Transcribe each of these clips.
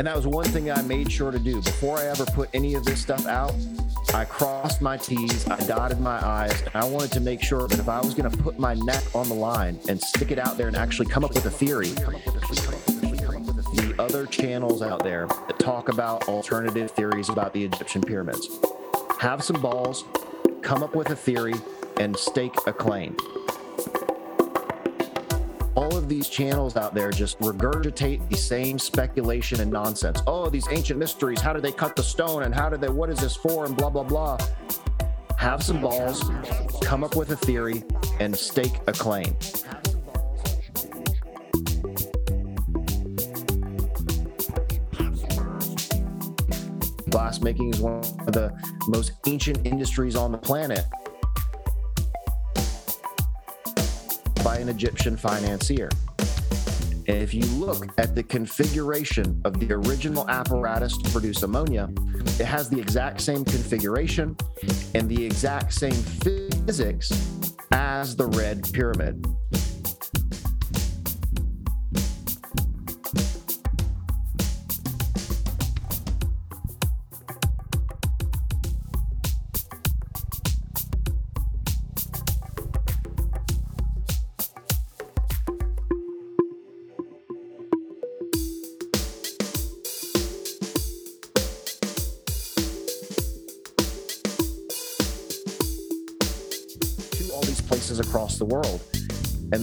And that was one thing I made sure to do. Before I ever put any of this stuff out, I crossed my T's, I dotted my I's, and I wanted to make sure that if I was going to put my neck on the line and stick it out there and actually come up with a theory, the other channels out there that talk about alternative theories about the Egyptian pyramids have some balls, come up with a theory, and stake a claim of these channels out there just regurgitate the same speculation and nonsense. Oh, these ancient mysteries. How did they cut the stone? And how did they, what is this for? And blah, blah, blah. Have some balls, come up with a theory, and stake a claim. Glassmaking is one of the most ancient industries on the planet. An Egyptian financier. If you look at the configuration of the original apparatus to produce ammonia, it has the exact same configuration and the exact same physics as the Red Pyramid.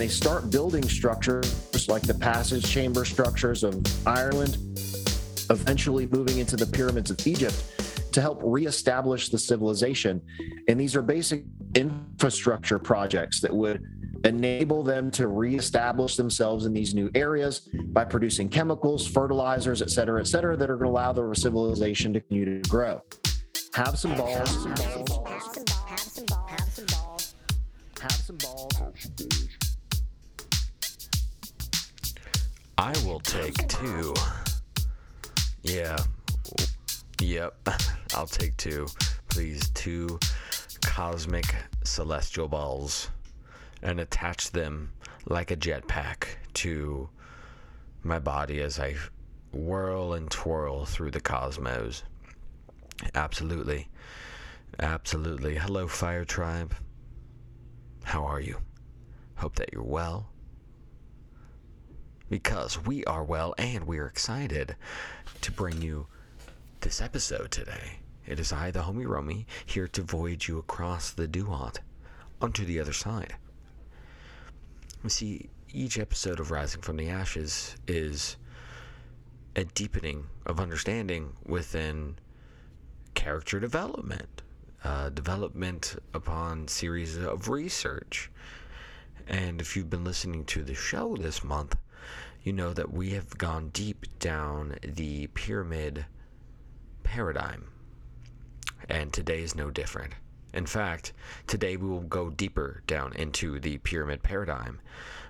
They start building structures like the passage chamber structures of Ireland, eventually moving into the pyramids of Egypt to help reestablish the civilization. And these are basic infrastructure projects that would enable them to reestablish themselves in these new areas by producing chemicals, fertilizers, et cetera, et cetera, that are going to allow the civilization to continue to grow. Have some balls. Have some balls. I will take two. Yeah. Yep. I'll take two. Please, two cosmic celestial balls and attach them like a jetpack to my body as I whirl and twirl through the cosmos. Absolutely. Absolutely. Hello, Fire Tribe. How are you? Hope that you're well because we are well and we're excited to bring you this episode today. It is I, the homie Romy, here to voyage you across the Duat onto the other side. You see, each episode of Rising from the Ashes is a deepening of understanding within character development, uh, development upon series of research. And if you've been listening to the show this month, you know that we have gone deep down the pyramid paradigm. And today is no different. In fact, today we will go deeper down into the pyramid paradigm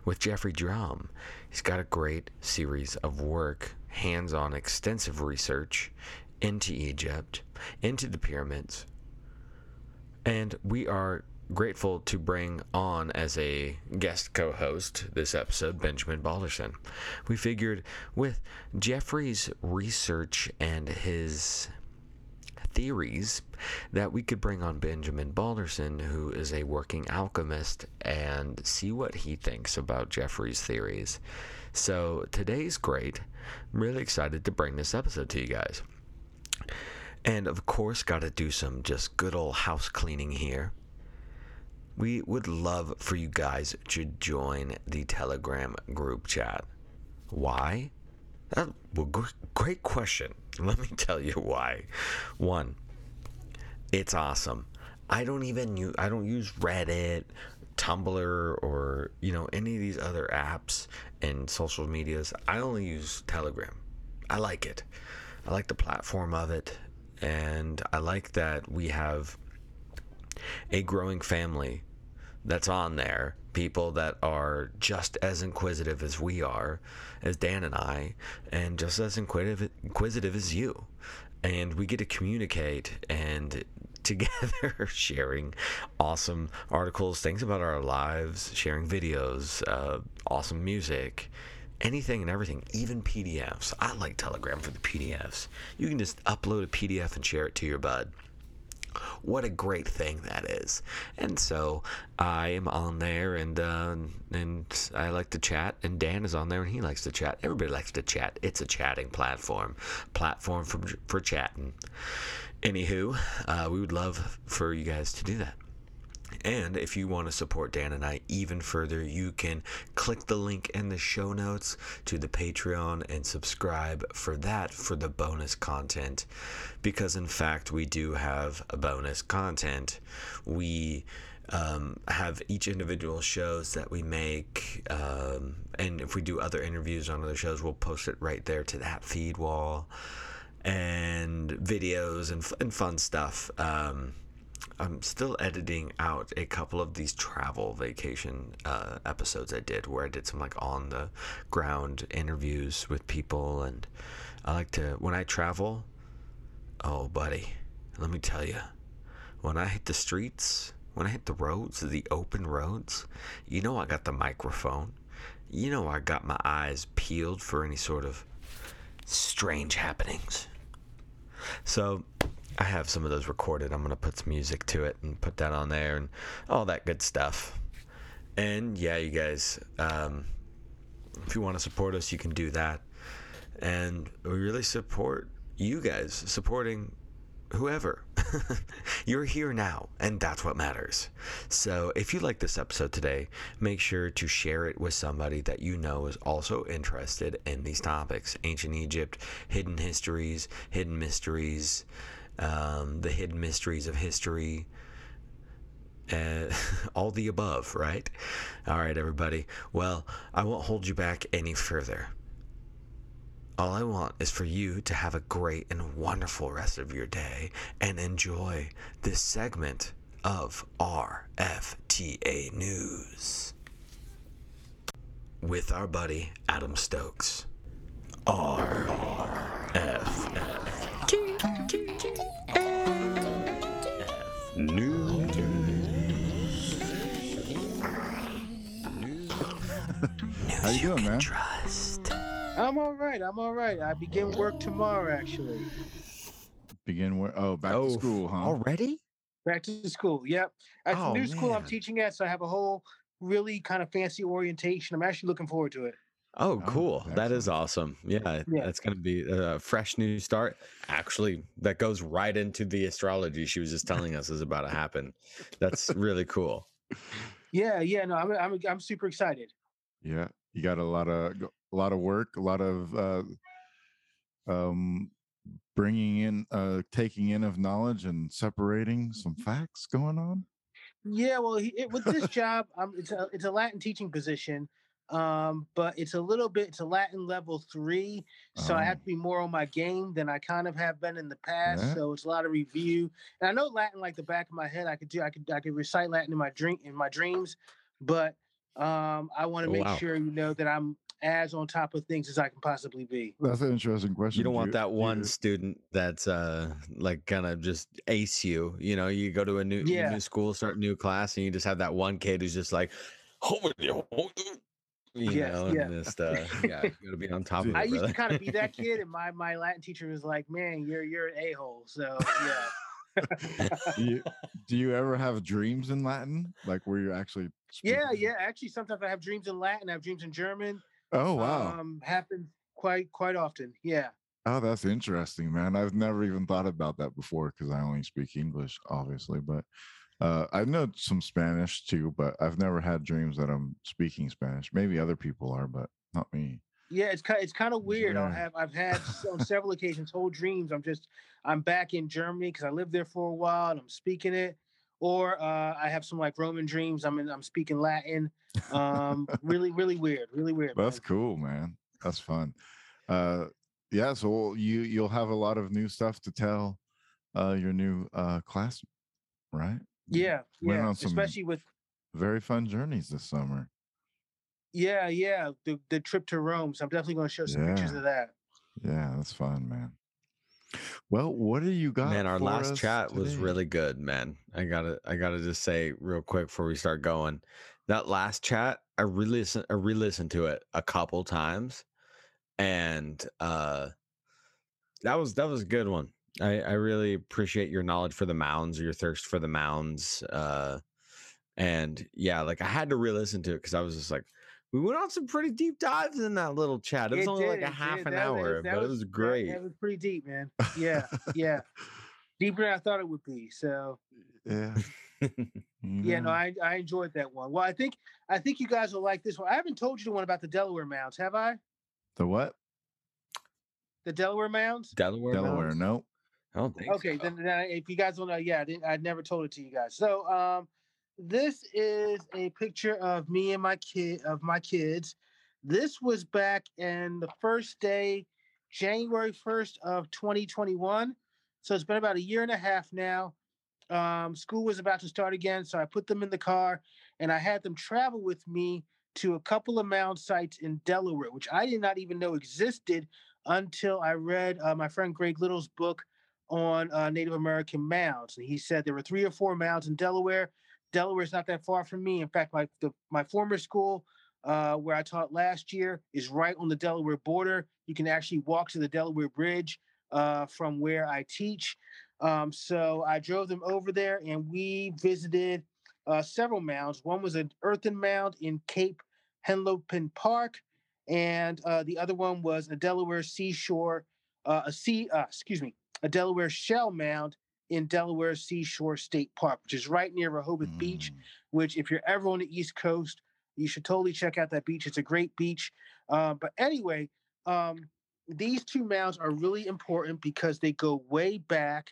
with Jeffrey Drum. He's got a great series of work, hands on extensive research into Egypt, into the pyramids. And we are grateful to bring on as a guest co host this episode Benjamin Balderson. We figured with Jeffrey's research and his theories that we could bring on Benjamin Balderson, who is a working alchemist, and see what he thinks about Jeffrey's theories. So today's great. I'm really excited to bring this episode to you guys. And of course, got to do some just good old house cleaning here. We would love for you guys to join the Telegram group chat. Why? That, well, great question. Let me tell you why. One, it's awesome. I don't even use I don't use Reddit, Tumblr, or you know any of these other apps and social medias. I only use Telegram. I like it. I like the platform of it, and I like that we have a growing family that's on there people that are just as inquisitive as we are as Dan and I and just as inquisitive inquisitive as you and we get to communicate and together sharing awesome articles things about our lives sharing videos uh, awesome music anything and everything, even PDFs. I like Telegram for the PDFs. You can just upload a PDF and share it to your bud. What a great thing that is! And so I am on there, and uh, and I like to chat. And Dan is on there, and he likes to chat. Everybody likes to chat. It's a chatting platform, platform for for chatting. Anywho, uh, we would love for you guys to do that. And if you want to support Dan and I even further, you can click the link in the show notes to the Patreon and subscribe for that for the bonus content. Because in fact, we do have a bonus content. We um, have each individual shows that we make, um, and if we do other interviews on other shows, we'll post it right there to that feed wall and videos and, and fun stuff. Um, I'm still editing out a couple of these travel vacation uh, episodes I did where I did some like on the ground interviews with people. And I like to, when I travel, oh, buddy, let me tell you, when I hit the streets, when I hit the roads, the open roads, you know I got the microphone. You know I got my eyes peeled for any sort of strange happenings. So I have some of those recorded. I'm going to put some music to it and put that on there and all that good stuff. And yeah, you guys, um, if you want to support us, you can do that. And we really support you guys supporting whoever. You're here now, and that's what matters. So, if you like this episode today, make sure to share it with somebody that you know is also interested in these topics ancient Egypt, hidden histories, hidden mysteries, um, the hidden mysteries of history. Uh, all the above, right? All right, everybody. Well, I won't hold you back any further. All I want is for you to have a great and wonderful rest of your day and enjoy this segment of RFTA News with our buddy Adam Stokes. RFF How you doing, man? Trust. I'm all right. I'm all right. I begin work tomorrow, actually. Begin where? Oh, back Oh, to school, huh? Already? Back to school. Yep. At Oh, the new school I'm teaching at, so I have a whole really kind of fancy orientation. I'm actually looking forward to it. Oh, Oh, cool. That is awesome. Yeah, Yeah. that's going to be a fresh new start. Actually, that goes right into the astrology she was just telling us is about to happen. That's really cool. Yeah, yeah. No, I'm I'm I'm super excited. Yeah, you got a lot of a lot of work, a lot of uh, um, bringing in, uh, taking in of knowledge and separating some facts going on. Yeah, well, he, it, with this job, um, it's a it's a Latin teaching position, um, but it's a little bit it's a Latin level three, so I have Oh. to be more on my game than I kind of have been in the past. Yeah. So it's a lot of review, and I know Latin like the back of my head. I could do I could I could recite Latin in my dream in my dreams, but um, I want to Oh, make wow. sure you know that I'm as on top of things as I can possibly be. That's an interesting question. You don't Do want that one you- student that's uh like gonna just ace you. You know, you go to a new Yeah. new school, start a new class, and you just have that one kid who's just like, "Oh, you Yes, know, yeah. and just uh, yeah, you gotta be on top of it. I used to kind of be that kid, and my my Latin teacher was like, "Man, you're you're an a hole." So yeah. do you, do you ever have dreams in Latin, like where you're actually? Yeah, yeah. Actually, sometimes I have dreams in Latin. I have dreams in German. Oh wow. Um, happens quite quite often. Yeah. Oh, that's interesting, man. I've never even thought about that before because I only speak English, obviously. But uh, I know some Spanish too, but I've never had dreams that I'm speaking Spanish. Maybe other people are, but not me. Yeah, it's kind it's kind of weird. I'll have I've had on several occasions whole dreams. I'm just I'm back in Germany because I lived there for a while and I'm speaking it. Or uh, I have some like Roman dreams. I'm in I'm speaking Latin. Um, really really weird. Really weird. That's man. cool, man. That's fun. Uh, yeah, so you you'll have a lot of new stuff to tell uh, your new uh, class, right? Yeah, Went yeah. Especially with Very fun journeys this summer. Yeah yeah the the trip to Rome. So I'm definitely going to show some pictures of that. Yeah, that's fun, man. Well, what do you got? Man, our for last us chat was really good, man. I gotta I gotta just say real quick before we start going. That last chat I re-listen I re-listened to it a couple times, and uh, that was that was a good one. I I really appreciate your knowledge for the mounds, or your thirst for the mounds. Uh, and yeah, like I had to re-listen to it because I was just like, we went on some pretty deep dives in that little chat. It was It only like a half did. an That hour, that but it was great. That was pretty deep, man. Yeah, yeah. Deeper than I thought it would be. So yeah. yeah, no, I I enjoyed that one. Well, I think I think you guys will like this one. I haven't told you the one about the Delaware mounds, have I? the what? The Delaware mounds. Delaware, Delaware? mounds? No. I don't think Okay, so. then, then I, if you guys don't know, yeah, I didn't, I'd never told it to you guys. So, um, this is a picture of me and my kid of my kids. This was back in the first day, January first of 2021. So it's been about a year and a half now. Um, school was about to start again, so I put them in the car and I had them travel with me to a couple of mound sites in Delaware, which I did not even know existed until I read uh, my friend Greg Little's book on uh, Native American mounds. And he said there were three or four mounds in Delaware. Delaware is not that far from me. In fact, my the, my former school uh, where I taught last year is right on the Delaware border. You can actually walk to the Delaware Bridge uh, from where I teach. Um, so I drove them over there and we visited uh, several mounds. One was an earthen mound in Cape Henlopen Park, and uh, the other one was a Delaware seashore, uh, a sea, uh, excuse me, a Delaware shell mound in Delaware Seashore State Park, which is right near Rehoboth Beach. Mm. Which, if you're ever on the East Coast, you should totally check out that beach. It's a great beach. Uh, but anyway, um, these two mounds are really important because they go way back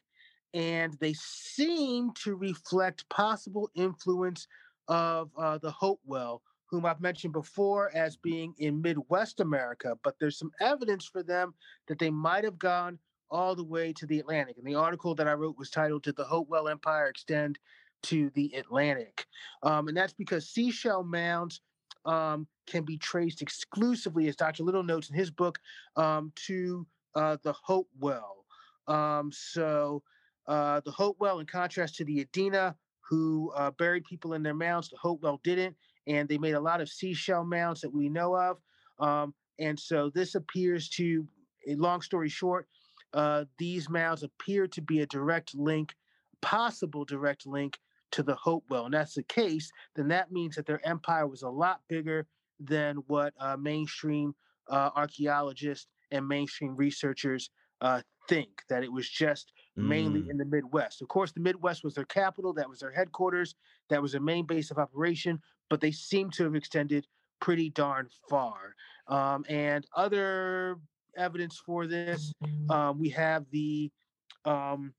and they seem to reflect possible influence of uh, the Hopewell, whom I've mentioned before as being in Midwest America. But there's some evidence for them that they might have gone all the way to the Atlantic. And the article that I wrote was titled Did the Hopewell Empire Extend to the Atlantic? Um, and that's because seashell mounds um, can be traced exclusively, as Dr. Little notes in his book, um, to uh, the Hopewell. Um, so uh, the Hopewell, in contrast to the Adena, who uh, buried people in their mounds, the Hopewell didn't. And they made a lot of seashell mounds that we know of. Um, and so this appears to, a long story short, uh, these mounds appear to be a direct link, possible direct link to the Hopewell. And that's the case, then that means that their empire was a lot bigger than what uh, mainstream uh, archaeologists and mainstream researchers uh, think, that it was just mainly Mm. in the Midwest. Of course, the Midwest was their capital, that was their headquarters, that was their main base of operation, but they seem to have extended pretty darn far. Um, and other evidence for this, um, we have the um,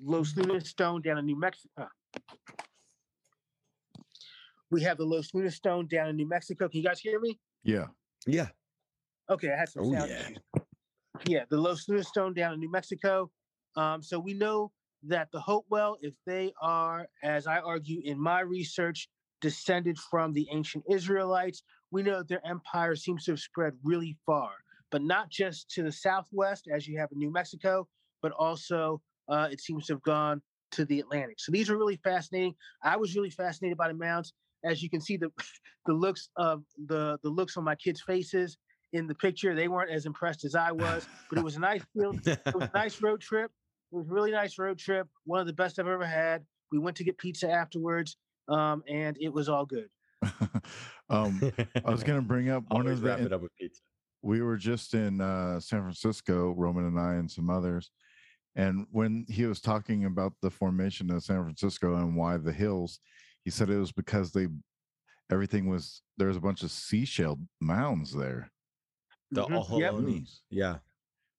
Los Lunas Stone down in New Mexico. We have the Los Lunas Stone down in New Mexico. Can you guys hear me? Yeah. Yeah. Okay, I had some Oh, sound yeah. issues. Yeah, the Los Lunas Stone down in New Mexico. Um, so we know that the Hopewell, if they are, as I argue in my research, descended from the ancient Israelites, we know that their empire seems to have spread really far, but not just to the southwest, as you have in New Mexico, but also uh, it seems to have gone to the Atlantic. So these are really fascinating. I was really fascinated by the mounds. As you can see, the the looks of the the looks on my kids' faces in the picture, they weren't as impressed as I was. But it was a nice field. It was a nice road trip. It was a really nice road trip. One of the best I've ever had. We went to get pizza afterwards, um, and it was all good. um, I was gonna bring up one Always of the wrap it up with pizza. We were just in uh, San Francisco, Roman and I, and some others. And when he was talking about the formation of San Francisco and why the hills, he said it was because they everything was there was a bunch of seashell mounds there, The Mhm. Yep. Yeah.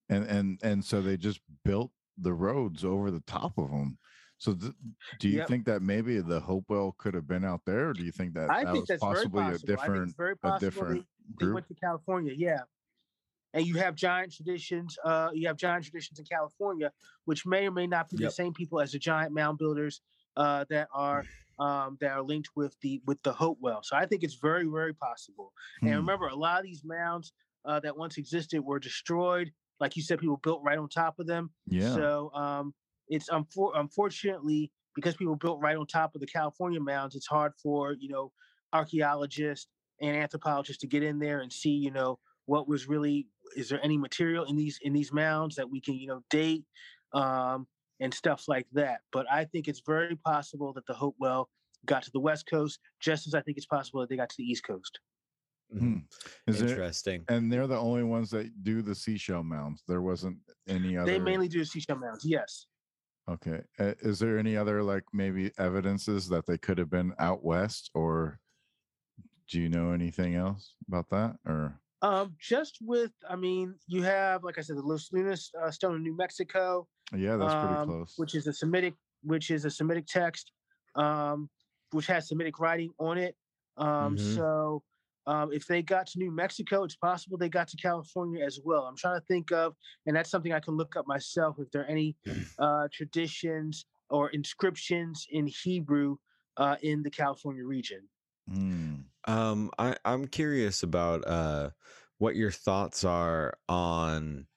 and and and so they just built the roads over the top of them. So th- do you Yep. think that maybe the Hopewell could have been out there, or do you think that I that think was that's very possibly possible. a I think different it's very a possible they- different they group? went to California, yeah. And you have giant traditions. Uh, you have giant traditions in California, which may or may not be Yep. the same people as the giant mound builders uh, that are um, that are linked with the with the Hopewell. So I think it's very very possible. And Hmm. remember, a lot of these mounds uh, that once existed were destroyed. Like you said, people built right on top of them. Yeah. So um, it's unfor- unfortunately because people built right on top of the California mounds, it's hard for you know archaeologists and anthropologists to get in there and see, you know, what was really is there any material in these in these mounds that we can, you know, date um, and stuff like that. But I think it's very possible that the Hopewell got to the West Coast, just as I think it's possible that they got to the East Coast. Hmm. Is there, Interesting. and they're the only ones that do the seashell mounds. There wasn't any other. They mainly do the seashell mounds. Yes. Okay. Uh, is there any other like maybe evidences that they could have been out west, or do you know anything else about that? Or Um, just with, I mean, you have, like I said, the Los Lunas uh, stone in New Mexico, yeah, that's pretty um, close. which is a Semitic, which is a Semitic text, um, which has Semitic writing on it. Um, Mhm. So, um, if they got to New Mexico, it's possible they got to California as well. I'm trying to think of, and that's something I can look up myself if there are any uh, traditions or inscriptions in Hebrew uh, in the California region. Hmm. Um, I, I'm curious about uh, what your thoughts are on,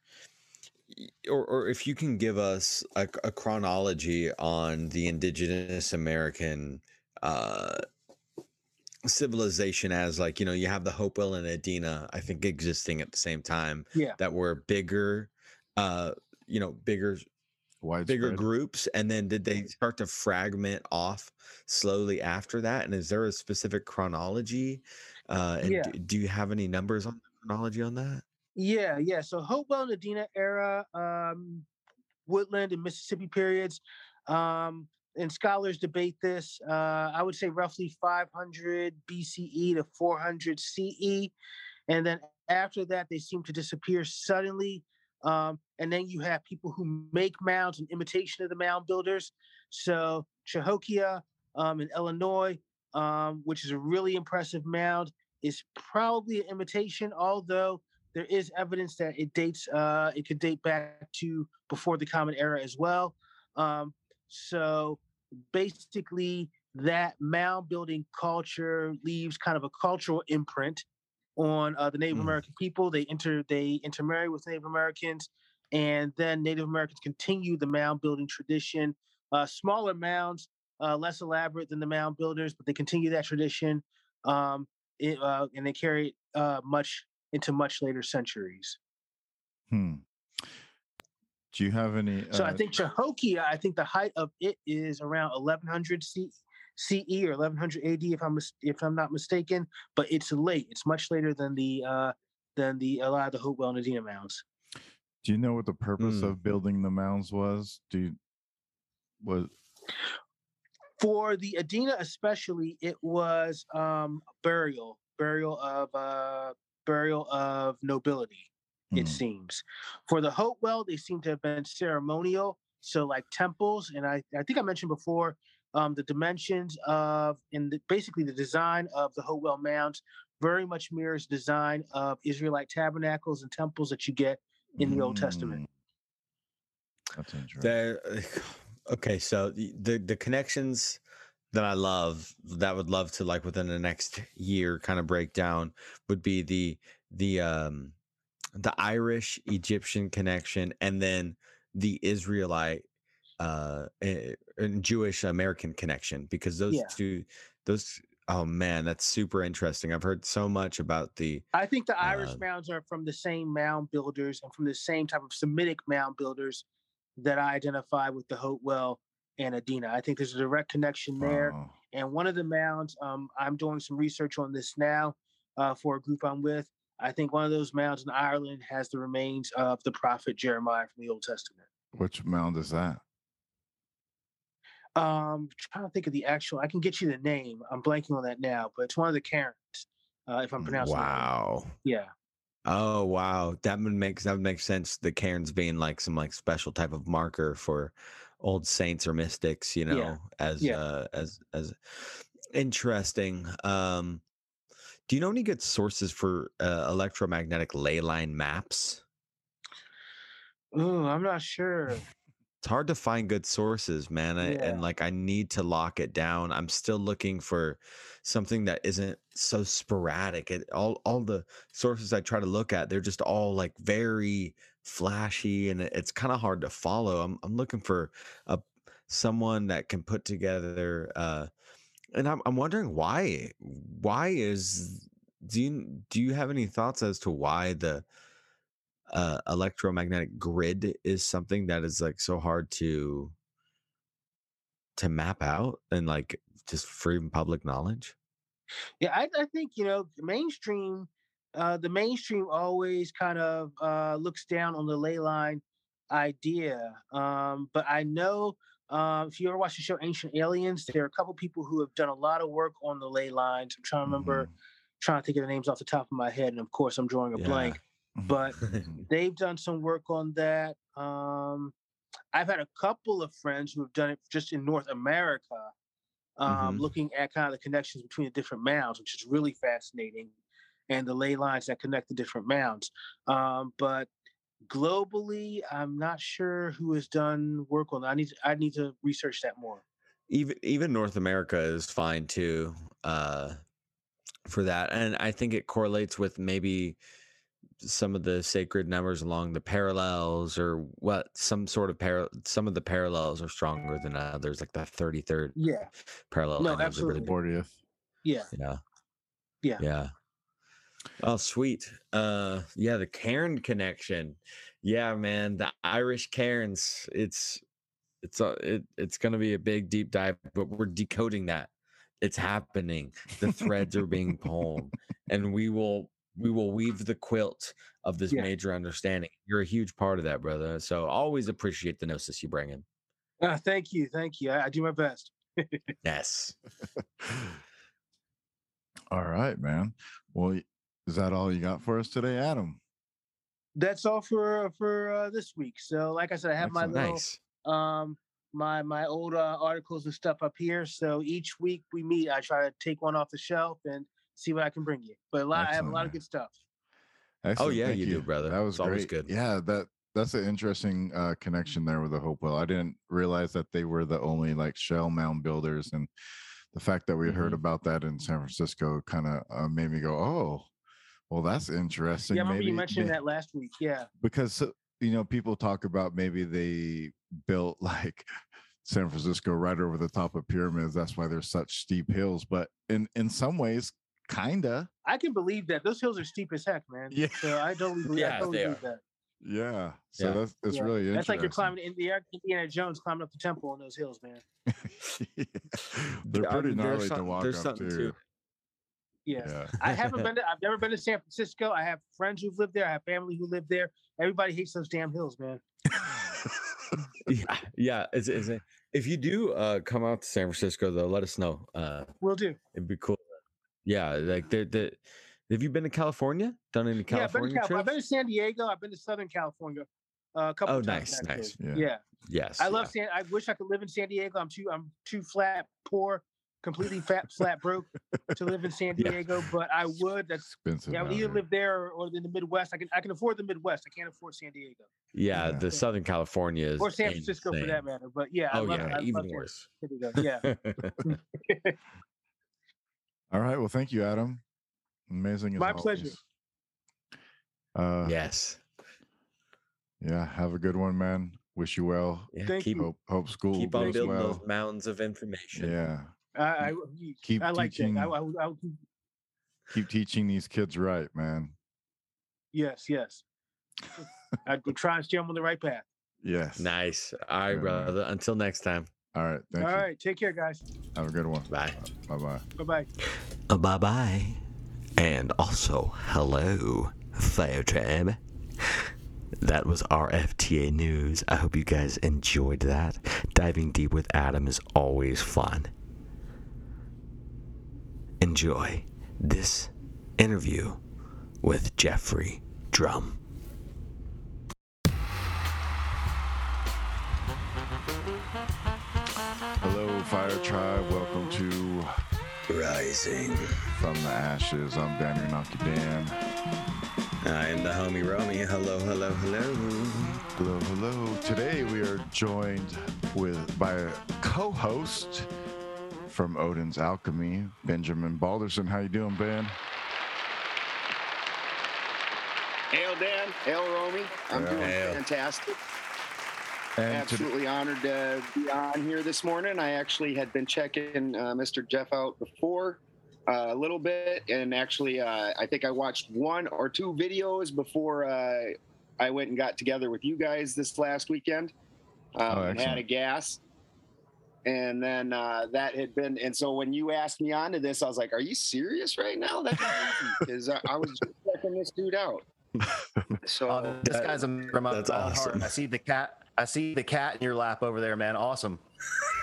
or, or if you can give us a, a chronology on the indigenous American uh, civilization as like, you know, you have the Hopewell and Adena, I think existing at the same time Yeah. that were bigger, uh, you know, bigger Widespread. bigger groups and then did they start to fragment off slowly after that and is there a specific chronology uh and Yeah. do, do you have any numbers on the chronology on that Yeah, yeah. So Hopewell and Adena era, um, Woodland and Mississippi periods, um, and scholars debate this. Uh, I would say roughly 500 BCE to 400 CE, and then after that they seem to disappear suddenly. Um, and then you have people who make mounds in imitation of the mound builders. So Cahokia um, in Illinois, um, which is a really impressive mound, is probably an imitation, although there is evidence that it dates uh it could date back to before the common era as well um so basically that mound building culture leaves kind of a cultural imprint on uh, the native Mm. american people they enter they intermarry with native americans and then native americans continue the mound building tradition uh, smaller mounds uh, less elaborate than the mound builders but they continue that tradition um, it, uh, and they carry it uh, much into much later centuries. Hmm. Do you have any? So I uh, think Cahokia, I think the height of it is around 1100 C- CE or 1100 AD, if I'm if I'm not mistaken. But it's late. It's much later than the uh, than the a lot of the Hopewell and Adena mounds. Do you know what the purpose Hmm. of building the mounds was? Do you, was For the Adena, especially, it was um, burial, burial of uh, burial of nobility. it Hmm. seems. For the Hopewell, they seem to have been ceremonial, so like temples. And I, I think I mentioned before um, the dimensions of and the, basically the design of the Hopewell mounds very much mirrors design of Israelite tabernacles and temples that you get in the Old Testament. Mm. That's interesting. there okay so the, the the connections that i love that would love to like within the next year kind of break down would be the the um the irish egyptian connection and then the israelite uh eh, and jewish american connection because those Yeah. two those oh man that's super interesting i've heard so much about the I think the Irish Uh, mounds are from the same mound builders and from the same type of Semitic mound builders that I identify with the Hopewell and Adena. I think there's a direct connection there. Oh, And one of the mounds, um, I'm doing some research on this now uh, for a group I'm with. I think one of those mounds in Ireland has the remains of the prophet Jeremiah from the Old Testament. which mound is that? Um, trying to think of the actual. I can get you the name. I'm blanking on that now, but it's one of the cairns, uh, if I'm pronouncing. it right. wow Yeah. Oh wow, that would make that would make sense. The cairns being like some like special type of marker for old saints or mystics, you know, Yeah. as Yeah. uh, as as interesting. Um, do you know any good sources for uh, electromagnetic ley line maps? Ooh, I'm not sure. It's hard to find good sources, man. I, Yeah. And like, I need to lock it down. I'm still looking for something that isn't so sporadic. It, all all the sources I try to look at, they're just all like very flashy, and it- it's kind of hard to follow. I'm I'm looking for a someone that can put together. Uh, and I'm I'm wondering why why is do you do you have any thoughts as to why the uh, electromagnetic grid is something that is like so hard to to map out and like just free public knowledge? Yeah, I, I think you know mainstream. Uh, the mainstream always kind of uh, looks down on the ley line idea, um, but I know uh, if you ever watch the show Ancient Aliens, there are a couple people who have done a lot of work on the ley lines. I'm trying to remember, Mhm. trying to think of the names off the top of my head, and of course I'm drawing a Yeah. blank. But Mm-hmm. they've done some work on that. Um, I've had a couple of friends who have done it just in North America, um, Mhm. looking at kind of the connections between the different mounds, which is really fascinating, and the ley lines that connect the different mounds. Um, but globally, I'm not sure who has done work on that. I need to, I need to research that more. even even North America is fine too uh, for that, and I think it correlates with maybe some of the sacred numbers along the parallels or what some sort of par- some of the parallels are stronger than others like the 33rd Yeah, parallel No, I know is absolutely. big- Fortieth. yeah, yeah. Yeah. yeah. Oh sweet. Uh yeah the cairn connection. Yeah man the irish cairns it's it's a, it, it's gonna be a big deep dive but we're decoding that. It's happening. The threads are being pulled and we will we will weave the quilt of this Yeah. major understanding you're a huge part of that brother so always appreciate the gnosis you bring in uh, thank you, thank you. I, I do my best. yes all right, man. Well, is that all you got for us today, Adam? That's all for for uh, this week. So, like I said, I have my little nice um my my old uh, articles and stuff up here. So each week we meet, I try to take one off the shelf and see what I can bring you. But a lot, I have a lot of good stuff. Excellent, yeah, thank you do, brother. That was It's always good. Yeah, that that's an interesting uh, connection there with the Hopewell. I didn't realize that they were the only like shell mound builders, and the fact that we heard Mhm. about that in San Francisco kind of uh, made me go, "Oh, well, that's interesting." yeah, I remember you Maybe mentioned may- that last week. Yeah, because you know people talk about maybe they built like San Francisco right over the top of pyramids. That's why there's such steep hills. But in in some ways, kinda, I can believe that. Those hills are steep as heck, man. Yeah. So I don't believe, I Yeah, totally believe that. yeah. So Yeah. that's it's Yeah. really That's like you're climbing Indiana, Indiana Jones climbing up the temple on those hills, man. They're Yeah, pretty there's gnarly to walk there's up something too. to. Yeah. Yeah. I haven't been to, I've never been to San Francisco. I have friends who've lived there. I have family who live there. Everybody hates those damn hills, man. yeah yeah it's, it's if you do uh come out to san francisco though let us know uh Will do. it'd be cool yeah like the the have you been to california done any Yeah, I've been, to california Cal- I've been to San Diego. I've been to Southern California uh, a couple Oh, of times. Oh, nice, actually. nice. Yeah. Yeah. yes I love yeah. San. I wish I could live in San Diego. I'm too. I'm too flat, poor, completely fat, flat, broke to live in San Yeah. Diego. But I would. That's Expensive. yeah. I would either live there or, in the Midwest. I can. I can afford the Midwest. I can't afford San Diego yeah, Yeah. the southern california is or San Francisco for that matter. But yeah. I oh love, yeah I even worse. Yeah. All right. Well, thank you, Adam. Amazing. As My pleasure. Uh, yes yeah. Have a good one, man. Wish you well. yeah Thank keep you. Hope hope school keep on goes building well. those mounds of information Yeah. I, I, Keep I like teaching. that. I, I, would- I, would- Keep teaching these kids right, man. yes. Yes. I'd try and steer them on the right path. Yes. nice all right Yeah, man. brother until next time All right. Thank All you. right. Take care, guys. Uh, Have a good one. bye Bye bye. Bye bye. Bye bye. And also, hello, Fire Tribe. That was RFTA news. I hope you guys enjoyed that. Diving deep with Adam is always fun. Enjoy this interview with Jeffrey Drum. Fire Tribe. Welcome to Rising. From the Ashes. I'm Daniel Naki Dan. i am the homie romy hello hello hello Hello, hello. Today we are joined with by a co-host from Odin's Alchemy, Benjamin Balderson. How you doing, Ben? Hail Dan, hail Romy. I'm Hail. doing Hail. fantastic. And to- Absolutely honored to be on here this morning. I actually had been checking uh, Mr. Jeff out before uh, a little bit, and actually, uh, I think I watched one or two videos before uh, I went and got together with you guys this last weekend. Um, Oh, and had a gas, and then uh, that had been. And so when you asked me onto this, I was like, "Are you serious right now?" That's because I, I was just checking this dude out. So Oh, this guy's a member that's awesome. I see the cat. I see the cat in your lap over there, man. Awesome.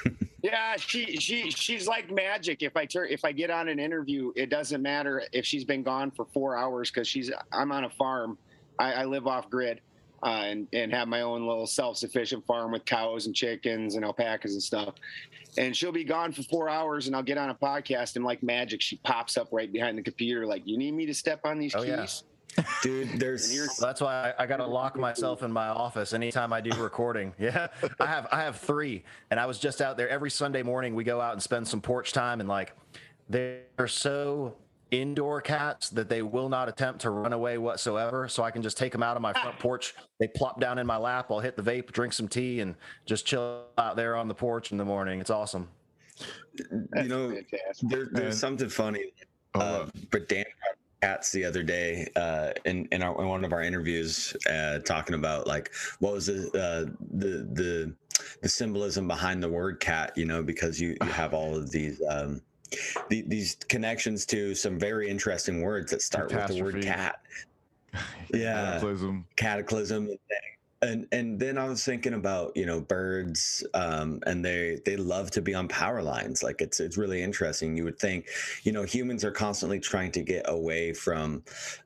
Yeah, she she she's like magic. If I turn if I get on an interview, it doesn't matter if she's been gone for four hours because she's I'm on a farm. I, I live off grid uh, and and have my own little self sufficient farm with cows and chickens and alpacas and stuff. And she'll be gone for four hours, and I'll get on a podcast, and like magic, she pops up right behind the computer, like, "You need me to step on these Oh, yeah. Keys?" Dude, there's that's why I, I got to lock myself in my office anytime I do recording. Yeah, I have I have three, and I was just out there every Sunday morning. We go out and spend some porch time, and like they're so indoor cats that they will not attempt to run away whatsoever. So I can just take them out of my front porch. They plop down in my lap. I'll hit the vape, drink some tea, and just chill out there on the porch in the morning. It's awesome. you know there, there's something funny uh, but Dan brought cats the other day uh, in in, our, in one of our interviews, uh, talking about like what was the uh, the the the symbolism behind the word cat. You know, because you you have all of these. Um, the, these connections to some very interesting words that start with the word cat. Yeah. Cataclysm. cataclysm and and then i was thinking about you know birds um and they they love to be on power lines like it's it's really interesting you would think you know humans are constantly trying to get away from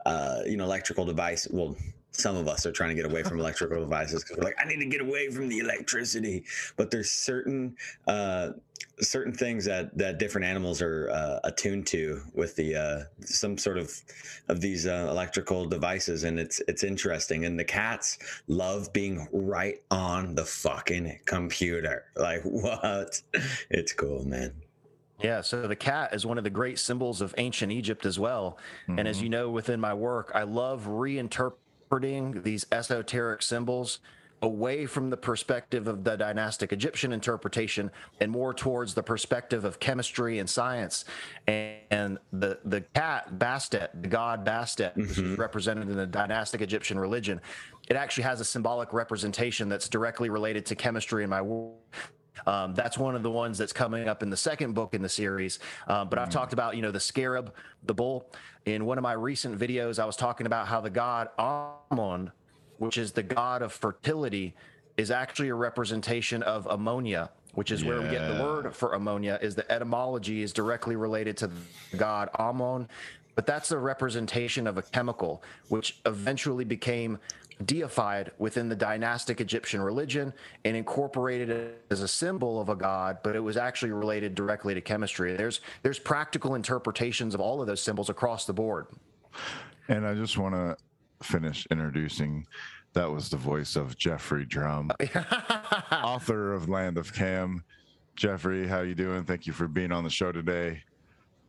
uh you know electrical device. well some of us are trying to get away from electrical devices because we're like i need to get away from the electricity. But there's certain uh certain things that that different animals are uh, attuned to with the uh some sort of of these uh, electrical devices and it's it's interesting. And the cats love being right on the fucking computer. Like what? It's cool man. Yeah, so the cat is one of the great symbols of ancient Egypt as well. And as Mhm. you know, within my work, I love reinterpreting these esoteric symbols away from the perspective of the dynastic Egyptian interpretation and more towards the perspective of chemistry and science. And and the the cat Bastet, the god Bastet, which is Mhm. represented in the dynastic Egyptian religion, it actually has a symbolic representation that's directly related to chemistry in my work. Um, that's one of the ones that's coming up in the second book in the series. Um, but I've talked about, you know, the scarab, the bull. In one of my recent videos, I was talking about how the god Ammon, which is the god of fertility, is actually a representation of ammonia, which is where we get the word for ammonia. Is the etymology is directly related to the god Ammon, but that's a representation of a chemical, which eventually became deified within the dynastic Egyptian religion and incorporated it as a symbol of a god, but it was actually related directly to chemistry. There's there's practical interpretations of all of those symbols across the board. And I just want to finish introducing. That was the voice of Jeffrey Drum, author of Land of Chem. Jeffrey, how you doing? Thank you for being on the show today.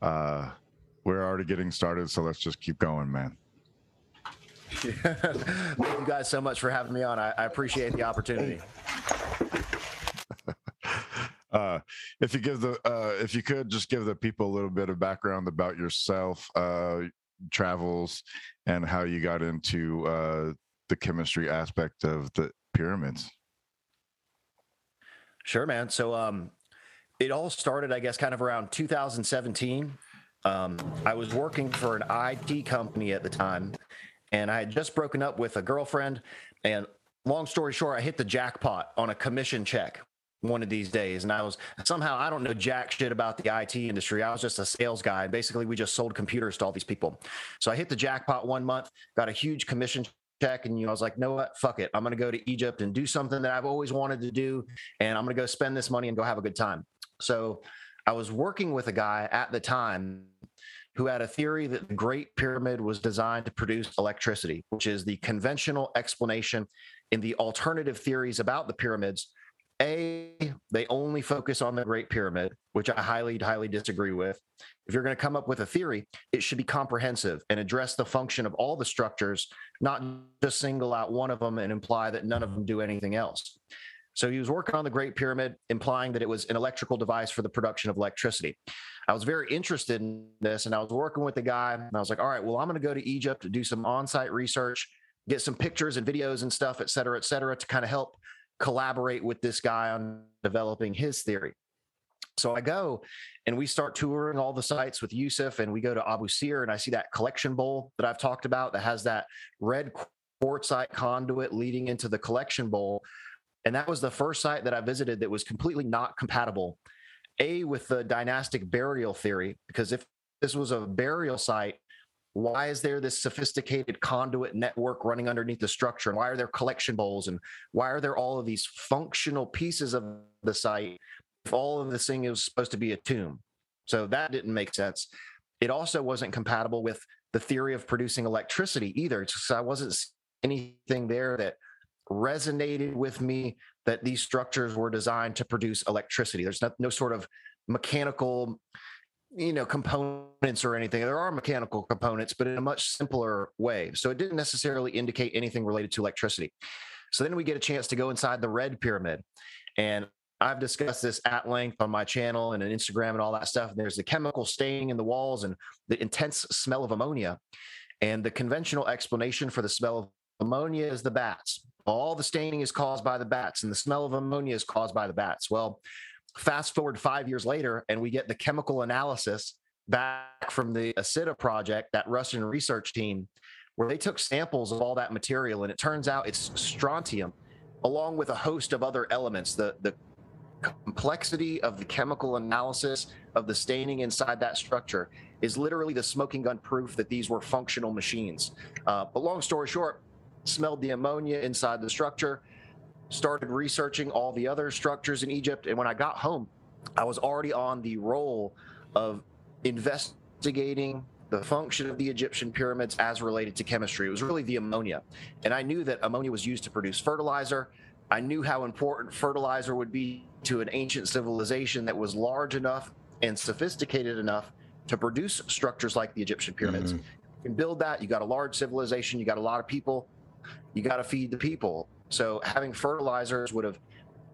Uh, we're already getting started, so let's just keep going, man. Thank you guys so much for having me on. I, I appreciate the opportunity. Uh, if you give the, uh, if you could just give the people a little bit of background about yourself, uh, travels, and how you got into uh, the chemistry aspect of the pyramids. Sure, man. So um, it all started, I guess, kind of around 2017. Um, I was working for an IT company at the time, and I had just broken up with a girlfriend. And long story short, I hit the jackpot on a commission check one of these days. And I was somehow, I don't know jack shit about the IT industry. I was just a sales guy. Basically, we just sold computers to all these people. So I hit the jackpot one month, got a huge commission check, and you know, I was like, no what, fuck it. I'm gonna go to Egypt and do something that I've always wanted to do, and I'm gonna go spend this money and go have a good time. So I was working with a guy at the time who had a theory that the Great Pyramid was designed to produce electricity, which is the conventional explanation in the alternative theories about the pyramids. A, they only focus on the Great Pyramid, which I highly, highly disagree with. If you're going to come up with a theory, it should be comprehensive and address the function of all the structures, not just single out one of them and imply that none of them do anything else. So he was working on the Great Pyramid, implying that it was an electrical device for the production of electricity. I was very interested in this, and I was working with the guy, and I was like, all right, well, I'm going to go to Egypt to do some on site research, get some pictures and videos and stuff, et cetera, et cetera, to kind of help collaborate with this guy on developing his theory. So I go and we start touring all the sites with Yusuf, and we go to Abu Sir, and I see that collection bowl that I've talked about that has that red quartzite conduit leading into the collection bowl. And that was the first site that I visited that was completely not compatible. A, with the dynastic burial theory, because if this was a burial site, why is there this sophisticated conduit network running underneath the structure? And why are there collection bowls? And why are there all of these functional pieces of the site if all of this thing is supposed to be a tomb? So that didn't make sense. It also wasn't compatible with the theory of producing electricity either. So I wasn't anything there that resonated with me that these structures were designed to produce electricity. There's no, no sort of mechanical, you know, components or anything. There are mechanical components, but in a much simpler way. So it didn't necessarily indicate anything related to electricity. So then we get a chance to go inside the red pyramid. And I've discussed this at length on my channel and on Instagram and all that stuff. And there's the chemical staining in the walls and the intense smell of ammonia. And the conventional explanation for the smell of ammonia is the bats. All the staining is caused by the bats, and the smell of ammonia is caused by the bats. Well, fast forward five years later, and we get the chemical analysis back from the ACITA project, that Russian research team, where they took samples of all that material, and it turns out it's strontium, along with a host of other elements. The the complexity of the chemical analysis of the staining inside that structure is literally the smoking gun proof that these were functional machines. Uh, but long story short, smelled the ammonia inside the structure, started researching all the other structures in Egypt. And when I got home, I was already on the role of investigating the function of the Egyptian pyramids as related to chemistry. It was really the ammonia. And I knew that ammonia was used to produce fertilizer. I knew how important fertilizer would be to an ancient civilization that was large enough and sophisticated enough to produce structures like the Egyptian pyramids. Mm-hmm. You can build that. You got a large civilization, you got a lot of people, you got to feed the people. So having fertilizers would have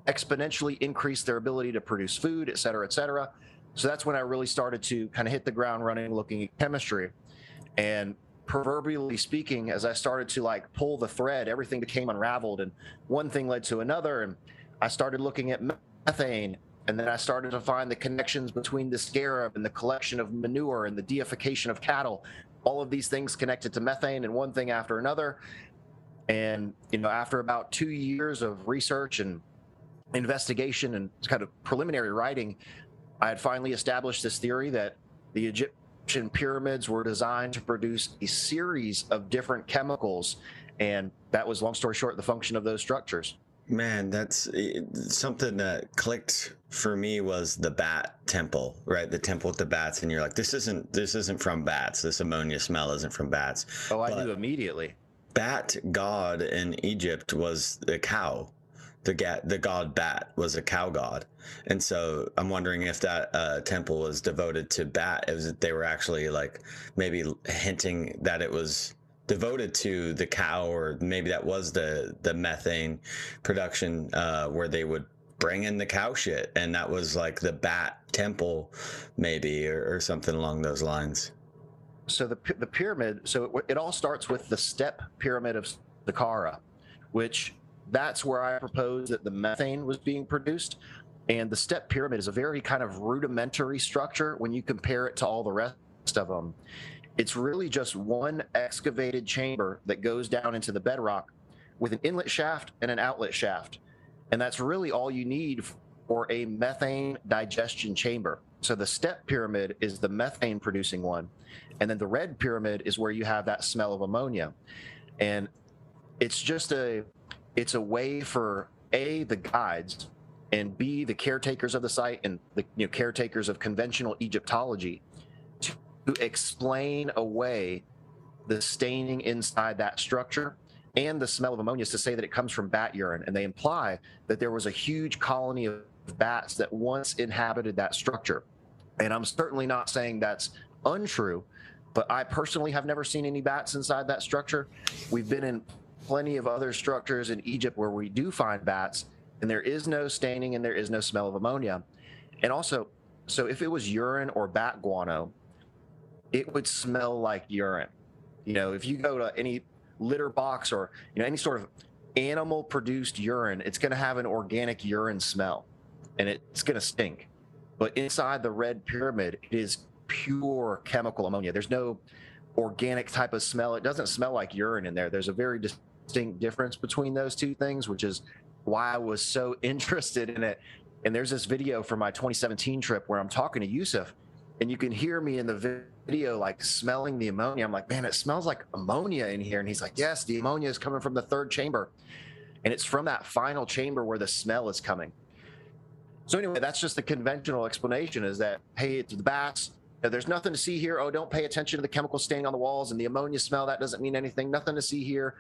exponentially increased their ability to produce food, et cetera, et cetera. So that's when I really started to kind of hit the ground running looking at chemistry. And proverbially speaking, as I started to like pull the thread, everything became unraveled and one thing led to another. And I started looking at methane and then I started to find the connections between the scarab and the collection of manure and the deification of cattle. All of these things connected to methane and one thing after another. And you know, after about two years of research and investigation and kind of preliminary writing, I had finally established this theory that the Egyptian pyramids were designed to produce a series of different chemicals, and that was, long story short, the function of those structures. Man, that's eh, something that clicked for me was the bat temple, right? The temple with the bats, and you're like, this isn't this isn't from bats. This ammonia smell isn't from bats. Oh, I but, knew immediately bat god in Egypt was the cow. The ga- the god Bat was a cow god, and so I'm wondering if that uh, temple was devoted to Bat. It they were actually like maybe hinting that it was devoted to the cow, or maybe that was the the methane production uh, where they would bring in the cow shit, and that was like the Bat temple, maybe or, or something along those lines so the the pyramid so it, it all starts with the step pyramid of Saqqara, which that's where I propose that the methane was being produced. And the step pyramid is a very kind of rudimentary structure when you compare it to all the rest of them. It's really just one excavated chamber that goes down into the bedrock with an inlet shaft and an outlet shaft. And that's really all you need for a methane digestion chamber. So the step pyramid is the methane producing one. And then the red pyramid is where you have that smell of ammonia. And it's just a it's a way for A, the guides, and B, the caretakers of the site and the you know, caretakers of conventional Egyptology to explain away the staining inside that structure and the smell of ammonia is to say that it comes from bat urine. And they imply that there was a huge colony of bats that once inhabited that structure. And I'm certainly not saying that's untrue, but I personally have never seen any bats inside that structure. We've been in plenty of other structures in Egypt where we do find bats, and there is no staining and there is no smell of ammonia. And also, so if it was urine or bat guano, it would smell like urine. You know, if you go to any litter box or you know any sort of animal produced urine, it's going to have an organic urine smell and it's going to stink. But inside the red pyramid, it is pure chemical ammonia. There's no organic type of smell. It doesn't smell like urine in there. There's a very distinct difference between those two things, which is why I was so interested in it. And there's this video from my 2017 trip where I'm talking to Yusuf, and you can hear me in the video like smelling the ammonia. I'm like, man, it smells like ammonia in here. And he's like, yes, the ammonia is coming from the third chamber. And it's from that final chamber where the smell is coming. So anyway, that's just the conventional explanation is that, hey, it's the bats. There's nothing to see here. Oh, don't pay attention to the chemical stain on the walls and the ammonia smell. That doesn't mean anything. Nothing to see here.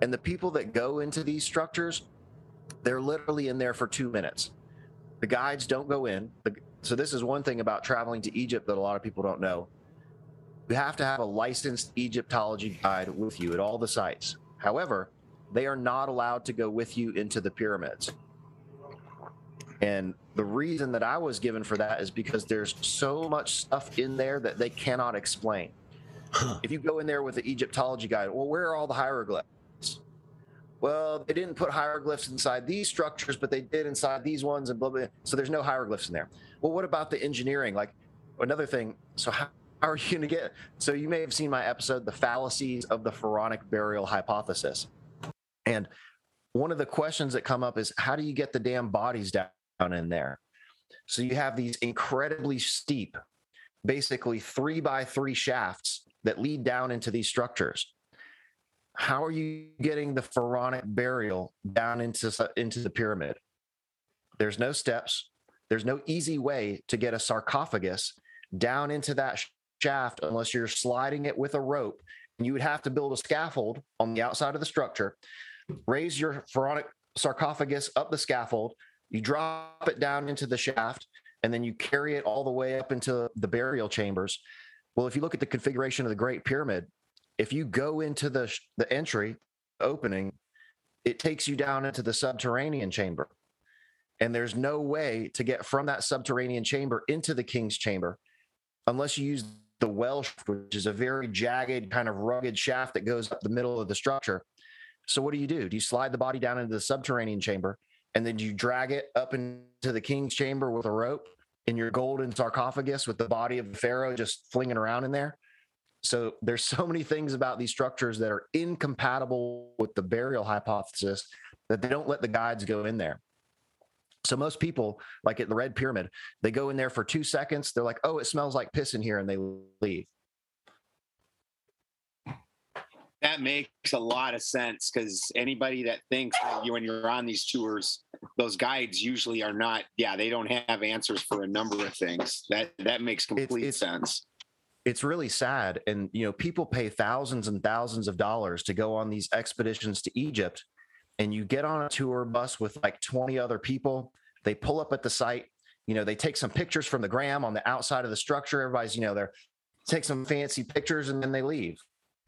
And the people that go into these structures, they're literally in there for two minutes. The guides don't go in. So this is one thing about traveling to Egypt that a lot of people don't know. You have to have a licensed Egyptology guide with you at all the sites. However, they are not allowed to go with you into the pyramids. And the reason that I was given for that is because there's so much stuff in there that they cannot explain. If you go in there with the Egyptology guide, well, where are all the hieroglyphs? Well, they didn't put hieroglyphs inside these structures, but they did inside these ones, and blah blah. So there's no hieroglyphs in there. Well, what about the engineering? Like another thing. So how, how are you going to get? So you may have seen my episode, "The Fallacies of the Pharaonic Burial Hypothesis," and one of the questions that come up is, how do you get the damn bodies down in there? So you have these incredibly steep, basically three by three shafts that lead down into these structures. How are you getting the pharaonic burial down into, into the pyramid? There's no steps. There's no easy way to get a sarcophagus down into that shaft unless you're sliding it with a rope. And you would have to build a scaffold on the outside of the structure, raise your pharaonic sarcophagus up the scaffold, you drop it down into the shaft, and then you carry it all the way up into the burial chambers. Well, if you look at the configuration of the Great Pyramid, if you go into the the entry opening, it takes you down into the subterranean chamber. And there's no way to get from that subterranean chamber into the king's chamber unless you use the well, which is a very jagged, kind of rugged shaft that goes up the middle of the structure. So, what do you do? Do you slide the body down into the subterranean chamber and then you drag it up into the king's chamber with a rope in your golden sarcophagus with the body of the pharaoh just flinging around in there? So there's so many things about these structures that are incompatible with the burial hypothesis that they don't let the guides go in there. So most people, like at the Red Pyramid, they go in there for two seconds. They're like, "Oh, it smells like piss in here," and they leave. That makes a lot of sense because anybody that thinks that you when you're on these tours, those guides usually are not. Yeah, they don't have answers for a number of things. That that makes complete it's, sense it's really sad and you know people pay thousands and thousands of dollars to go on these expeditions to egypt and you get on a tour bus with like 20 other people they pull up at the site you know they take some pictures from the gram on the outside of the structure everybody's you know they're take some fancy pictures and then they leave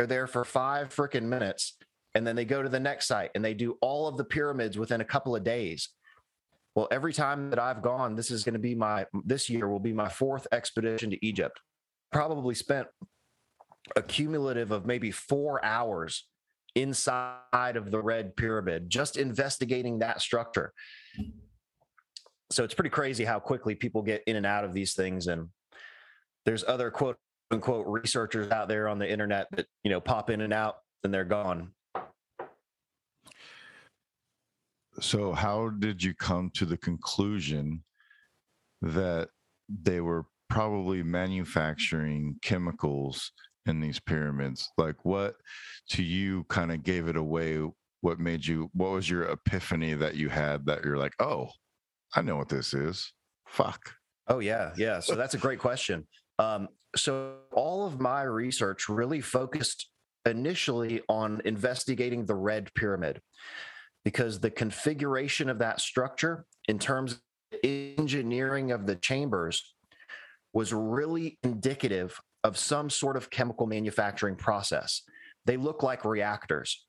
they're there for five freaking minutes and then they go to the next site and they do all of the pyramids within a couple of days. Well every time that i've gone this is going to be my this year will be my fourth expedition to egypt. Probably spent a cumulative of maybe four hours inside of the red pyramid just investigating that structure. So it's pretty crazy how quickly people get in and out of these things and there's other quote unquote researchers out there on the internet that you know pop in and out and they're gone. So how did you come to the conclusion that they were probably manufacturing chemicals in these pyramids? Like what to you kind of gave it away? What made you what was your epiphany that you had that you're like oh i know what this is. Fuck. Oh yeah yeah. So that's a great question um, so all of my research really focused initially on investigating the red pyramid because the configuration of that structure in terms of engineering of the chambers was really indicative of some sort of chemical manufacturing process. They look like reactors.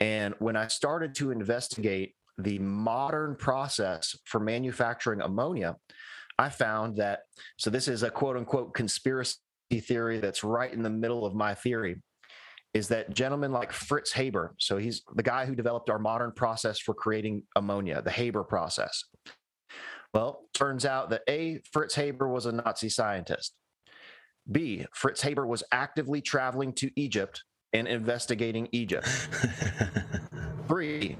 And when I started to investigate the modern process for manufacturing ammonia, I found that so this is a quote unquote conspiracy theory that's right in the middle of my theory is that gentlemen like Fritz Haber, so he's the guy who developed our modern process for creating ammonia, the Haber process. Well, turns out that A, Fritz Haber was a Nazi scientist. B, Fritz Haber was actively traveling to Egypt and investigating Egypt. Three,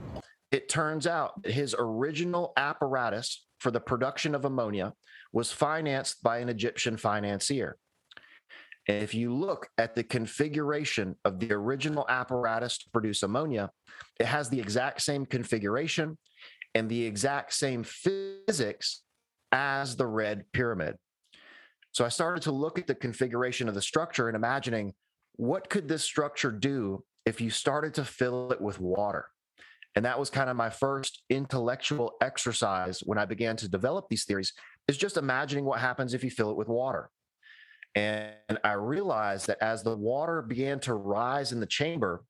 it turns out that his original apparatus for the production of ammonia was financed by an Egyptian financier. If you look at the configuration of the original apparatus to produce ammonia, it has the exact same configuration and the exact same physics as the red pyramid. So I started to look at the configuration of the structure and imagining what could this structure do if you started to fill it with water? And that was kind of my first intellectual exercise when I began to develop these theories is just imagining what happens if you fill it with water. And I realized that as the water began to rise in the chamber,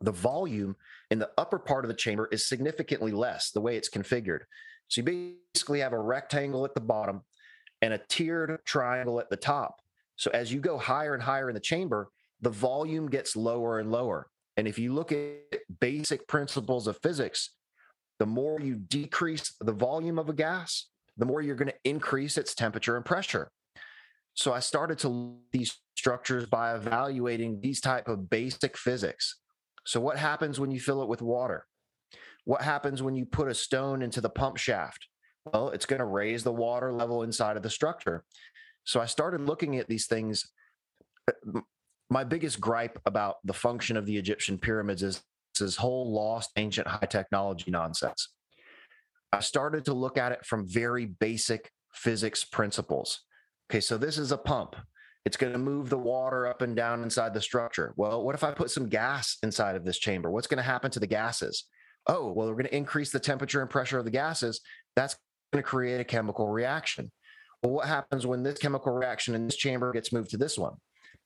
the volume in the upper part of the chamber is significantly less the way it's configured. So you basically have a rectangle at the bottom and a tiered triangle at the top. So as you go higher and higher in the chamber, the volume gets lower and lower. And if you look at basic principles of physics, the more you decrease the volume of a gas, the more you're going to increase its temperature and pressure. So I started to these structures by evaluating these type of basic physics. So what happens when you fill it with water? What happens when you put a stone into the pump shaft? Well, it's going to raise the water level inside of the structure. So I started looking at these things. Uh, my biggest gripe about the function of the Egyptian pyramids is this whole lost ancient high technology nonsense. I started to look at it from very basic physics principles. Okay, so this is a pump. It's going to move the water up and down inside the structure. Well, what if I put some gas inside of this chamber? What's going to happen to the gases? Oh, well, we're going to increase the temperature and pressure of the gases. That's going to create a chemical reaction. Well, what happens when this chemical reaction in this chamber gets moved to this one?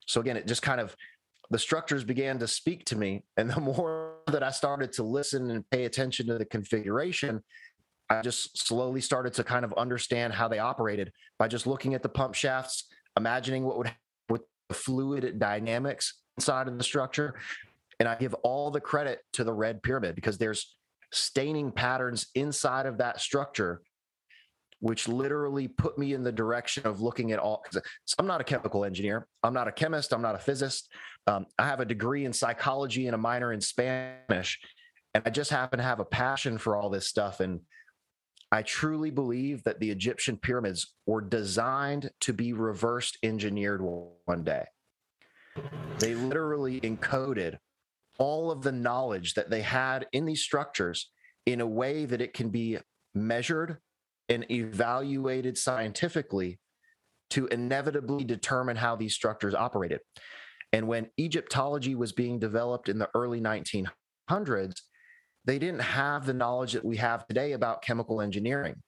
So again, it just kind of the structures began to speak to me. And the more that I started to listen and pay attention to the configuration, I just slowly started to kind of understand how they operated by just looking at the pump shafts, imagining what would with the fluid dynamics inside of the structure. And I give all the credit to the red pyramid because there's staining patterns inside of that structure which literally put me in the direction of looking at all. I'm not a chemical engineer. I'm not a chemist. I'm not a physicist. Um, I have a degree in psychology and a minor in Spanish. And I just happen to have a passion for all this stuff. And I truly believe that the Egyptian pyramids were designed to be reversed engineered one day. They literally encoded all of the knowledge that they had in these structures in a way that it can be measured and evaluated scientifically to inevitably determine how these structures operated. And when Egyptology was being developed in the early 1900s, they didn't have the knowledge that we have today about chemical engineering.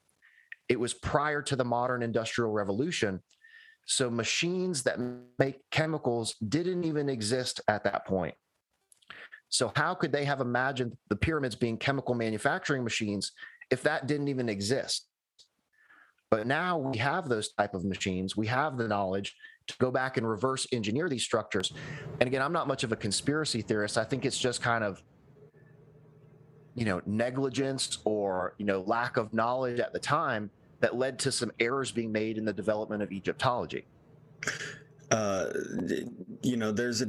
It was prior to the modern industrial revolution. So machines that make chemicals didn't even exist at that point. So, how could they have imagined the pyramids being chemical manufacturing machines if that didn't even exist? But now we have those type of machines. We have the knowledge to go back and reverse engineer these structures. And again, I'm not much of a conspiracy theorist. I think it's just kind of you know negligence or you know lack of knowledge at the time that led to some errors being made in the development of Egyptology. Uh, you know, there's a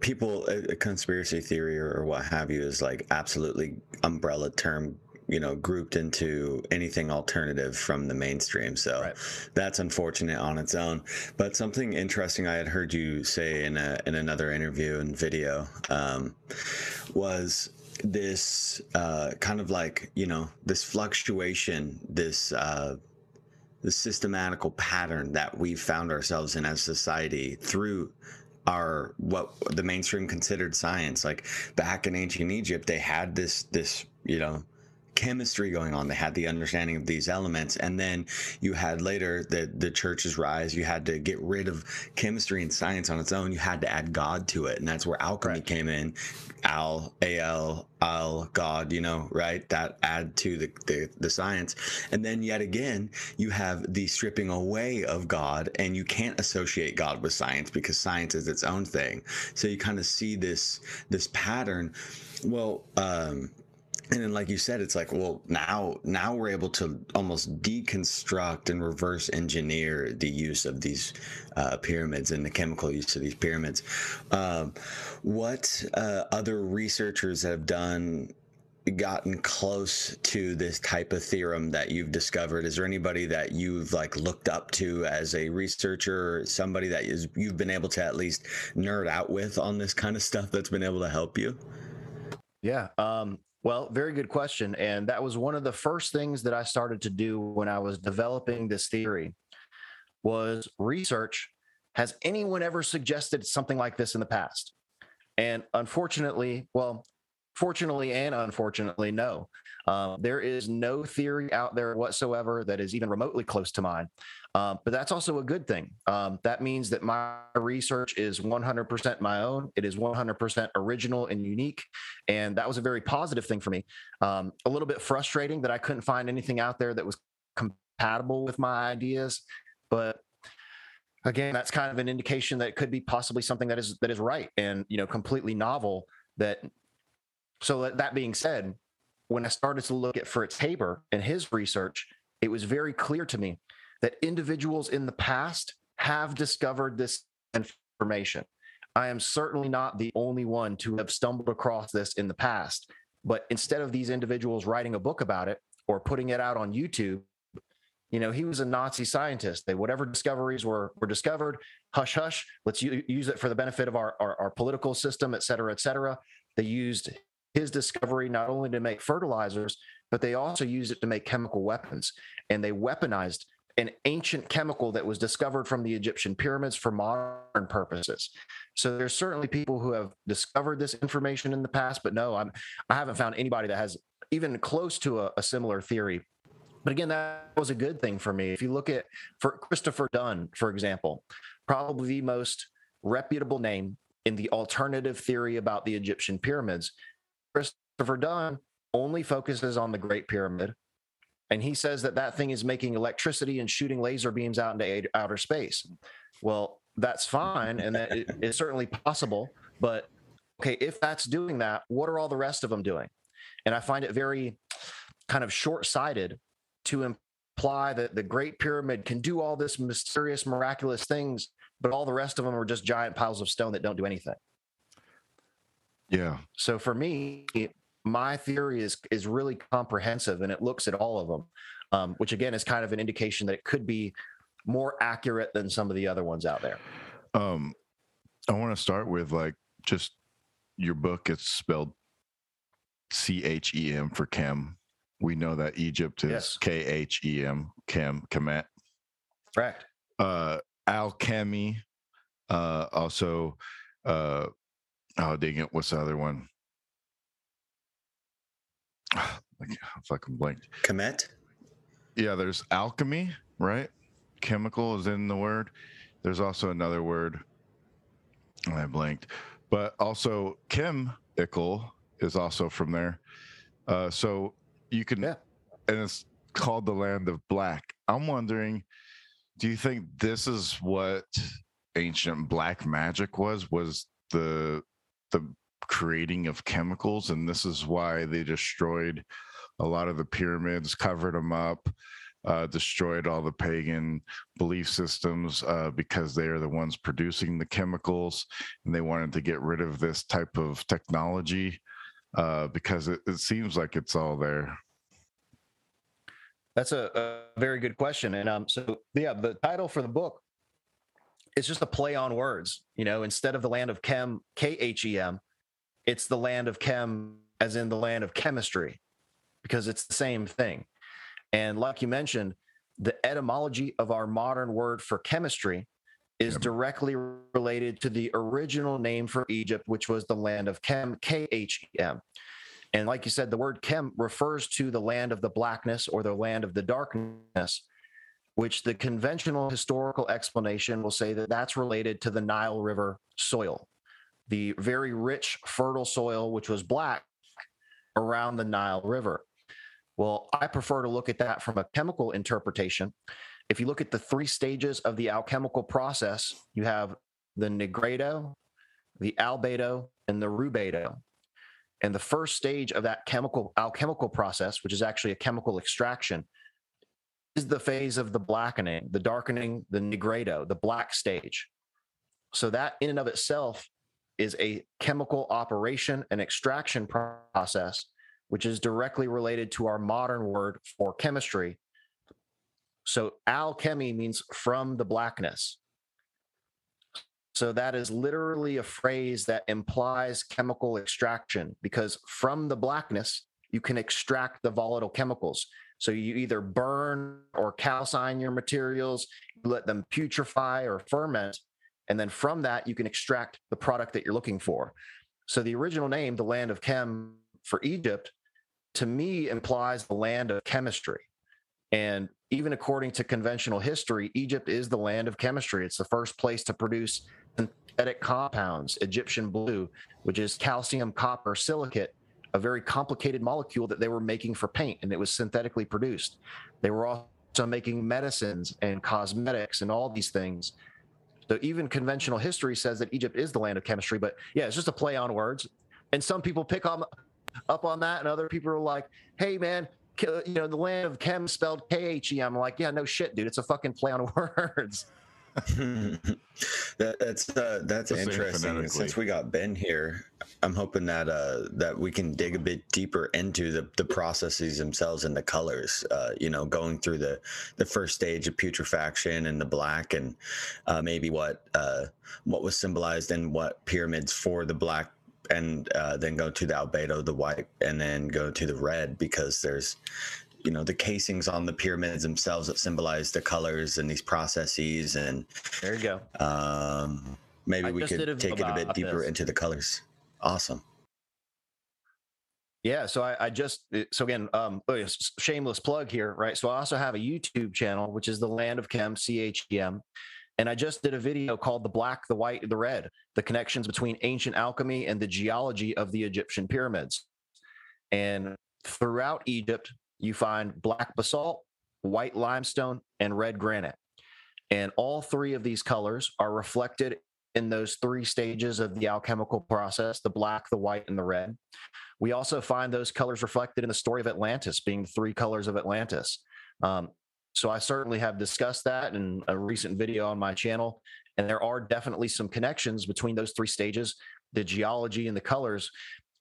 people a, a conspiracy theory or, or, what have you is like absolutely umbrella term. You know, grouped into anything alternative from the mainstream. So right. that's unfortunate on its own. But something interesting I had heard you say in a in another interview and video um, was this uh, kind of like you know this fluctuation, this uh, the systematical pattern that we've found ourselves in as society through our what the mainstream considered science. Like back in ancient Egypt, they had this this you know chemistry going on. They had the understanding of these elements, and then you had later the the church's rise. You had to get rid of chemistry and science on its own. You had to add God to it, and that's where alchemy Right. came in. Al, Al, Al, God, you know, right? That add to the, the the science, and then yet again, you have the stripping away of God, and you can't associate God with science because science is its own thing. So you kind of see this this pattern. Well, um, and then like you said it's like well now now we're able to almost deconstruct and reverse engineer the use of these uh, pyramids and the chemical use of these pyramids um, what uh, other researchers have done gotten close to this type of theorem that you've discovered is there anybody that you've like looked up to as a researcher somebody that is you've been able to at least nerd out with on this kind of stuff that's been able to help you Yeah. Um, well, very good question. And that was one of the first things that I started to do when I was developing this theory was research. Has anyone ever suggested something like this in the past? And unfortunately, well, fortunately and unfortunately, no. Um, there is no theory out there whatsoever that is even remotely close to mine. Um, but that's also a good thing. Um, that means that my research is 100% my own. It is 100% original and unique. And that was a very positive thing for me. Um, a little bit frustrating that I couldn't find anything out there that was compatible with my ideas. But again, that's kind of an indication that it could be possibly something that is that is right and you know completely novel. That so that, that being said, when I started to look at Fritz Haber and his research, it was very clear to me that individuals in the past have discovered this information. I am certainly not the only one to have stumbled across this in the past. But instead of these individuals writing a book about it or putting it out on YouTube, you know, he was a Nazi scientist. They whatever discoveries were were discovered, hush hush. Let's u- use it for the benefit of our, our our political system, et cetera, et cetera. They used his discovery not only to make fertilizers, but they also used it to make chemical weapons. And they weaponized an ancient chemical that was discovered from the Egyptian pyramids for modern purposes. So there's certainly people who have discovered this information in the past, but no, I'm I haven't found anybody that has even close to a, a similar theory. But again, that was a good thing for me. If you look at for Christopher Dunn, for example, probably the most reputable name in the alternative theory about the Egyptian pyramids, Christopher Dunn only focuses on the Great Pyramid and he says that that thing is making electricity and shooting laser beams out into a- outer space. Well, that's fine, and that it- it's certainly possible. But okay, if that's doing that, what are all the rest of them doing? And I find it very kind of short-sighted to imply that the Great Pyramid can do all this mysterious, miraculous things, but all the rest of them are just giant piles of stone that don't do anything. Yeah. So for me, my theory is is really comprehensive and it looks at all of them, um, which again is kind of an indication that it could be more accurate than some of the other ones out there. Um, I want to start with like just your book. It's spelled C H E M for chem. We know that Egypt is Yes. K H E M, chem, Kemet. Correct. Uh, alchemy. Uh, also, uh, oh, dang it. What's the other one? I fucking blanked. Komet? Yeah, there's alchemy, right? Chemical is in the word. There's also another word. and I blanked. But also chemical is also from there. Uh, so you can, Yeah. and it's called the land of black. I'm wondering, do you think this is what ancient black magic was? Was the the creating of chemicals, and this is why they destroyed a lot of the pyramids, covered them up, uh, destroyed all the pagan belief systems uh, because they are the ones producing the chemicals, and they wanted to get rid of this type of technology uh, because it, it seems like it's all there. That's a, a very good question. And um, so yeah, the title for the book is just a play on words. You know, instead of the land of chem, K H E M, it's the land of chem, as in the land of chemistry, because it's the same thing. And like you mentioned, the etymology of our modern word for chemistry is Yep. directly related to the original name for Egypt, which was the land of Chem, K H E M. And like you said, the word Kem refers to the land of the blackness or the land of the darkness, which the conventional historical explanation will say that that's related to the Nile River soil, the very rich, fertile soil, which was black around the Nile River. Well, I prefer to look at that from a chemical interpretation. If you look at the three stages of the alchemical process, you have the nigredo, the albedo, and the rubedo. And the first stage of that chemical alchemical process, which is actually a chemical extraction, is the phase of the blackening, the darkening, the nigredo, the black stage. So that in and of itself is a chemical operation and extraction process, which is directly related to our modern word for chemistry. So alchemy means from the blackness. So that is literally a phrase that implies chemical extraction because from the blackness, you can extract the volatile chemicals. So you either burn or calcine your materials, let them putrefy or ferment, and then from that you can extract the product that you're looking for. So the original name, the land of Chem for Egypt, to me implies the land of chemistry. And even according to conventional history, Egypt is the land of chemistry. It's the first place to produce synthetic compounds, Egyptian blue, which is calcium copper silicate, a very complicated molecule that they were making for paint, and it was synthetically produced. They were also making medicines and cosmetics and all these things. So even conventional history says that Egypt is the land of chemistry, but yeah, it's just a play on words. And some people pick on up on that, and other people are like, "Hey, man, you know, the land of chem spelled K H E. I'm like, yeah, no shit, dude. It's a fucking play on words. that, that's uh, that's Just interesting. Since we got Ben here, I'm hoping that uh, that we can dig a bit deeper into the, the processes themselves and the colors. Uh, you know, going through the the first stage of putrefaction and the black, and uh, maybe what uh, what was symbolized in what pyramids for the black and uh, then go to the albedo, the white, and then go to the red because there's, you know, the casings on the pyramids themselves that symbolize the colors and these processes. And there you go. Um, maybe I we could take it a bit deeper this. into the colors. Awesome. Yeah, so I, I, just so again, um, oh, shameless plug here, right? So I also have a YouTube channel, which is the Land of Chem, C H E M, and I just did a video called The Black, the White, the Red The Connections Between Ancient Alchemy and the Geology of the Egyptian Pyramids. And throughout Egypt, you find black basalt, white limestone, and red granite. And all three of these colors are reflected in those three stages of the alchemical process the black, the white, and the red. We also find those colors reflected in the story of Atlantis, being the three colors of Atlantis. Um, so I certainly have discussed that in a recent video on my channel. And there are definitely some connections between those three stages, the geology and the colors.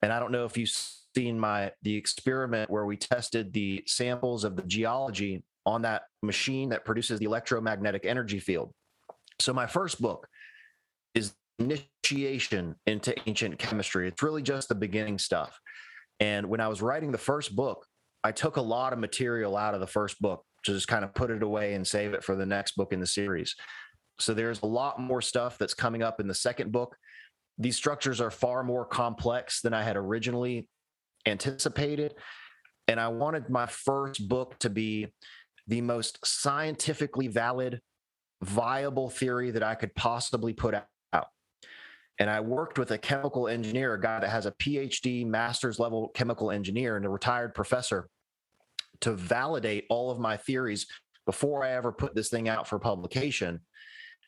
And I don't know if you've seen my the experiment where we tested the samples of the geology on that machine that produces the electromagnetic energy field. So my first book is initiation into ancient chemistry. It's really just the beginning stuff. And when I was writing the first book, I took a lot of material out of the first book to just kind of put it away and save it for the next book in the series. So there's a lot more stuff that's coming up in the second book. These structures are far more complex than I had originally anticipated. And I wanted my first book to be the most scientifically valid, viable theory that I could possibly put out. And I worked with a chemical engineer, a guy that has a PhD, master's level chemical engineer, and a retired professor to validate all of my theories before I ever put this thing out for publication.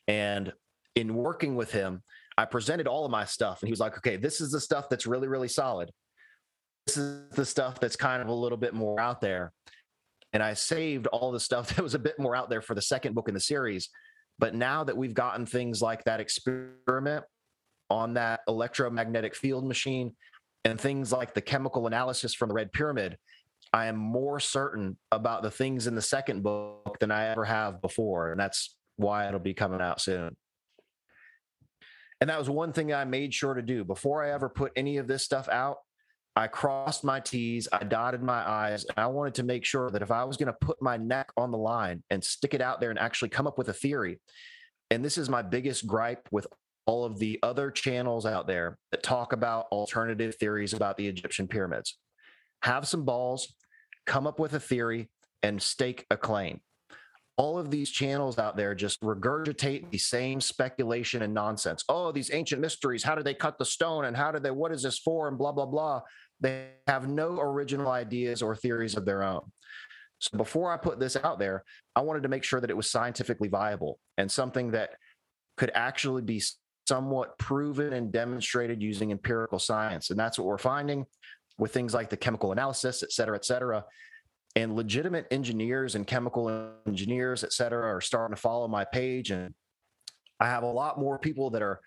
And in working with him, I presented all of my stuff, and he was like, okay, this is the stuff that's really, really solid. This is the stuff that's kind of a little bit more out there. And I saved all the stuff that was a bit more out there for the second book in the series. But now that we've gotten things like that experiment on that electromagnetic field machine and things like the chemical analysis from the Red Pyramid, I am more certain about the things in the second book than I ever have before. And that's why it'll be coming out soon. And that was one thing I made sure to do before I ever put any of this stuff out. I crossed my T's, I dotted my I's, and I wanted to make sure that if I was going to put my neck on the line and stick it out there and actually come up with a theory, and this is my biggest gripe with all of the other channels out there that talk about alternative theories about the Egyptian pyramids have some balls, come up with a theory, and stake a claim. All of these channels out there just regurgitate the same speculation and nonsense. Oh, these ancient mysteries. How did they cut the stone? And how did they, what is this for? And blah, blah, blah. They have no original ideas or theories of their own. So before I put this out there, I wanted to make sure that it was scientifically viable and something that could actually be somewhat proven and demonstrated using empirical science. And that's what we're finding with things like the chemical analysis, et cetera, et cetera. And legitimate engineers and chemical engineers, et cetera, are starting to follow my page. And I have a lot more people that are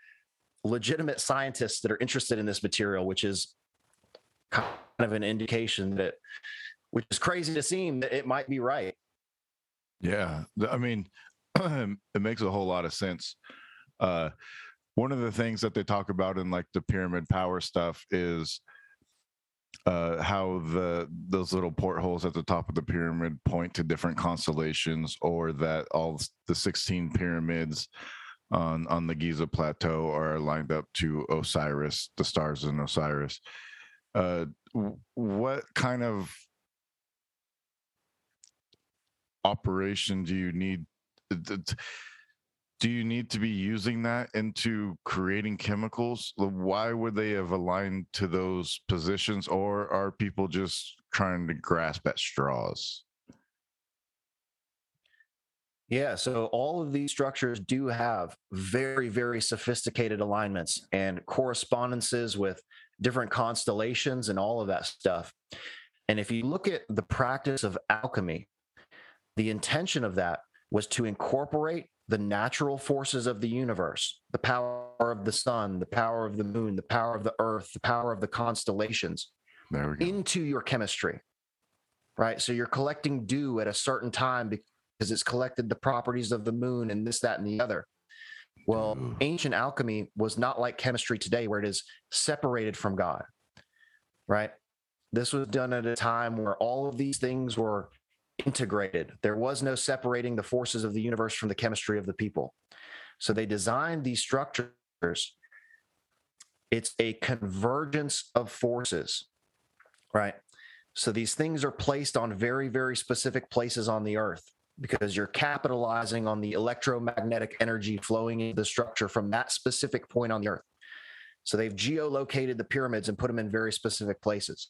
legitimate scientists that are interested in this material, which is kind of an indication that, which is crazy to seem that it might be right. Yeah. I mean, it makes a whole lot of sense. Uh, one of the things that they talk about in like the pyramid power stuff is uh, how the those little portholes at the top of the pyramid point to different constellations, or that all the 16 pyramids on on the Giza plateau are lined up to Osiris, the stars in Osiris. Uh, what kind of operation do you need? do you need to be using that into creating chemicals? Why would they have aligned to those positions, or are people just trying to grasp at straws? Yeah, so all of these structures do have very, very sophisticated alignments and correspondences with different constellations and all of that stuff. And if you look at the practice of alchemy, the intention of that was to incorporate the natural forces of the universe, the power of the sun, the power of the moon, the power of the earth, the power of the constellations into your chemistry. Right. So you're collecting dew at a certain time because it's collected the properties of the moon and this, that, and the other. Well, Ooh. ancient alchemy was not like chemistry today, where it is separated from God. Right. This was done at a time where all of these things were integrated. There was no separating the forces of the universe from the chemistry of the people. So they designed these structures. It's a convergence of forces, right? So these things are placed on very, very specific places on the earth because you're capitalizing on the electromagnetic energy flowing into the structure from that specific point on the earth. So they've geolocated the pyramids and put them in very specific places.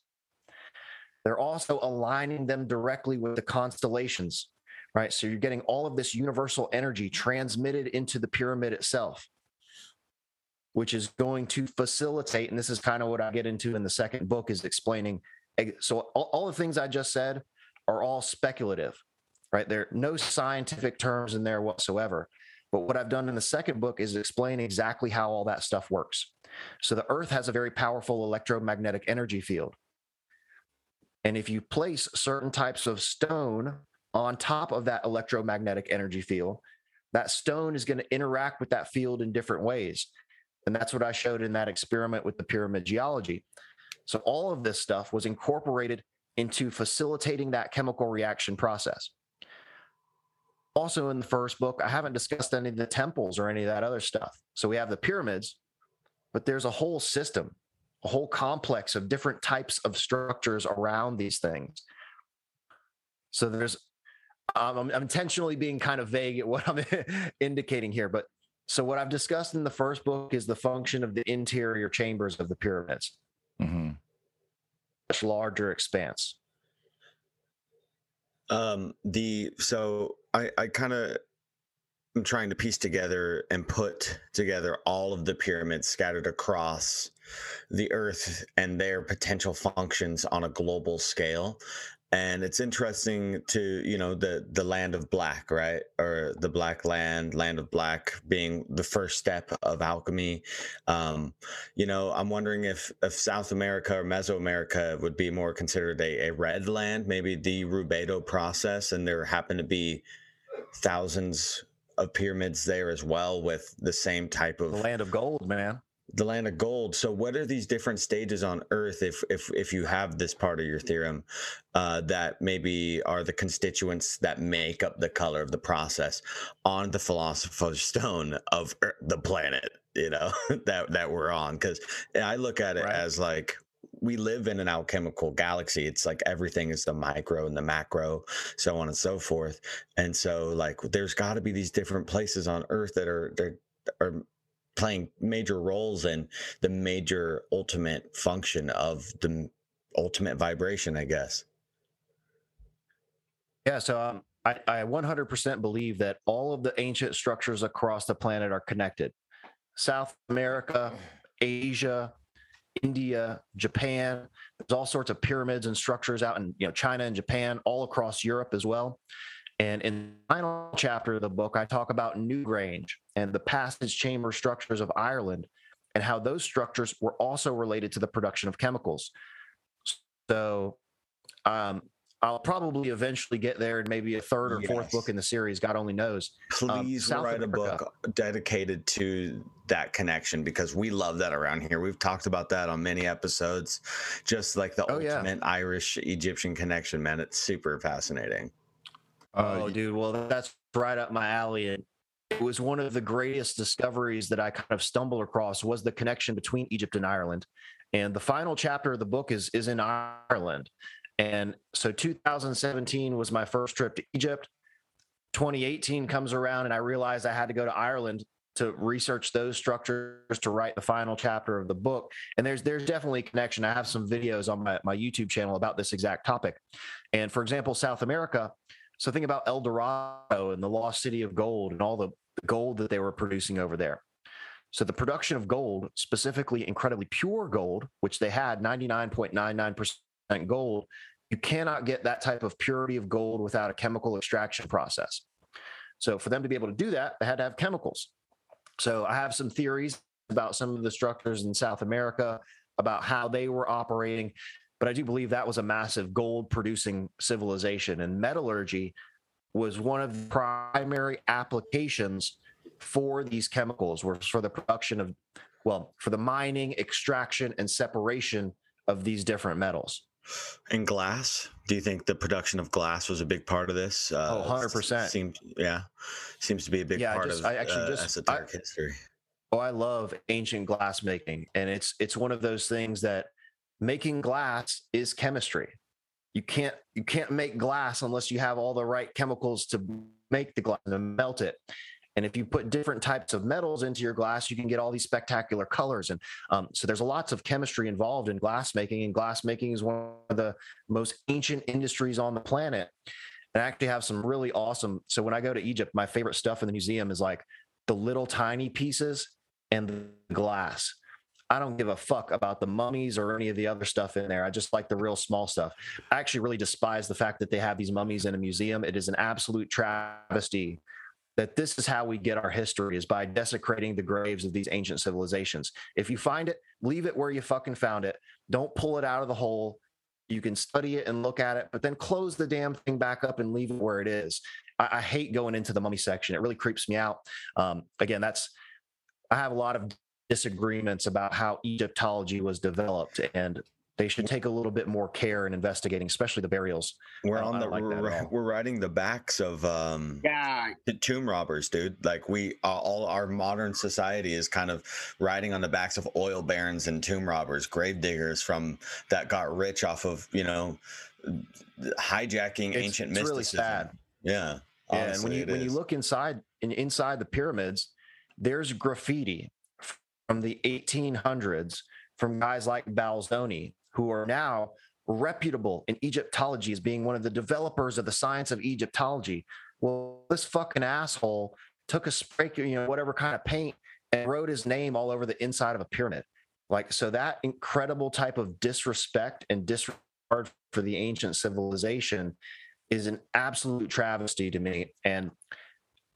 They're also aligning them directly with the constellations, right? So you're getting all of this universal energy transmitted into the pyramid itself, which is going to facilitate. And this is kind of what I get into in the second book is explaining. So all, all the things I just said are all speculative, right? There are no scientific terms in there whatsoever. But what I've done in the second book is explain exactly how all that stuff works. So the Earth has a very powerful electromagnetic energy field. And if you place certain types of stone on top of that electromagnetic energy field, that stone is going to interact with that field in different ways. And that's what I showed in that experiment with the pyramid geology. So all of this stuff was incorporated into facilitating that chemical reaction process. Also, in the first book, I haven't discussed any of the temples or any of that other stuff. So we have the pyramids, but there's a whole system a whole complex of different types of structures around these things. So there's, um, I'm, I'm intentionally being kind of vague at what I'm indicating here, but so what I've discussed in the first book is the function of the interior chambers of the pyramids. Mm-hmm. Much larger expanse. Um, the so I I kind of I'm trying to piece together and put together all of the pyramids scattered across the earth and their potential functions on a global scale and it's interesting to you know the the land of black right or the black land land of black being the first step of alchemy um you know i'm wondering if if south america or mesoamerica would be more considered a, a red land maybe the rubedo process and there happen to be thousands of pyramids there as well with the same type of the land of gold, man. The land of gold. So, what are these different stages on Earth, if if if you have this part of your theorem, uh, that maybe are the constituents that make up the color of the process on the philosopher's stone of Earth, the planet? You know that that we're on, because I look at it right. as like we live in an alchemical galaxy. It's like everything is the micro and the macro, so on and so forth. And so, like, there's got to be these different places on Earth that are that are playing major roles in the major ultimate function of the ultimate vibration, I guess. Yeah, so um, I, I 100% believe that all of the ancient structures across the planet are connected. South America, Asia, India, Japan. There's all sorts of pyramids and structures out in you know China and Japan, all across Europe as well. And in the final chapter of the book, I talk about Newgrange and the passage chamber structures of Ireland and how those structures were also related to the production of chemicals. So um, I'll probably eventually get there in maybe a third or fourth book in the series. God only knows. Um, Please South write a book dedicated to that connection because we love that around here. We've talked about that on many episodes. Just like the Oh, yeah. ultimate Irish Egyptian connection, man. It's super fascinating. Uh, oh, dude. Well, that's right up my alley. And it was one of the greatest discoveries that I kind of stumbled across was the connection between Egypt and Ireland. And the final chapter of the book is is in Ireland. And so 2017 was my first trip to Egypt. 2018 comes around and I realized I had to go to Ireland to research those structures to write the final chapter of the book. And there's there's definitely a connection. I have some videos on my, my YouTube channel about this exact topic. And for example, South America, so think about El Dorado and the lost city of gold and all the gold that they were producing over there. So the production of gold, specifically incredibly pure gold, which they had 99.99% gold, you cannot get that type of purity of gold without a chemical extraction process. So for them to be able to do that, they had to have chemicals. So I have some theories about some of the structures in South America, about how they were operating, but I do believe that was a massive gold producing civilization. And metallurgy was one of the primary applications for these chemicals, was for the production of, well, for the mining, extraction, and separation of these different metals. And glass, do you think the production of glass was a big part of this? Uh, 100%. Seems, yeah, seems to be a big Yeah, part just- of I actually uh, just- esoteric history. Oh, I love ancient glass making, and it's it's one of those things that making glass is chemistry. You can't you can't make glass unless you have all the right chemicals to make the glass and melt it. And if you put different types of metals into your glass, you can get all these spectacular colors. And um, so there's lots of chemistry involved in glass making, and glass making is one of the most ancient industries on the planet. And I actually have some really awesome. So when I go to Egypt, my favorite stuff in the museum is like the little tiny pieces and the glass. I don't give a fuck about the mummies or any of the other stuff in there. I just like the real small stuff. I actually really despise the fact that they have these mummies in a museum. It is an absolute travesty that this is how we get our history is by desecrating the graves of these ancient civilizations. If you find it, leave it where you fucking found it. Don't pull it out of the hole. You can study it and look at it, but then close the damn thing back up and leave it where it is. I, I hate going into the mummy section. It really creeps me out. Um, again, that's I have a lot of disagreements about how Egyptology was developed, and they should take a little bit more care in investigating, especially the burials. We're on the like we're, we're riding the backs of um Yeah, the tomb robbers, dude. Like we uh, all our modern society is kind of riding on the backs of oil barons and tomb robbers, grave diggers from that got rich off of you know hijacking It's- ancient it's really mysticism. sad. Yeah, Yeah, and when you it when you look inside in, inside the pyramids, there's graffiti from the 1800s from guys like Belzoni, who are now reputable in Egyptology as being one of the developers of the science of Egyptology. Well, this fucking asshole took a spray, you know, whatever kind of paint, and wrote his name all over the inside of a pyramid. Like, so that incredible type of disrespect and disregard for the ancient civilization is an absolute travesty to me. And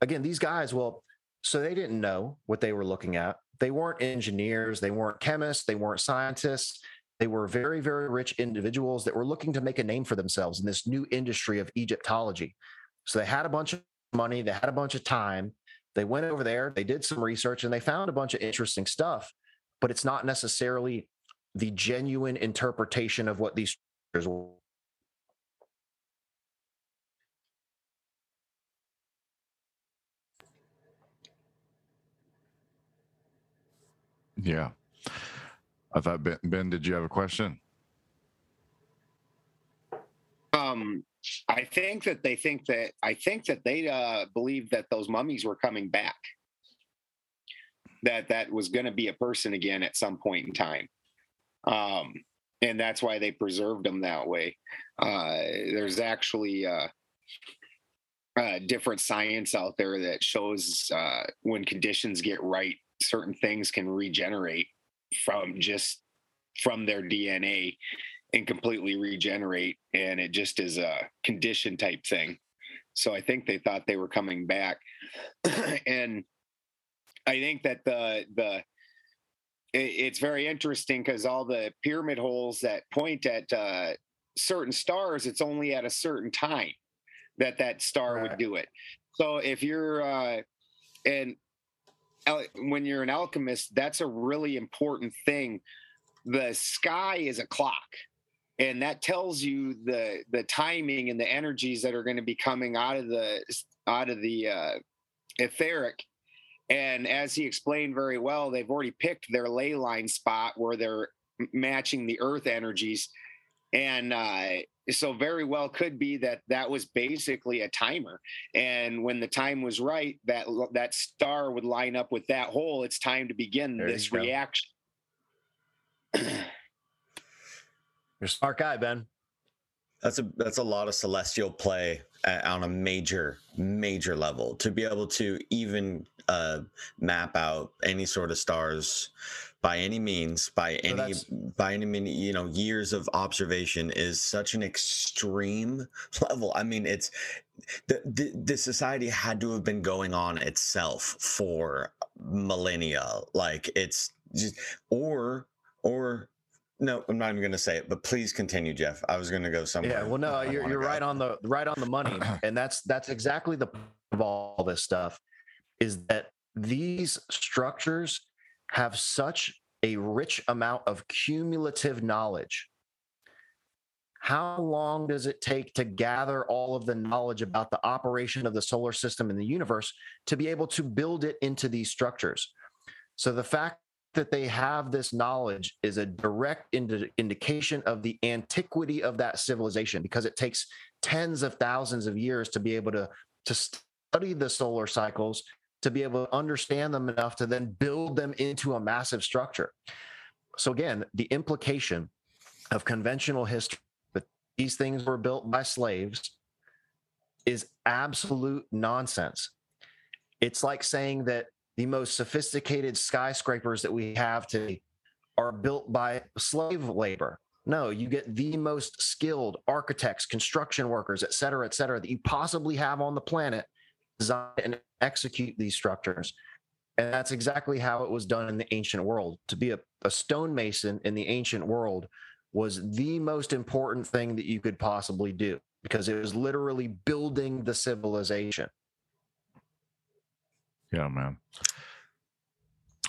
again, these guys, well, so they didn't know what they were looking at. They weren't engineers, they weren't chemists, they weren't scientists. They were very, very rich individuals that were looking to make a name for themselves in this new industry of Egyptology. So they had a bunch of money, they had a bunch of time. They went over there, they did some research, and they found a bunch of interesting stuff, but it's not necessarily the genuine interpretation of what these were. Yeah. I thought ben, ben did you have a question? Um, I think that they think that I think that they uh, believe that those mummies were coming back. That that was going to be a person again at some point in time, um, and that's why they preserved them that way. Uh, there's actually uh, different science out there that shows uh, when conditions get right, certain things can regenerate from just from their DNA and completely regenerate. And it just is a condition type thing. So I think they thought they were coming back. and I think that the, the, it's very interesting because all the pyramid holes that point at uh, certain stars, it's only at a certain time that that star right. would do it. So if you're, uh, and when you're an alchemist, that's a really important thing. The sky is a clock and that tells you the the timing and the energies that are going to be coming out of the out of the uh, etheric and as he explained very well they've already picked their ley line spot where they're matching the earth energies and uh, so very well could be that that was basically a timer. And when the time was right that that star would line up with that hole. It's time to begin there this reaction. You're a smart guy, Ben. That's a that's a lot of celestial play on a major major level. To be able to even uh, map out any sort of stars by any means by so any by any many you know years of observation is such an extreme level i mean it's the, the the society had to have been going on itself for millennia like it's just or or no, I'm not even going to say it, but please continue, Jeff. I was going to go somewhere. Yeah, well, no, you're, you're right on the right on the money, and that's that's exactly the of all this stuff is that these structures have such a rich amount of cumulative knowledge. How long does it take to gather all of the knowledge about the operation of the solar system and the universe to be able to build it into these structures? So the fact that they have this knowledge is a direct indi- indication of the antiquity of that civilization because it takes tens of thousands of years to be able to to study the solar cycles to be able to understand them enough to then build them into a massive structure so again the implication of conventional history that these things were built by slaves is absolute nonsense it's like saying that the most sophisticated skyscrapers that we have today are built by slave labor. No, you get the most skilled architects, construction workers, et cetera, et cetera, that you possibly have on the planet design and execute these structures. And that's exactly how it was done in the ancient world. To be a, a stonemason in the ancient world was the most important thing that you could possibly do because it was literally building the civilization. Yeah, man.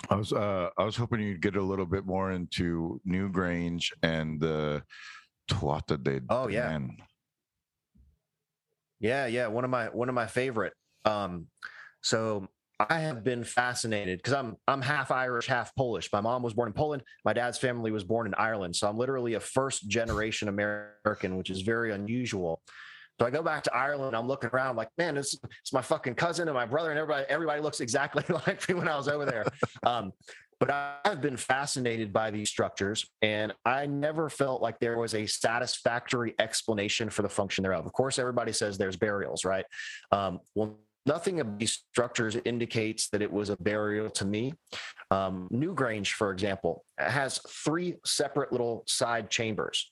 I was uh, I was hoping you'd get a little bit more into Newgrange and the Tuatha de Oh yeah. Yeah, yeah. One of my one of my favorite. Um, so I have been fascinated because I'm I'm half Irish, half Polish. My mom was born in Poland. My dad's family was born in Ireland. So I'm literally a first generation American, which is very unusual. So I go back to Ireland. I'm looking around, I'm like, man, it's it's my fucking cousin and my brother and everybody. Everybody looks exactly like me when I was over there. Um, but I've been fascinated by these structures, and I never felt like there was a satisfactory explanation for the function thereof. Of course, everybody says there's burials, right? Um, well, nothing of these structures indicates that it was a burial to me. Um, Newgrange, for example, has three separate little side chambers.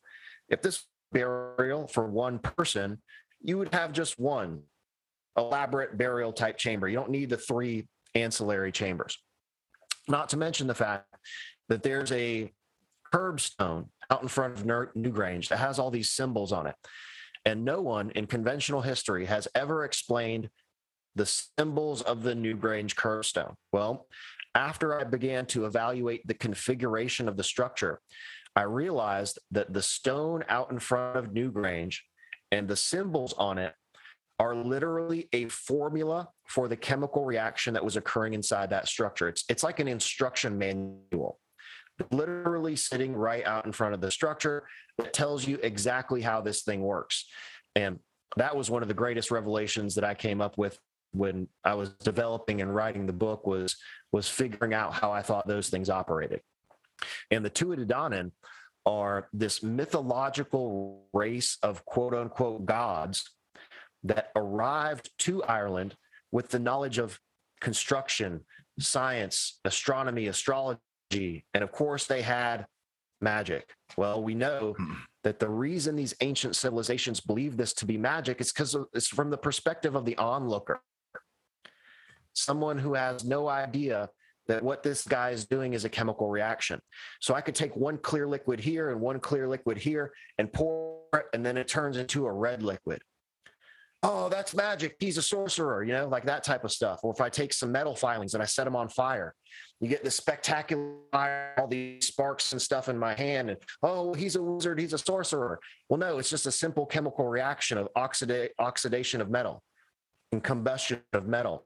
If this burial for one person, you would have just one elaborate burial type chamber. You don't need the three ancillary chambers. Not to mention the fact that there's a curbstone out in front of Newgrange that has all these symbols on it. And no one in conventional history has ever explained the symbols of the Newgrange curbstone. Well, after I began to evaluate the configuration of the structure, I realized that the stone out in front of Newgrange and the symbols on it are literally a formula for the chemical reaction that was occurring inside that structure. It's it's like an instruction manual, literally sitting right out in front of the structure that tells you exactly how this thing works. And that was one of the greatest revelations that I came up with when I was developing and writing the book was was figuring out how I thought those things operated. And the Danann are this mythological race of quote unquote gods that arrived to Ireland with the knowledge of construction, science, astronomy, astrology, and of course they had magic. Well, we know hmm. that the reason these ancient civilizations believe this to be magic is because it's from the perspective of the onlooker. Someone who has no idea that what this guy is doing is a chemical reaction. So I could take one clear liquid here and one clear liquid here and pour it, and then it turns into a red liquid. Oh, that's magic. He's a sorcerer, you know, like that type of stuff. Or if I take some metal filings and I set them on fire, you get this spectacular fire, all these sparks and stuff in my hand, and oh, he's a wizard, he's a sorcerer. Well, no, it's just a simple chemical reaction of oxida- oxidation of metal and combustion of metal.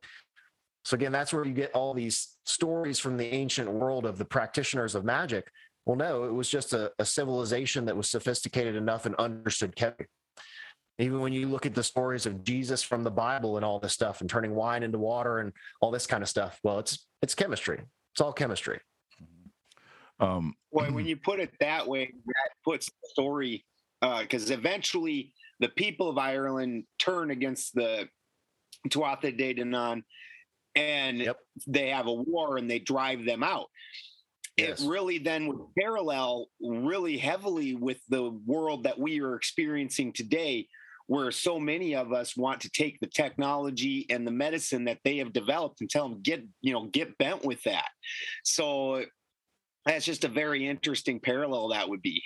So again, that's where you get all these stories from the ancient world of the practitioners of magic. Well, no, it was just a, a civilization that was sophisticated enough and understood chemistry. Even when you look at the stories of Jesus from the Bible and all this stuff and turning wine into water and all this kind of stuff, well, it's it's chemistry. It's all chemistry. Um, well, when you put it that way, that puts the story because uh, eventually the people of Ireland turn against the Tuatha De Danann and yep. they have a war and they drive them out. Yes. It really then would parallel really heavily with the world that we are experiencing today, where so many of us want to take the technology and the medicine that they have developed and tell them get you know get bent with that. So that's just a very interesting parallel that would be.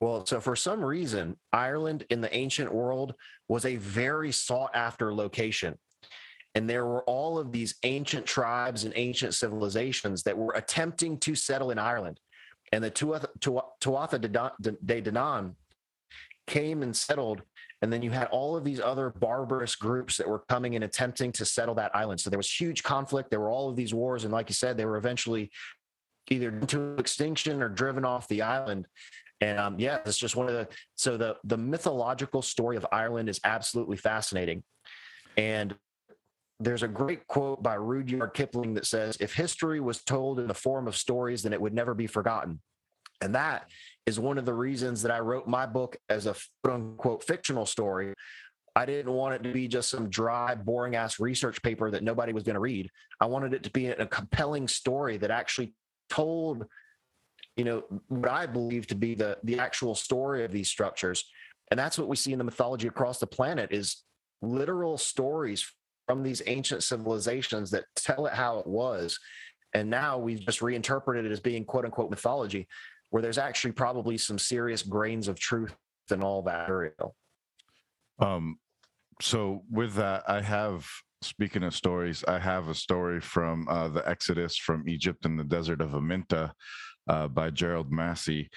Well, so for some reason, Ireland in the ancient world was a very sought after location. And there were all of these ancient tribes and ancient civilizations that were attempting to settle in Ireland. And the Tuatha, De Danann came and settled. And then you had all of these other barbarous groups that were coming and attempting to settle that island. So there was huge conflict. There were all of these wars. And like you said, they were eventually either into extinction or driven off the island. And um, yeah, it's just one of the so the the mythological story of Ireland is absolutely fascinating. And there's a great quote by Rudyard Kipling that says, If history was told in the form of stories, then it would never be forgotten. And that is one of the reasons that I wrote my book as a quote unquote fictional story. I didn't want it to be just some dry, boring ass research paper that nobody was going to read. I wanted it to be a compelling story that actually told, you know, what I believe to be the the actual story of these structures. And that's what we see in the mythology across the planet is literal stories from these ancient civilizations that tell it how it was. And now we've just reinterpreted it as being quote unquote mythology, where there's actually probably some serious grains of truth in all that material. Um, so with that, I have speaking of stories, I have a story from uh, the Exodus from Egypt in the desert of Amenta uh, by Gerald Massey.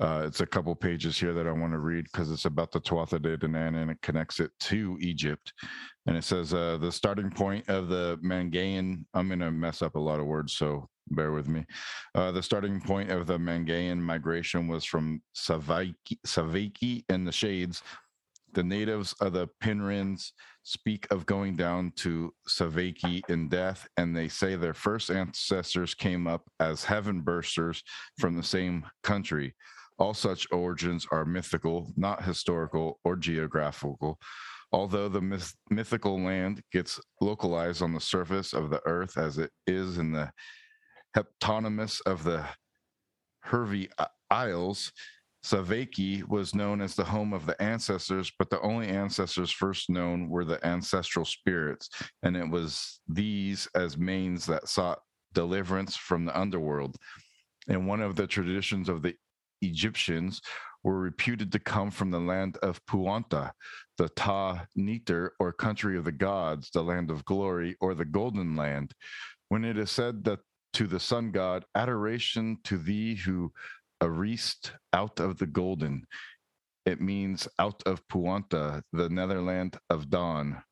Uh, it's a couple pages here that I want to read because it's about the Tuatha De Danann and it connects it to Egypt. And it says uh, the starting point of the Mangaean. I'm going to mess up a lot of words, so bear with me. Uh, the starting point of the Mangaean migration was from Savaiki, Savaiki in the Shades. The natives of the Pinrins speak of going down to Savaiki in death, and they say their first ancestors came up as heaven bursters from the same country. All such origins are mythical, not historical or geographical. Although the myth- mythical land gets localized on the surface of the earth as it is in the heptonymus of the Hervey uh, Isles, Savaiki was known as the home of the ancestors, but the only ancestors first known were the ancestral spirits, and it was these as manes that sought deliverance from the underworld. And one of the traditions of the Egyptians were reputed to come from the land of Puanta, the Ta Neter, or country of the gods, the land of glory, or the golden land. When it is said that to the sun god, adoration to thee who arist out of the golden, it means out of Puanta, the netherland of dawn.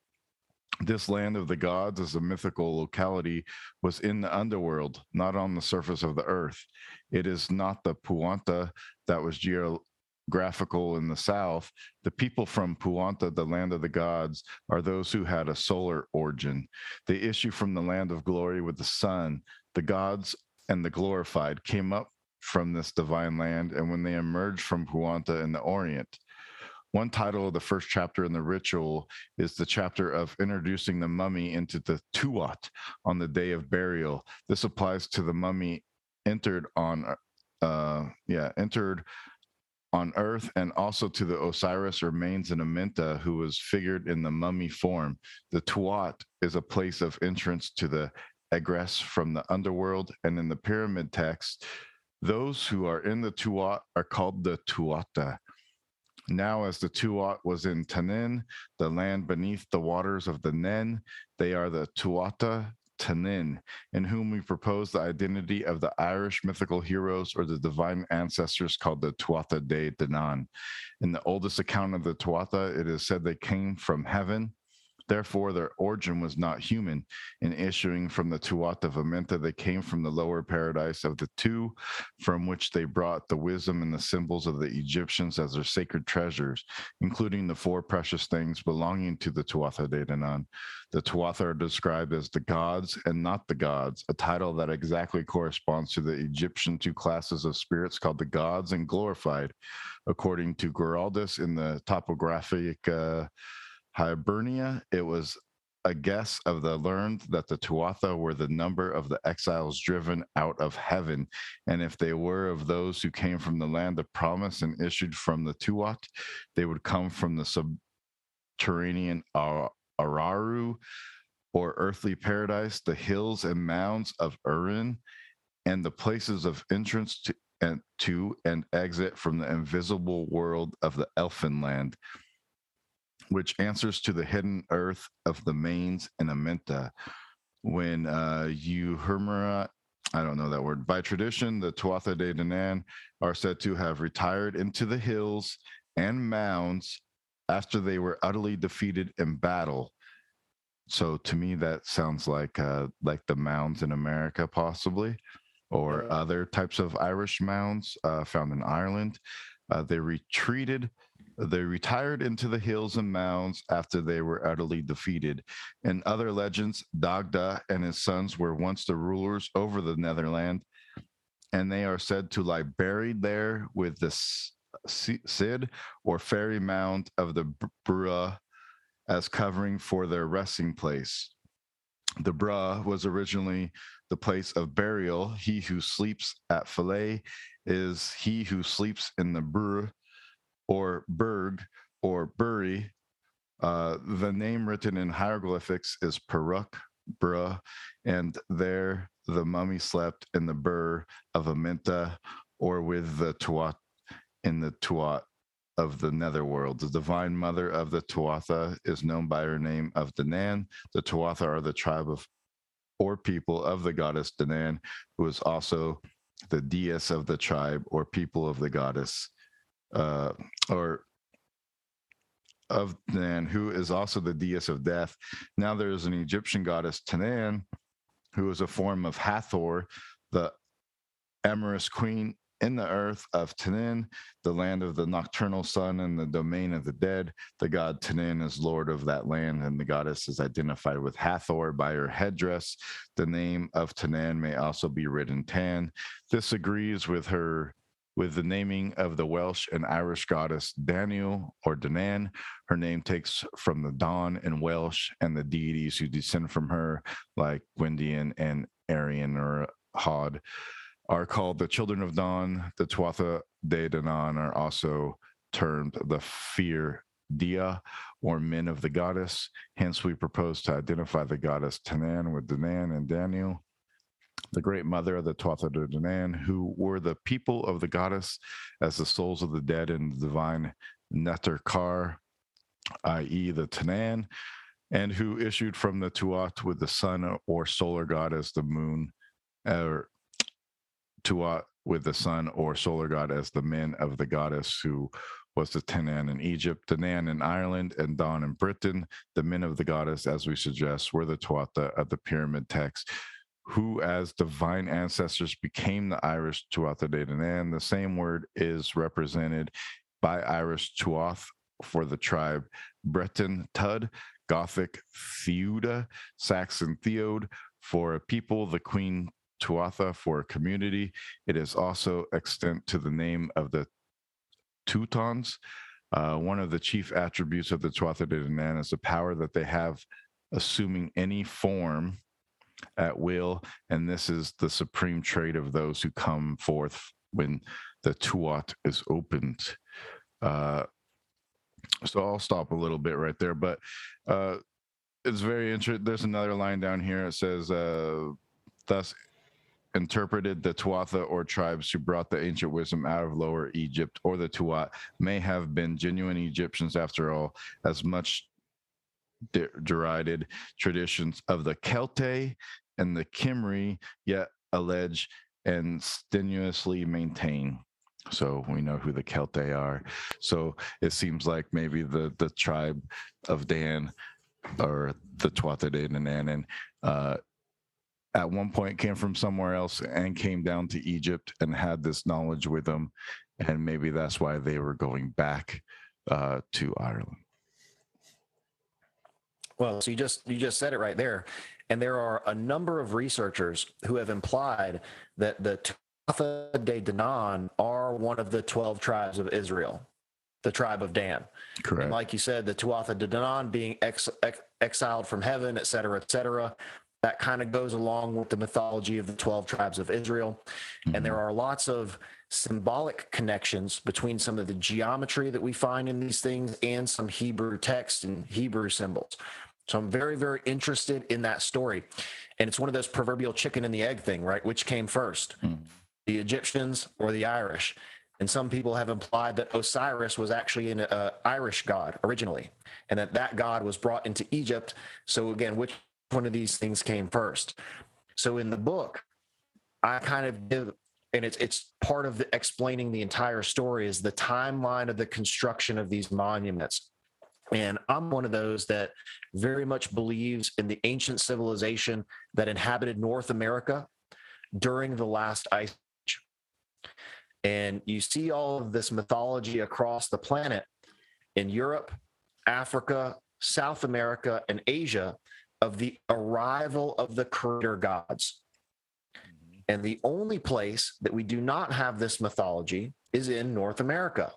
This land of the gods, as a mythical locality, was in the underworld, not on the surface of the earth. It is not the Puanta that was geographical in the south, the people from Puanta, the land of the gods, are those who had a solar origin. They issue from the land of glory with the sun. The gods and the glorified came up from this divine land, and when they emerged from Puanta in the Orient, one title of the first chapter in the ritual is the chapter of introducing the mummy into the Tuat on the day of burial. This applies to the mummy entered on, uh, yeah, entered on earth and also to the Osiris remains in Amenta, who was figured in the mummy form. The Tuat is a place of entrance to the egress from the underworld, and in the pyramid text, those who are in the Tuat are called the Tuata. Now, as the Tuat was in Tanin, the land beneath the waters of the Nen, they are the Tuata Tanin, in whom we propose the identity of the Irish mythical heroes or the divine ancestors called the Tuatha De Danann. In the oldest account of the Tuatha, it is said they came from heaven Therefore, their origin was not human. In issuing from the Tuatha of Amenta, they came from the lower paradise of the two, from which they brought the wisdom and the symbols of the Egyptians as their sacred treasures, including the four precious things belonging to the Tuatha De Danann. The Tuatha are described as the gods and not the gods, a title that exactly corresponds to the Egyptian two classes of spirits called the gods and glorified, according to Giraldus in the topographic. Uh, Hibernia, it was a guess of the learned that the Tuatha were the number of the exiles driven out of heaven. And if they were of those who came from the land of promise and issued from the Tuat, they would come from the subterranean Araru or earthly paradise, the hills and mounds of Urin, and the places of entrance to and to and exit from the invisible world of the elfin land which answers to the hidden earth of the manes and Amenta. When uh, Uhurmira, I don't know that word, by tradition, the Tuatha De Danann are said to have retired into the hills and mounds after they were utterly defeated in battle. So to me, that sounds like uh, like the mounds in America, possibly, or yeah. other types of Irish mounds uh, found in Ireland. Uh, they retreated they retired into the hills and mounds after they were utterly defeated. In other legends, Dagda and his sons were once the rulers over the Netherland, and they are said to lie buried there with the Sid or fairy mound of the Brugha as covering for their resting place. The Brugha was originally the place of burial. He who sleeps at Philae is he who sleeps in the Brugha or Berg or Bury. Uh, the name written in hieroglyphics is Peruk, Bruh, and there the mummy slept in the Bur of Amenta or with the Tuat in the Tuat of the netherworld. The divine mother of the Tuatha is known by her name of Danann. The Tuatha are the tribe of or people of the goddess Danann, who is also the deus of the tribe or people of the goddess uh, or of Nan, who is also the deities of death. Now there is an Egyptian goddess Tanan, who is a form of Hathor, the amorous queen in the earth of Tanin, the land of the nocturnal sun and the domain of the dead. The god Tanin is lord of that land, and the goddess is identified with Hathor by her headdress. The name of Tanan may also be written Tan. This agrees with her with the naming of the Welsh and Irish goddess Daniel or Danan. Her name takes from the dawn in Welsh and the deities who descend from her, like Gwydion and Arian or Hod, are called the children of dawn. The Tuatha De Danann are also termed the Fear Dia or men of the goddess. Hence, we propose to identify the goddess Tanan with Danan and Daniel the great mother of the Tuatha De Danann, who were the people of the goddess as the souls of the dead in the divine Neter Kar, i.e., the Tanan, and who issued from the Tuat with the sun or solar god as the moon, or Tuat with the sun or solar god as the men of the goddess who was the Tanan in Egypt, Danan in Ireland, and Don in Britain. The men of the goddess, as we suggest, were the Tuatha of the pyramid text, who as divine ancestors became the Irish Tuatha De Danann. The same word is represented by Irish Tuath for the tribe Breton Tud, Gothic Theuda, Saxon Theod for a people, the Queen Tuatha for a community. It is also extant to the name of the Teutons. Uh, one of the chief attributes of the Tuatha De Danann is the power that they have assuming any form at will. And this is the supreme trait of those who come forth when the Tuat is opened. Uh, so I'll stop a little bit right there, but uh, it's very interesting. There's another line down here. It says, uh, "Thus interpreted, the Tuatha or tribes who brought the ancient wisdom out of Lower Egypt, or the Tuat, may have been genuine Egyptians after all, as much de- derided traditions of the Celtae and the Kimri, yet allege and strenuously maintain." So we know who the Celtae are. So it seems like maybe the the tribe of Dan or the Tuatha De Danann uh, at one point came from somewhere else and came down to Egypt and had this knowledge with them, and maybe that's why they were going back uh, to Ireland. Well, so you just you just said it right there, and there are a number of researchers who have implied that the Tuatha De Danann are one of the twelve tribes of Israel, the tribe of Dan. Correct. And like you said, the Tuatha De Danann being ex, ex, exiled from heaven, et cetera, et cetera. That kind of goes along with the mythology of the 12 tribes of Israel. Mm-hmm. And there are lots of symbolic connections between some of the geometry that we find in these things and some Hebrew text and Hebrew symbols. So I'm very, very interested in that story. And it's one of those proverbial chicken and the egg thing, right? Which came first, Mhm. the Egyptians or the Irish? And some people have implied that Osiris was actually an uh, Irish god originally, and that that god was brought into Egypt. So again, which one of these things came first? So in the book, I kind of give, and it's it's part of the, explaining the entire story is the timeline of the construction of these monuments. And I'm one of those that very much believes in the ancient civilization that inhabited North America during the last ice age. And you see all of this mythology across the planet in Europe, Africa, South America, and Asia of the arrival of the creator gods. Mm-hmm. And the only place that we do not have this mythology is in North America.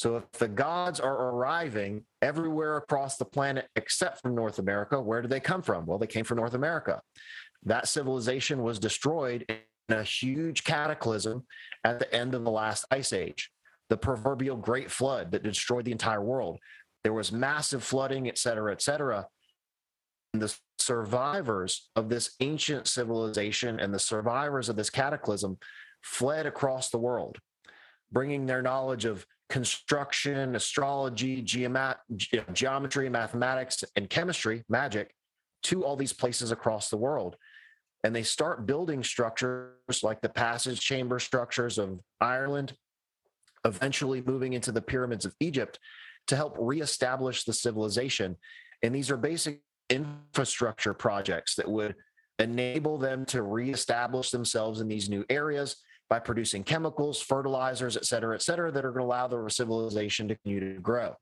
So if the gods are arriving everywhere across the planet except from North America, where do they come from? Well, they came from North America. That civilization was destroyed in a huge cataclysm at the end of the last ice age, the proverbial great flood that destroyed the entire world. There was massive flooding, et cetera, et cetera. And the survivors of this ancient civilization and the survivors of this cataclysm fled across the world, bringing their knowledge of construction, astrology, geometry, mathematics, and chemistry, magic, to all these places across the world. And they start building structures like the passage chamber structures of Ireland, eventually moving into the pyramids of Egypt to help reestablish the civilization. And these are basic infrastructure projects that would enable them to reestablish themselves in these new areas by producing chemicals, fertilizers, et cetera, et cetera, that are going to allow the civilization to continue to grow.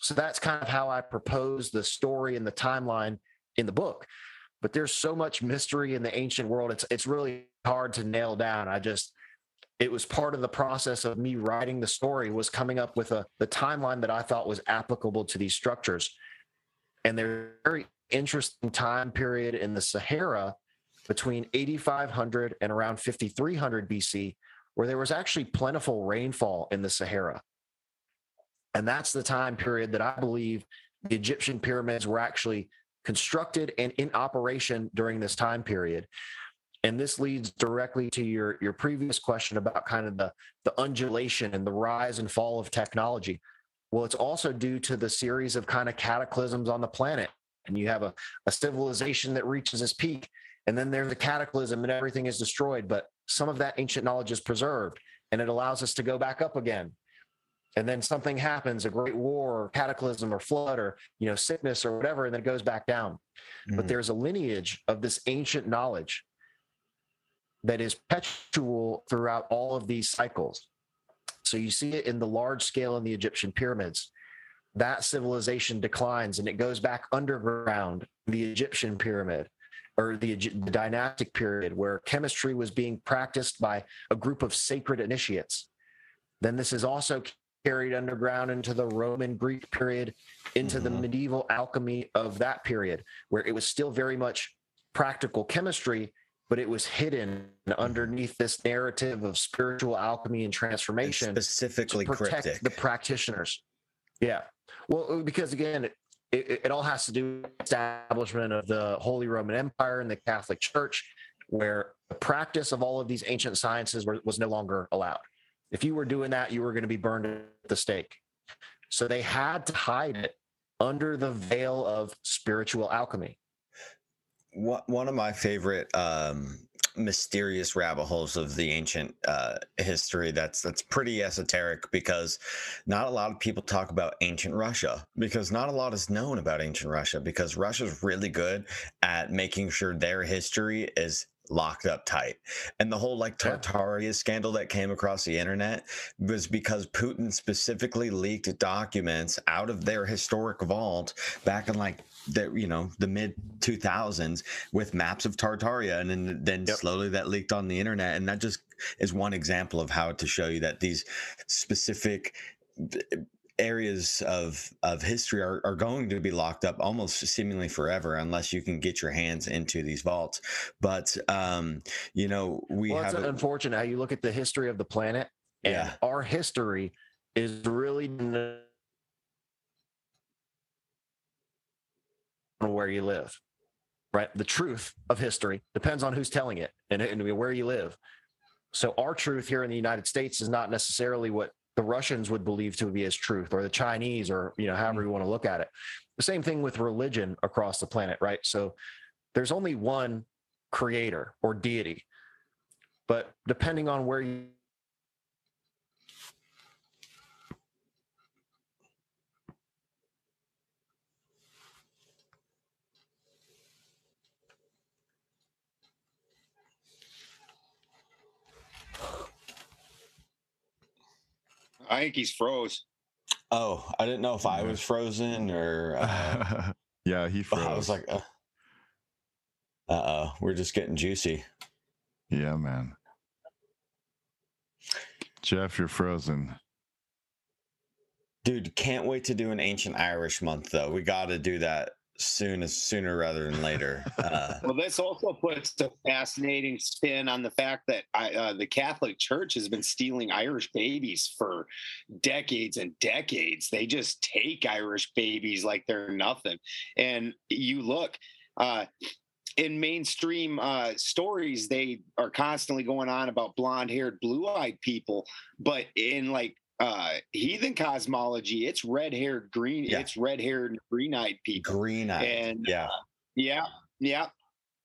So that's kind of how I propose the story and the timeline in the book. But there's so much mystery in the ancient world. It's it's really hard to nail down. I just it was part of the process of me writing the story was coming up with a the timeline that I thought was applicable to these structures. And they're very interesting time period in the Sahara between 8500 and around 5300 BC, where there was actually plentiful rainfall in the Sahara. And that's the time period that I believe the Egyptian pyramids were actually constructed and in operation during this time period. And this leads directly to your, your previous question about kind of the, the undulation and the rise and fall of technology. Well, it's also due to the series of kind of cataclysms on the planet. And you have a, a civilization that reaches its peak, and then there's a cataclysm and everything is destroyed. But some of that ancient knowledge is preserved, and it allows us to go back up again. And then something happens, a great war or cataclysm or flood or you know sickness or whatever, and then it goes back down. But Mhm. there's a lineage of this ancient knowledge that is perpetual throughout all of these cycles. So you see it in the large scale in the Egyptian pyramids. That civilization declines and it goes back underground, the Egyptian pyramid or the, the dynastic period where chemistry was being practiced by a group of sacred initiates. Then this is also carried underground into the Roman Greek period, into mm-hmm. the medieval alchemy of that period, where it was still very much practical chemistry, but it was hidden underneath this narrative of spiritual alchemy and transformation, and specifically to protect cryptic. the practitioners. Yeah, well, because again, it, it all has to do with establishment of the Holy Roman Empire and the Catholic Church, where the practice of all of these ancient sciences were, was no longer allowed. If you were doing that, you were going to be burned at the stake. So they had to hide it under the veil of spiritual alchemy. One of my favorite um, mysterious rabbit holes of the ancient uh, history that's that's pretty esoteric because not a lot of people talk about ancient Russia because not a lot is known about ancient Russia because Russia's really good at making sure their history is locked up tight. And the whole like Tartaria scandal that came across the internet was because Putin specifically leaked documents out of their historic vault back in like the you know the mid 2000s with maps of Tartaria and then then yep. slowly that leaked on the internet and that just is one example of how to show you that these specific areas of of history are, are going to be locked up almost seemingly forever unless you can get your hands into these vaults but um you know we well, have it's unfortunate how you look at the history of the planet and yeah. our history is really where you live right the truth of history depends on who's telling it and, and where you live so our truth here in the united states is not necessarily what the Russians would believe to be as truth, or the Chinese, or you know, however mm. you want to look at it. The same thing with religion across the planet, right? So there's only one creator or deity, but depending on where you I think he's froze. Oh, I didn't know if I was frozen or. Uh, yeah, he froze. I was like, uh oh, we're just getting juicy. Yeah, man. Jeff, you're frozen. Dude, can't wait to do an ancient Irish month though. We got to do that soon as sooner rather than later. Uh, well, this also puts a fascinating spin on the fact that I, uh, the Catholic Church has been stealing Irish babies for decades and decades. They just take Irish babies like they're nothing. And you look, uh, in mainstream uh, stories, they are constantly going on about blonde haired, blue eyed people. But in like uh heathen cosmology it's red haired green yeah. it's red haired green eyed people green eyed and yeah uh, yeah yeah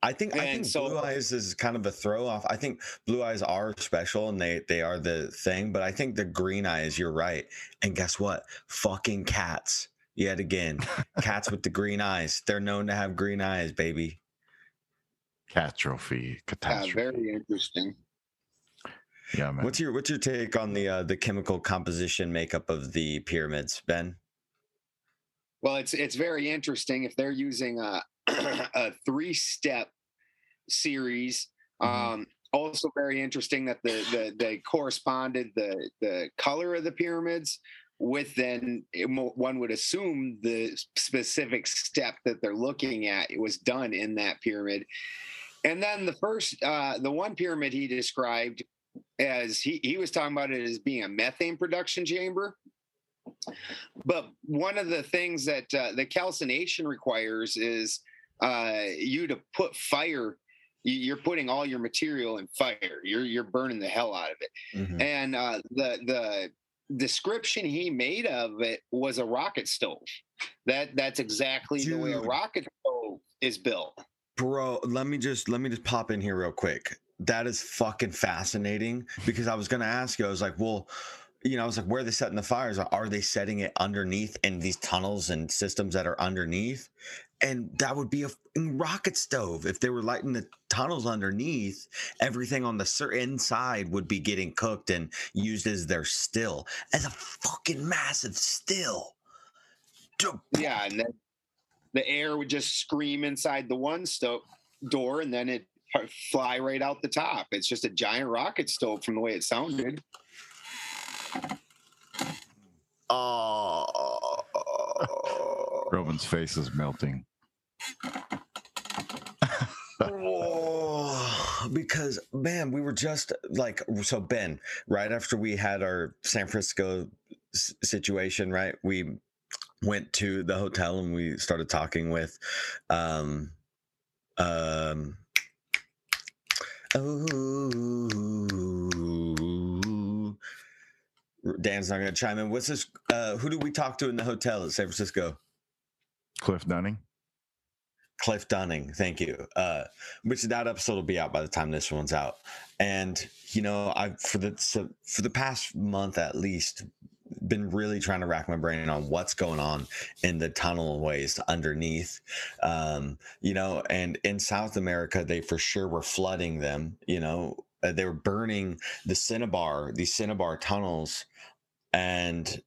I think and I think so, blue eyes is kind of a throw off. I think blue eyes are special and they they are the thing, but I think the green eyes, you're right. And guess what? Fucking cats. Yet again. cats with the green eyes. They're known to have green eyes, baby. Catastrophe. Catastrophe. Yeah, very interesting. Yeah, man. What's your what's your take on the uh, the chemical composition makeup of the pyramids, Ben? Well, it's it's very interesting if they're using a a three step series. Mm-hmm. Um, also very interesting that the the they corresponded the the color of the pyramids with then one would assume the specific step that they're looking at it was done in that pyramid and then the first uh, the one pyramid he described as he, he was talking about it as being a methane production chamber. But one of the things that uh, the calcination requires is uh, you to put fire. You're putting all your material in fire. You're you're burning the hell out of it. Mm-hmm. And uh, the the description he made of it was a rocket stove. That that's exactly Dude. the way a rocket stove is built. Bro, let me just let me just pop in here real quick that is fucking fascinating because I was going to ask you, I was like, well, you know, I was like, where are they setting the fires? Are they setting it underneath in these tunnels and systems that are underneath? and that would be a rocket stove if they were lighting the tunnels underneath everything on the inside would be getting cooked and used as their still as a fucking massive still Yeah, and then the air would just scream inside the one stove door, and then it fly right out the top. It's just a giant rocket stove from the way it sounded. oh, Roman's face is melting. Oh, because man, we were just like so Ben. Right after we had our San Francisco s- situation, right? We went to the hotel and we started talking with, um, um, oh, Dan's not gonna chime in. What's this? Uh, who did we talk to in the hotel at San Francisco? Cliff Dunning. Cliff Dunning, thank you. Uh, which that episode will be out by the time this one's out. And you know, I've for the so for the past month at least been really trying to rack my brain on what's going on in the tunnel ways underneath. Um, you know, and in South America, they for sure were flooding them. You know, uh, they were burning the Cinnabar, these Cinnabar tunnels, and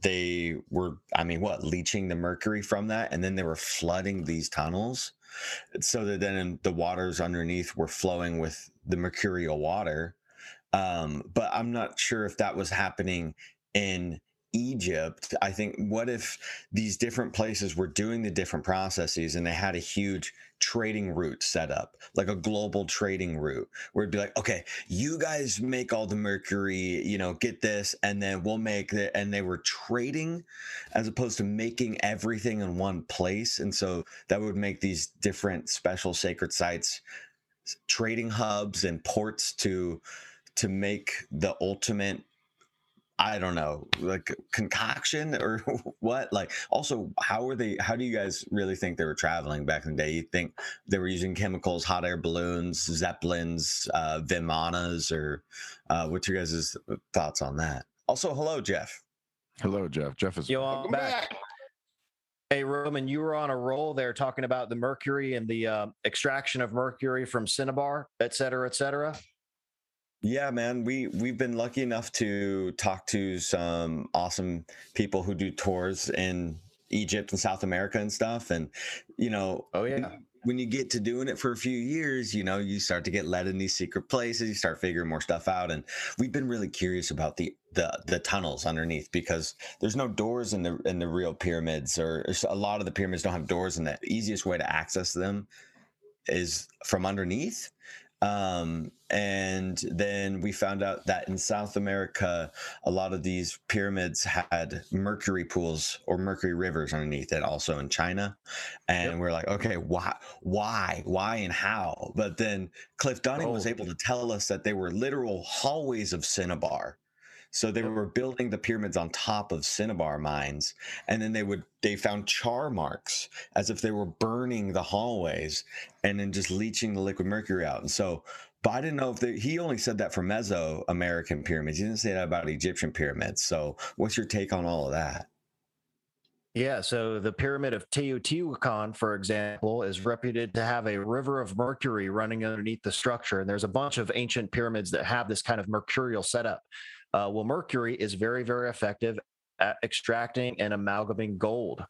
they were i mean what leaching the mercury from that and then they were flooding these tunnels so that then the waters underneath were flowing with the mercurial water um, but i'm not sure if that was happening in egypt i think what if these different places were doing the different processes and they had a huge trading route set up like a global trading route where it'd be like okay you guys make all the mercury you know get this and then we'll make it and they were trading as opposed to making everything in one place and so that would make these different special sacred sites trading hubs and ports to to make the ultimate I don't know, like concoction or what? Like, also, how were they? How do you guys really think they were traveling back in the day? You think they were using chemicals, hot air balloons, zeppelins, uh, vimanas, or uh, what's your guys' thoughts on that? Also, hello, Jeff. Hello, Jeff. Jeff is Yo, I'm Welcome back. back. Hey, Roman, you were on a roll there talking about the mercury and the uh, extraction of mercury from cinnabar, et cetera, et cetera. Yeah, man, we we've been lucky enough to talk to some awesome people who do tours in Egypt and South America and stuff. And you know, Oh, when yeah. you- when you get to doing it for a few years, you know, you start to get led in these secret places. You start figuring more stuff out, and we've been really curious about the the the tunnels underneath because there's no doors in the in the real pyramids, or a lot of the pyramids don't have doors, and the easiest way to access them is from underneath. Um, and then we found out that in South America, a lot of these pyramids had mercury pools or mercury rivers underneath it, also in China. And we're like, okay, why, why, why, and how? But then Cliff Dunning was Oh. able to tell us that they were literal hallways of cinnabar. So they were building the pyramids on top of cinnabar mines, and then they would they found char marks as if they were burning the hallways and then just leaching the liquid mercury out. And so, but I didn't know if they, he only said that for Mesoamerican pyramids. He didn't say that about Egyptian pyramids. So, what's your take on all of that? Yeah, so the pyramid of Teotihuacan, for example, is reputed to have a river of mercury running underneath the structure. And there's a bunch of ancient pyramids that have this kind of mercurial setup. Uh, well, mercury is very, very effective at extracting and amalgamating gold.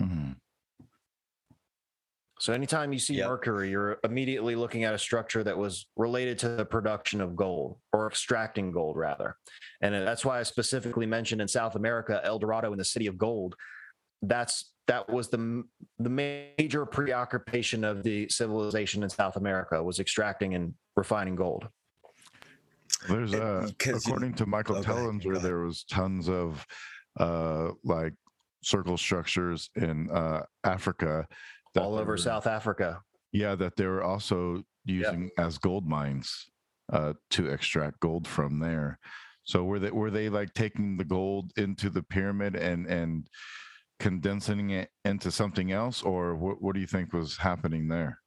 Mhm. So anytime you see Yep. mercury, you're immediately looking at a structure that was related to the production of gold or extracting gold, rather. And uh, that's why I specifically mentioned in South America, El Dorado and the city of gold. That's that was the the major preoccupation of the civilization in South America was extracting and refining gold. There's a, uh, 'cause you- according to Michael go ahead, go Tellinger, there was tons of uh like circle structures in uh Africa that all over were- South Africa. Yeah, that they were also using as gold mines uh to extract gold from there. So were they were they like taking the gold into the pyramid and and condensing it into something else, or what what do you think was happening there?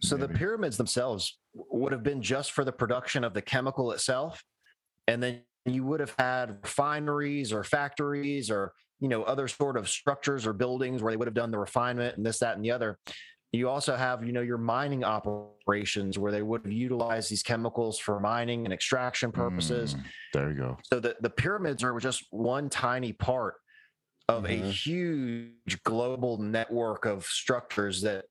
So the pyramids themselves would have been just for the production of the chemical itself. And then you would have had refineries or factories or you know other sort of structures or buildings where they would have done the refinement and this that and the other you also have you know your mining operations where they would have utilized these chemicals for mining and extraction purposes Mm, there you go. so the, the pyramids are just one tiny part of a Mhm. huge global network of structures that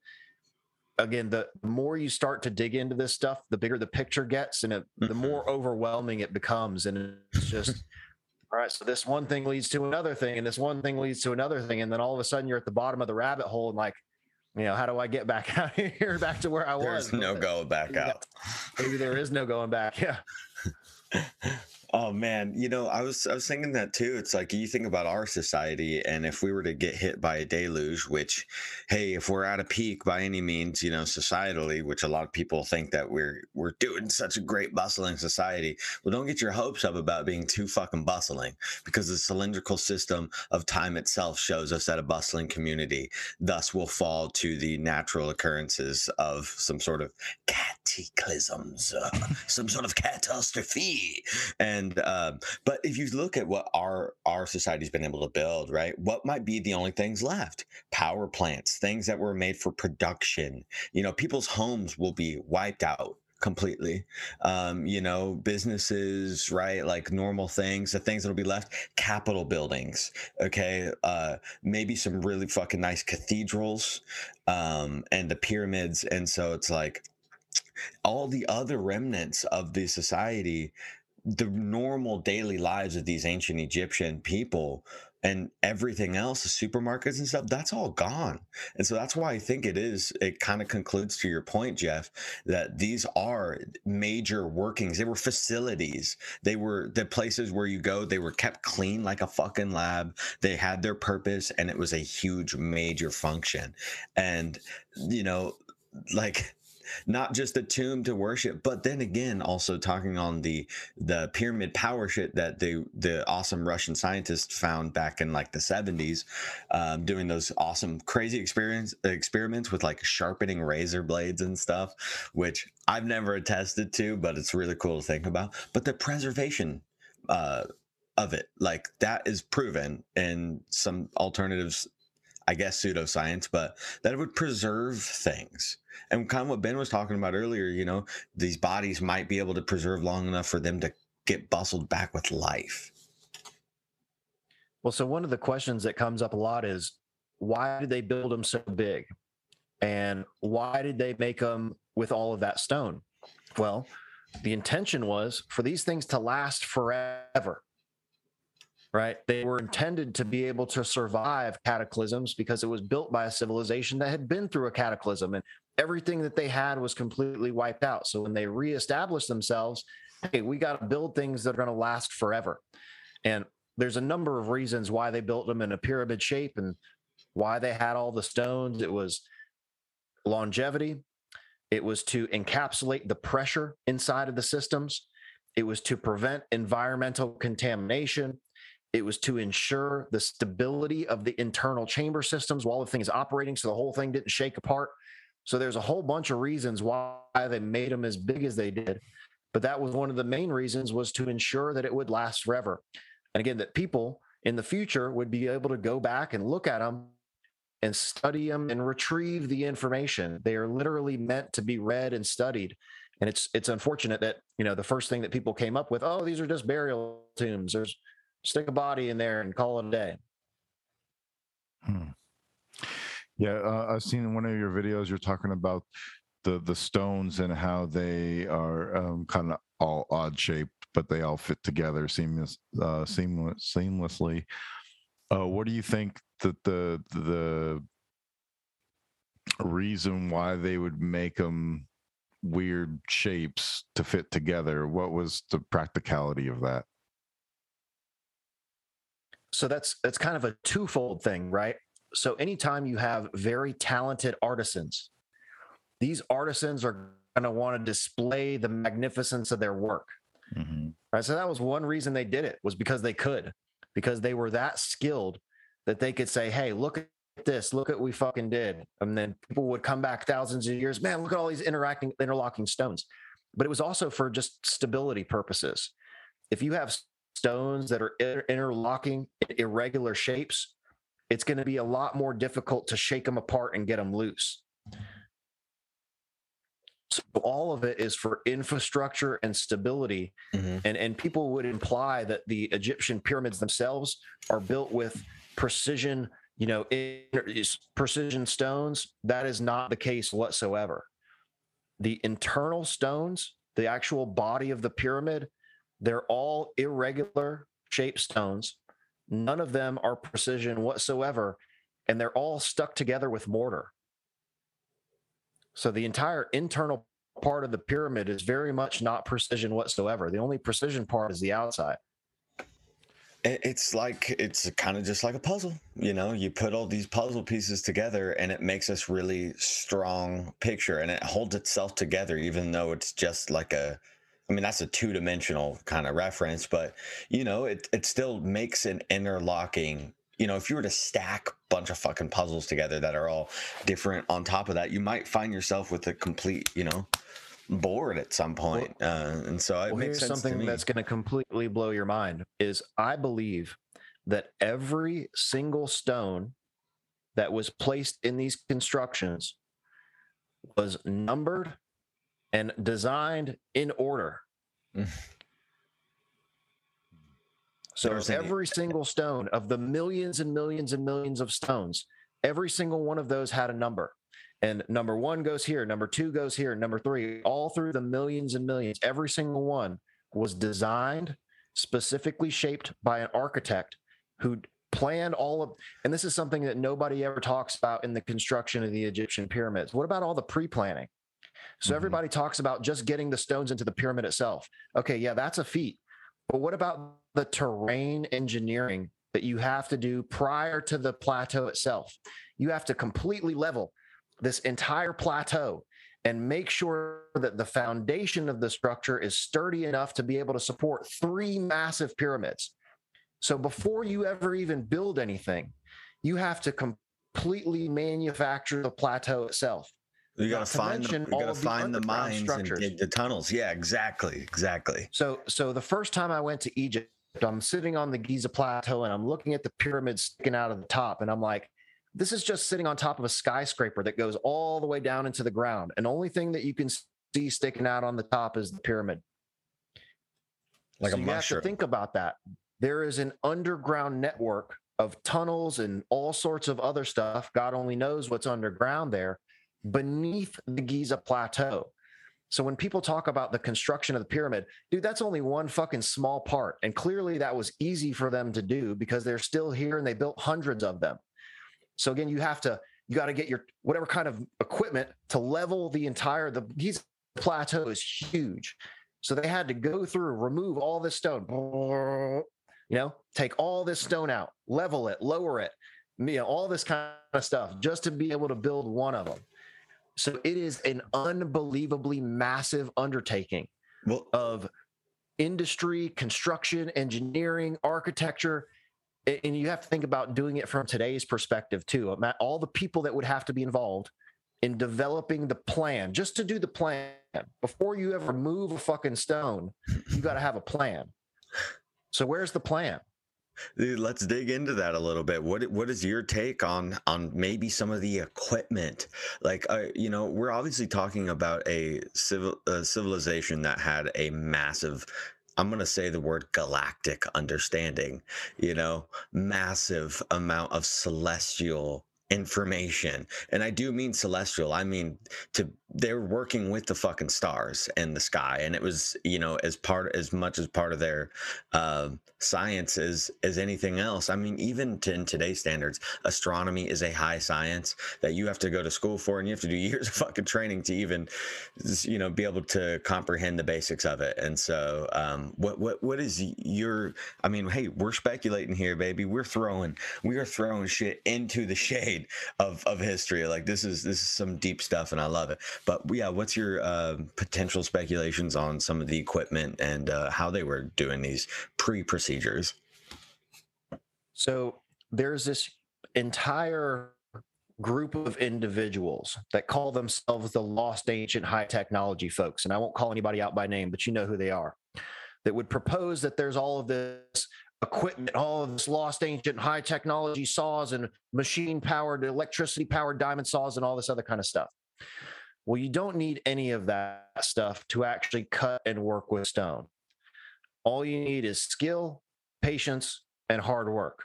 again the more you start to dig into this stuff the bigger the picture gets and it, the Mhm. more overwhelming it becomes and it's just all right so this one thing leads to another thing and this one thing leads to another thing and then all of a sudden you're at the bottom of the rabbit hole and like you know how do i get back out here back to where i There's was There's no going back Yeah. out. maybe there is no going back yeah Oh man, you know, I was I was thinking that too. It's like you think about our society, and if we were to get hit by a deluge, which, hey, if we're at a peak by any means, you know, societally, which a lot of people think that we're we're doing such a great bustling society. Well, don't get your hopes up about being too fucking bustling, because the cylindrical system of time itself shows us that a bustling community thus will fall to the natural occurrences of some sort of cataclysms, uh, some sort of catastrophe. And um, but if you look at what our our society's been able to build, right? What might be the only things left? Power plants, things that were made for production. You know, people's homes will be wiped out completely um you know businesses right like normal things the things that'll be left capitol buildings okay uh maybe some really fucking nice cathedrals um and the pyramids and so it's like all the other remnants of the society the normal daily lives of these ancient Egyptian people and everything else, the supermarkets and stuff, that's all gone. And so that's why I think it is, it kind of concludes to your point, Jeff, that these are major workings. They were facilities. They were the places where you go, they were kept clean like a fucking lab. They had their purpose and it was a huge, major function. And, you know, like, not just a tomb to worship, but then again, also talking on the the pyramid power shit that the the awesome Russian scientists found back in like the seventies, um, doing those awesome crazy experience experiments with like sharpening razor blades and stuff, which I've never attested to, but it's really cool to think about. But the preservation uh, of it, like that, is proven in some alternatives I guess pseudoscience, but that it would preserve things. And kind of what Ben was talking about earlier, you know, these bodies might be able to preserve long enough for them to get bustled back with life. Well, so one of the questions that comes up a lot is why did they build them so big? And why did they make them with all of that stone? Well, the intention was for these things to last forever. Right? They were intended to be able to survive cataclysms because it was built by a civilization that had been through a cataclysm and everything that they had was completely wiped out. So when they reestablished themselves, hey, we got to build things that are going to last forever. And there's a number of reasons why they built them in a pyramid shape and why they had all the stones. It was longevity, it was to encapsulate the pressure inside of the systems, it was to prevent environmental contamination. It was to ensure the stability of the internal chamber systems while the thing is operating, so the whole thing didn't shake apart. So there's a whole bunch of reasons why they made them as big as they did, but that was one of the main reasons was to ensure that it would last forever. And again, that people in the future would be able to go back and look at them and study them and retrieve the information. They are literally meant to be read and studied. And it's it's unfortunate that you know the first thing that people came up with, oh, these are just burial tombs. There's stick a body in there and call it a day. Hmm. Yeah, uh, I've seen in one of your videos you're talking about the the stones and how they are um, kind of all odd shaped, but they all fit together seamless, uh, seamless, seamlessly. Uh, what do you think that the the reason why they would make them weird shapes to fit together? What was the practicality of that? So that's that's kind of a twofold thing right? So anytime you have very talented artisans these artisans are going to want to display the magnificence of their work. Mhm. right? So that was one reason they did it was because they could because they were that skilled that they could say hey look at this look at what we fucking did. And then people would come back thousands of years man look at all these interacting interlocking stones. But it was also for just stability purposes. If you have stones that are inter- interlocking in irregular shapes, it's going to be a lot more difficult to shake them apart and get them loose. So all of it is for infrastructure and stability. Mhm. And, and people would imply that the Egyptian pyramids themselves are built with precision, you know, precision stones. That is not the case whatsoever. The internal stones, the actual body of the pyramid, they're all irregular shaped stones. None of them are precision whatsoever. And they're all stuck together with mortar. So the entire internal part of the pyramid is very much not precision whatsoever. The only precision part is the outside. It's like it's kind of just like a puzzle, you know. You put all these puzzle pieces together, and it makes this really strong picture, and it holds itself together, even though it's just like a. I mean, that's a two-dimensional kind of reference, but you know, it it still makes an interlocking. You know, if you were to stack a bunch of fucking puzzles together that are all different on top of that, you might find yourself with a complete, you know, board at some point. uh, and so it Well, makes here's something me. that's going to completely blow your mind is I believe that every single stone that was placed in these constructions was numbered and designed in order. So every single stone of the millions and millions and millions of stones, every single one of those had a number. And number one goes here, number two goes here, number three, all through the millions and millions, every single one was designed, specifically shaped by an architect who planned all of and this is something that nobody ever talks about in the construction of the Egyptian pyramids. What about all the pre-planning? So Mhm. everybody talks about just getting the stones into the pyramid itself. Okay, yeah, that's a feat. But what about the terrain engineering that you have to do prior to the plateau itself? You have to completely level this entire plateau and make sure that the foundation of the structure is sturdy enough to be able to support three massive pyramids. So before you ever even build anything, you have to completely manufacture the plateau itself. You gotta find the, you gotta of the the underground mines and structures. dig the tunnels. Yeah, exactly, exactly. So, so the first time I went to Egypt, I'm sitting on the Giza plateau and I'm looking at the pyramids sticking out of the top, and I'm like, this is just sitting on top of a skyscraper that goes all the way down into the ground, and only thing that you can see sticking out on the top is the pyramid. Like So a you mushroom. have to think about that. There is an underground network of tunnels and all sorts of other stuff. God only knows what's underground there beneath the Giza plateau. So when people talk about the construction of the pyramid, dude, that's only one fucking small part. And clearly that was easy for them to do because they're still here and they built hundreds of them. So again, you have to you got to get your whatever kind of equipment to level the entire the Giza plateau is huge. So they had to go through, remove all this stone, you know, take all this stone out, level it, lower it, you know, all this kind of stuff just to be able to build one of them. So it is an unbelievably massive undertaking well, of industry, construction, engineering, architecture. And you have to think about doing it from today's perspective too. All the people that would have to be involved in developing the plan, just to do the plan before you ever move a fucking stone, you got to have a plan. So where's the plan? Let's dig into that a little bit. What what is your take on on maybe some of the equipment? Like, uh, you know, we're obviously talking about a civil a civilization that had a massive. I'm going to say the word galactic understanding, you know, massive amount of celestial information. And I do mean celestial. I mean to they're working with the fucking stars and the sky and it was, you know, as part as much as part of their uh, science as as anything else. I mean, even to, in today's standards, astronomy is a high science that you have to go to school for and you have to do years of fucking training to even you know be able to comprehend the basics of it. And so um what what what is your I mean, hey, we're speculating here, baby. We're throwing we are throwing shit into the shade of of history. Like this is this is some deep stuff, and I love it. But yeah, what's your uh, potential speculations on some of the equipment and uh, how they were doing these pre procedures? So there's this entire group of individuals that call themselves the lost ancient high technology folks. And I won't call anybody out by name, but you know who they are. that would propose that there's all of this equipment, all of this lost ancient high technology saws and machine powered, electricity powered diamond saws and all this other kind of stuff. Well, you don't need any of that stuff to actually cut and work with stone. All you need is skill, patience, and hard work.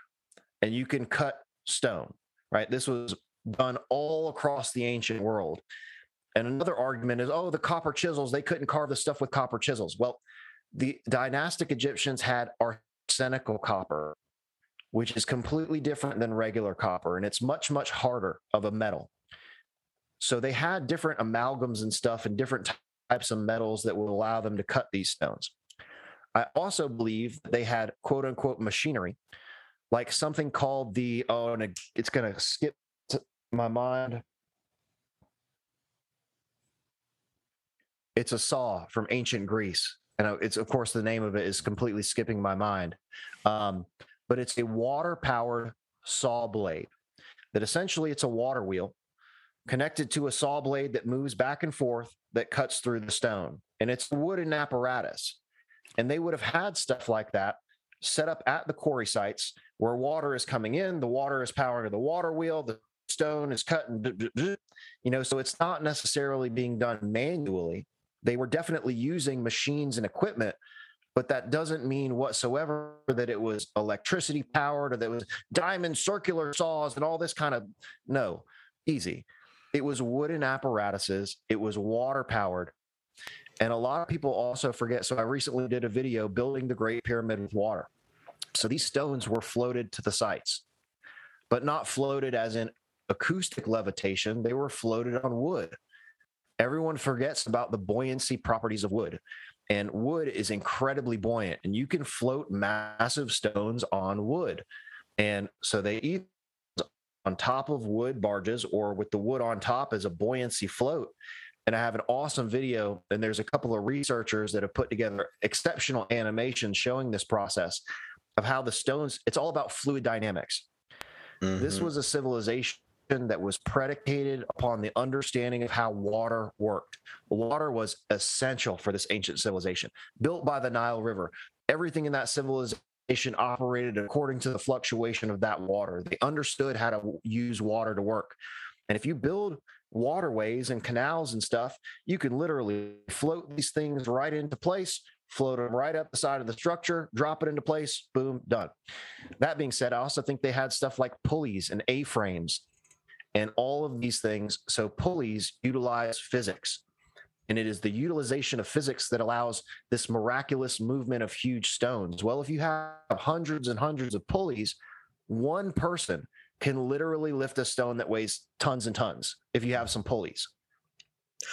And you can cut stone, right? This was done all across the ancient world. And another argument is, oh, the copper chisels, they couldn't carve the stuff with copper chisels. Well, the dynastic Egyptians had arsenical copper, which is completely different than regular copper, and it's much, much harder of a metal. So they had different amalgams and stuff and different types of metals that would allow them to cut these stones. I also believe they had quote unquote machinery, like something called the, oh, and it's going to skip my mind. It's a saw from ancient Greece. And it's, of course, the name of it is completely skipping my mind. Um, but it's a water powered saw blade that essentially it's a water wheel connected to a saw blade that moves back and forth that cuts through the stone. And it's a wooden apparatus. And they would have had stuff like that set up at the quarry sites where water is coming in, the water is powering the water wheel, the stone is cut and you know, so it's not necessarily being done manually. They were definitely using machines and equipment, but that doesn't mean whatsoever that it was electricity powered or that was diamond circular saws and all this kind of no, easy. It was wooden apparatuses, it was water powered. And a lot of people also forget. So I recently did a video building the Great Pyramid with water. So these stones were floated to the sites, but not floated as in acoustic levitation. They were floated on wood. Everyone forgets about the buoyancy properties of wood. And wood is incredibly buoyant, and you can float massive stones on wood. And so they either on top of wood barges or with the wood on top as a buoyancy float. And I have an awesome video, and there's a couple of researchers that have put together exceptional animations showing this process of how the stones, it's all about fluid dynamics. Mm-hmm. This was a civilization that was predicated upon the understanding of how water worked. Water was essential for this ancient civilization, built by the Nile River. Everything in that civilization operated according to the fluctuation of that water. They understood how to use water to work. And if you build waterways and canals and stuff, you can literally float these things right into place, float them right up the side of the structure, drop it into place, boom, done. That being said, I also think they had stuff like pulleys and A frames and all of these things. So pulleys utilize physics. And it is the utilization of physics that allows this miraculous movement of huge stones. Well, if you have hundreds and hundreds of pulleys, one person can literally lift a stone that weighs tons and tons if you have some pulleys.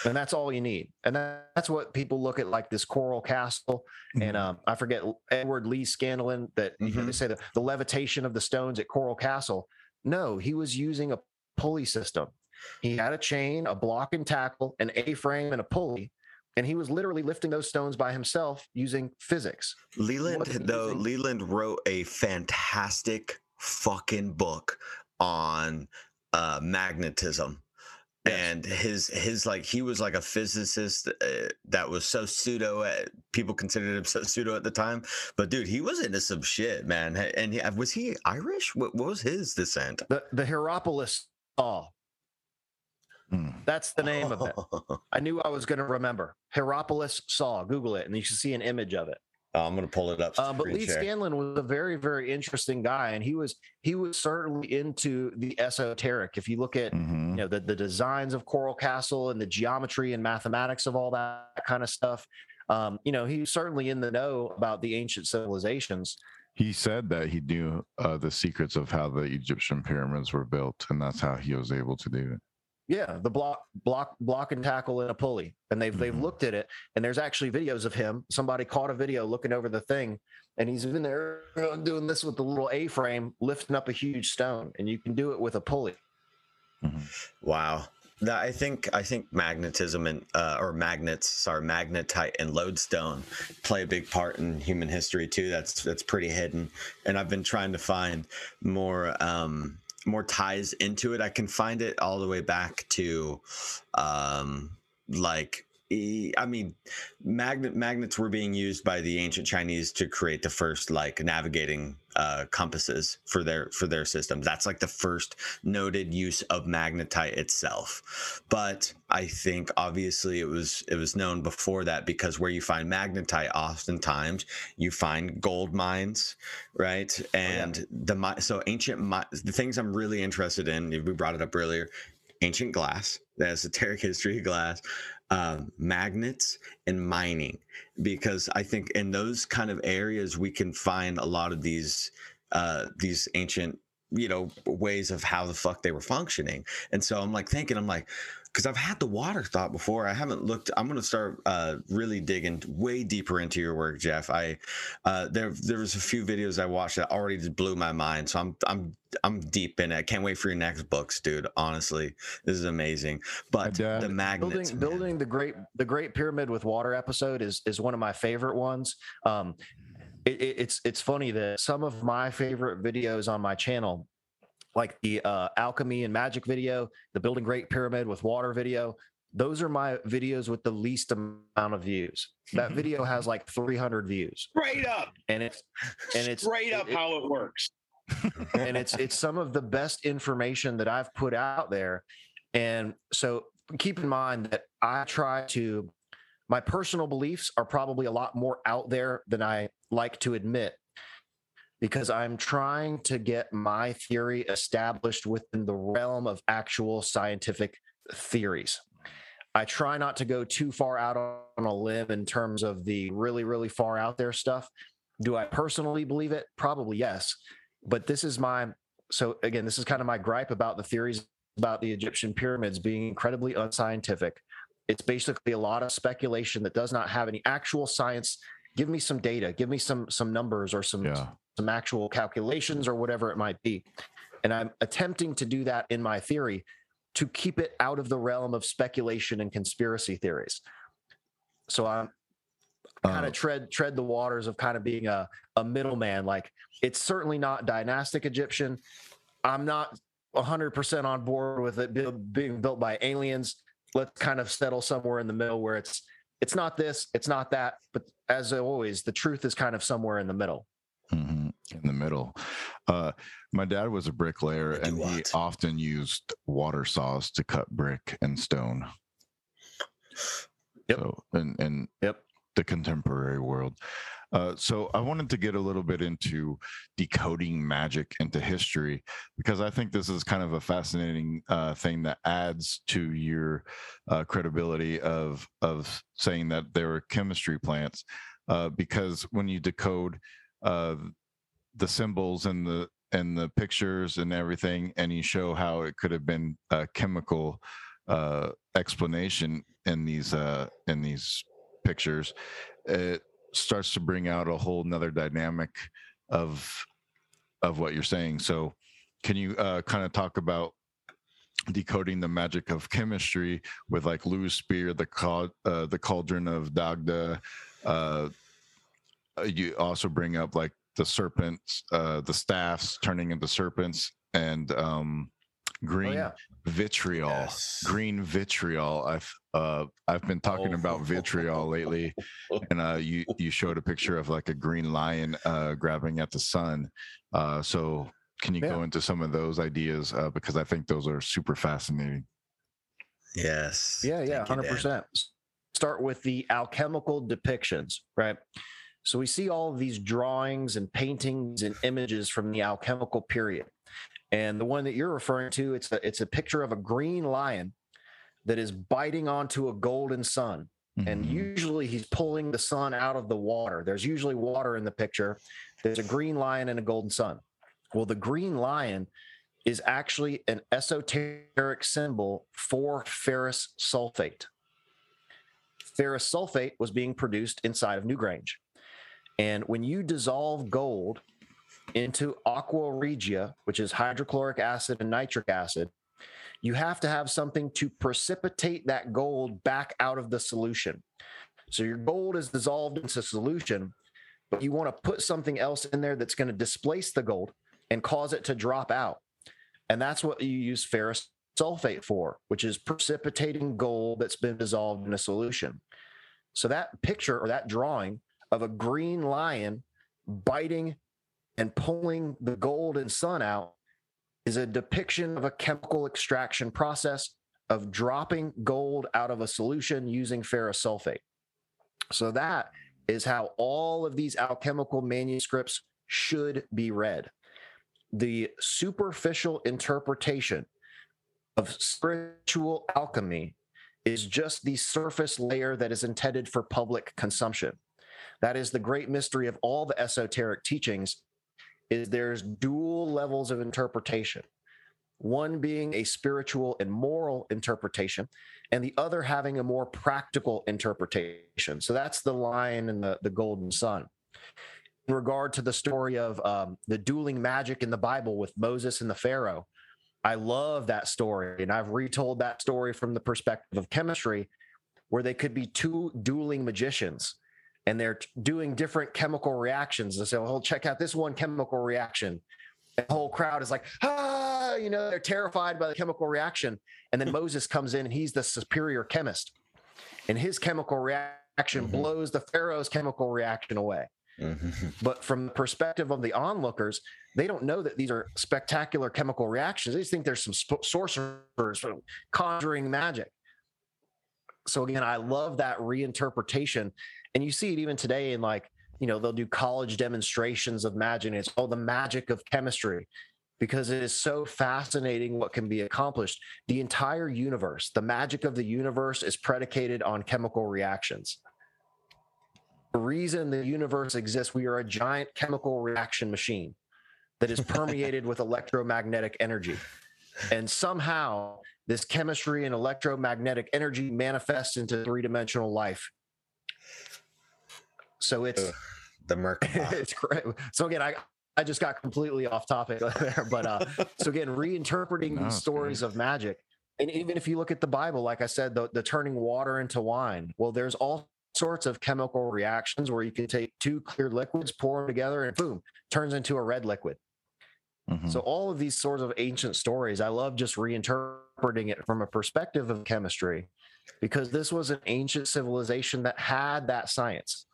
And that's all you need. And that's what people look at like this coral castle. Mm-hmm. And um, I forget Edward Leedskalnin that mm-hmm. you know, they say the, the levitation of the stones at Coral Castle. No, he was using a pulley system. He had a chain, a block and tackle, an A frame, and a pulley. And he was literally lifting those stones by himself using physics. Leland, though, using- Leland wrote a fantastic fucking book on uh, magnetism. Yes. And his his like he was like a physicist uh, that was so pseudo. Uh, people considered him so pseudo at the time, but dude, he was into some shit, man. And he, was he Irish? What, what was his descent? The the Hierapolis saw Hmm. That's the name of it. I knew I was going to remember. Hierapolis saw. Google it, and you should see an image of it. Oh, I'm going to pull it up. Uh, but Leedskalnin was a very, very interesting guy, and he was he was certainly into the esoteric. If you look at mm-hmm. you know the the designs of Coral Castle and the geometry and mathematics of all that kind of stuff, um, you know he's certainly in the know about the ancient civilizations. He said that he knew uh, the secrets of how the Egyptian pyramids were built, and that's how he was able to do it. Yeah, the block, block, block and tackle in a pulley, and they've mm-hmm. they've looked at it, and there's actually videos of him. Somebody caught a video looking over the thing, and he's in there doing this with the little A frame, lifting up a huge stone, and you can do it with a pulley. Mm-hmm. Wow, that I think I think magnetism and uh, or magnets, sorry, magnetite and lodestone play a big part in human history too. That's that's pretty hidden, and I've been trying to find more um, more ties into it. I can find it all the way back to um, like I mean, magnet magnets were being used by the ancient Chinese to create the first like navigating uh, compasses for their for their systems. That's like the first noted use of magnetite itself. But I think obviously it was it was known before that because where you find magnetite, oftentimes you find gold mines, right? And the so ancient the things I'm really interested in. We brought it up earlier. Ancient glass, the esoteric history of glass, um, magnets and mining because I think in those kind of areas we can find a lot of these uh, these ancient you know ways of how the fuck they were functioning. And so I'm like thinking, I'm like, because I've had the water thought before. I haven't looked. I'm going to start uh, really digging way deeper into your work, Jeff. I uh, there there was a few videos I watched that already just blew my mind. So I'm I'm I'm deep in it. I can't wait for your next books, dude. Honestly, this is amazing. But the magnets, building building the great the great pyramid with water episode is is one of my favorite ones um it, it- it's it's funny that some of my favorite videos on my channel like the uh alchemy and magic video the building great pyramid with water video. Those are my videos with the least amount of views. That video has like 300 views. Straight up, and it's and it's straight up it- how it works. and it's it's some of the best information that I've put out there. And so keep in mind that I try to my personal beliefs are probably a lot more out there than I like to admit because I'm trying to get my theory established within the realm of actual scientific theories. I try not to go too far out on a limb in terms of the really, really far out there stuff. Do I personally believe it? Probably yes but this is my so again this is kind of my gripe about the theories about the egyptian pyramids being incredibly unscientific it's basically a lot of speculation that does not have any actual science give me some data give me some some numbers or some Yeah. some actual calculations or whatever it might be and i'm attempting to do that in my theory to keep it out of the realm of speculation and conspiracy theories so i'm kind of oh. tread tread the waters of kind of being a a middleman. Like it's certainly not dynastic Egyptian. I'm not 100% on board with it being built by aliens. Let's kind of settle somewhere in the middle where it's it's not this, it's not that, but as always, the truth is kind of somewhere in the middle. Mhm, in the middle. Uh, my dad was a bricklayer, I do and he often used water saws to cut brick and stone. Yep. So, and and Yep. The contemporary world. Uh, so I wanted to get a little bit into decoding magic into history because I think this is kind of a fascinating uh, thing that adds to your uh, credibility of of saying that there were chemistry plants. Uh, because when you decode uh, the symbols and the and the pictures and everything, and you show how it could have been a chemical uh, explanation in these in these pictures, it starts to bring out a whole nother dynamic of of what you're saying. So, can you uh, kind of talk about decoding the magic of chemistry with like Lugh's Spear, the uh, the cauldron of Dagda? Uh, uh, you also bring up like the serpents, uh, the staffs turning into serpents, and um, green Oh yeah. vitriol Yes. green vitriol i've uh i've been talking about vitriol lately and uh you you showed a picture of like a green lion uh grabbing at the sun uh so can you go into some of those ideas uh because i think those are super fascinating Yes. Yeah, yeah, Thank hundred Dan. percent. Start with the alchemical depictions, right? So we see all of these drawings and paintings and images from the alchemical period, and the one that you're referring to, it's a it's a picture of a green lion that is biting onto a golden sun, and Mhm. usually he's pulling the sun out of the water. There's usually water in the picture. There's a green lion and a golden sun. Well, the green lion is actually an esoteric symbol for ferrous sulfate. Ferrous sulfate was being produced inside of Newgrange. And when you dissolve gold into aqua regia, which is hydrochloric acid and nitric acid, you have to have something to precipitate that gold back out of the solution. So your gold is dissolved into solution, but you want to put something else in there that's going to displace the gold and cause it to drop out. And that's what you use ferrous sulfate for, which is precipitating gold that's been dissolved in a solution. So that picture or that drawing of a green lion biting and pulling the gold and sun out is a depiction of a chemical extraction process of dropping gold out of a solution using ferrous sulfate. So that is how all of these alchemical manuscripts should be read. The superficial interpretation of spiritual alchemy is just the surface layer that is intended for public consumption. That is the great mystery of all the esoteric teachings is there's dual levels of interpretation. One being a spiritual and moral interpretation, and the other having a more practical interpretation. So that's the lion and the, the golden sun. In regard to the story of um, the dueling magic in the Bible with Moses and the Pharaoh, I love that story. And I've retold that story from the perspective of chemistry, where they could be two dueling magicians and they're doing different chemical reactions. And say, well, check out this one chemical reaction. And the whole crowd is like, ah, you know, they're terrified by the chemical reaction. And then Moses comes in and he's the superior chemist. And his chemical reaction mm-hmm. blows the Pharaoh's chemical reaction away. Mm-hmm. But from the perspective of the onlookers, they don't know that these are spectacular chemical reactions. They just think there's some sp- sorcerers conjuring magic. So again, I love that reinterpretation, and you see it even today in like you know they'll do college demonstrations of magic. And it's all the magic of chemistry because it is so fascinating what can be accomplished. The entire universe, the magic of the universe, is predicated on chemical reactions the reason the universe exists, we are a giant chemical reaction machine that is permeated with electromagnetic energy. And somehow this chemistry and electromagnetic energy manifests into three dimensional life. So it's Ugh, the Merc. it's great. So again, I, I just got completely off topic there, but uh, so again, reinterpreting no, these stories of magic. And even if you look at the Bible, like I said, the, the turning water into wine, well, there's all sorts of chemical reactions where you can take two clear liquids, pour them together, and boom, turns into a red liquid. Mm-hmm. So all of these sorts of ancient stories, I love just reinterpreting it from a perspective of chemistry because this was an ancient civilization that had that science,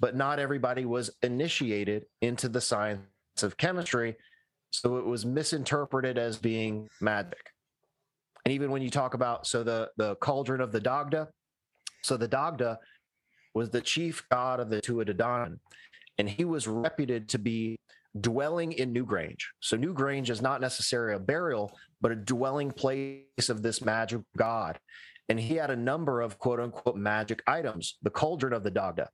but not everybody was initiated into the science of chemistry. So it was misinterpreted as being magic. And even when you talk about so the the cauldron of the Dagda, so the Dagda was the chief god of the Tuatha and he was reputed to be dwelling in Newgrange. So Newgrange is not necessarily a burial, but a dwelling place of this magic god. And he had a number of quote unquote magic items, the cauldron of the Dagda.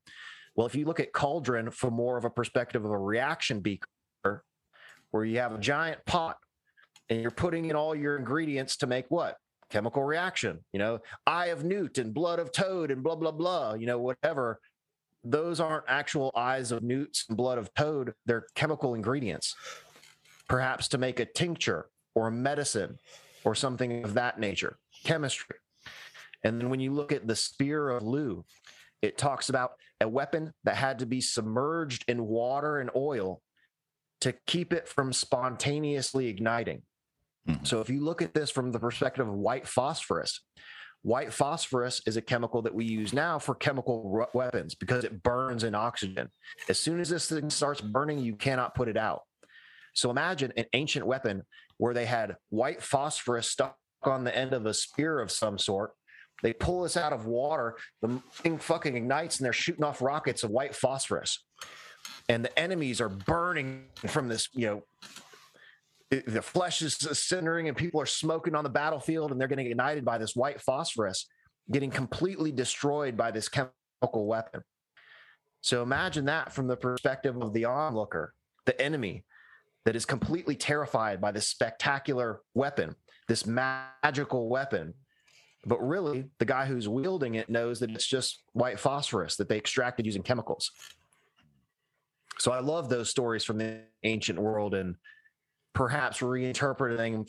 Well, if you look at cauldron from more of a perspective of a reaction beaker, where you have a giant pot and you're putting in all your ingredients to make what? chemical reaction, you know, eye of newt and blood of toad and blah, blah, blah, you know, whatever. Those aren't actual eyes of newts and blood of toad. They're chemical ingredients, perhaps to make a tincture or a medicine or something of that nature, chemistry. And then when you look at the spear of Lugh, it talks about a weapon that had to be submerged in water and oil to keep it from spontaneously igniting. Mm-hmm. So if you look at this from the perspective of white phosphorus, white phosphorus is a chemical that we use now for chemical weapons because it burns in oxygen. As soon as this thing starts burning, you cannot put it out. So imagine an ancient weapon where they had white phosphorus stuck on the end of a spear of some sort. They pull us out of water, the thing fucking ignites, and they're shooting off rockets of white phosphorus. And the enemies are burning from this, you know, the flesh is centering and people are smoking on the battlefield and they're getting ignited by this white phosphorus, getting completely destroyed by this chemical weapon. So imagine that from the perspective of the onlooker, the enemy that is completely terrified by this spectacular weapon, this magical weapon. But really, the guy who's wielding it knows that it's just white phosphorus that they extracted using chemicals. So I love those stories from the ancient world and perhaps reinterpreting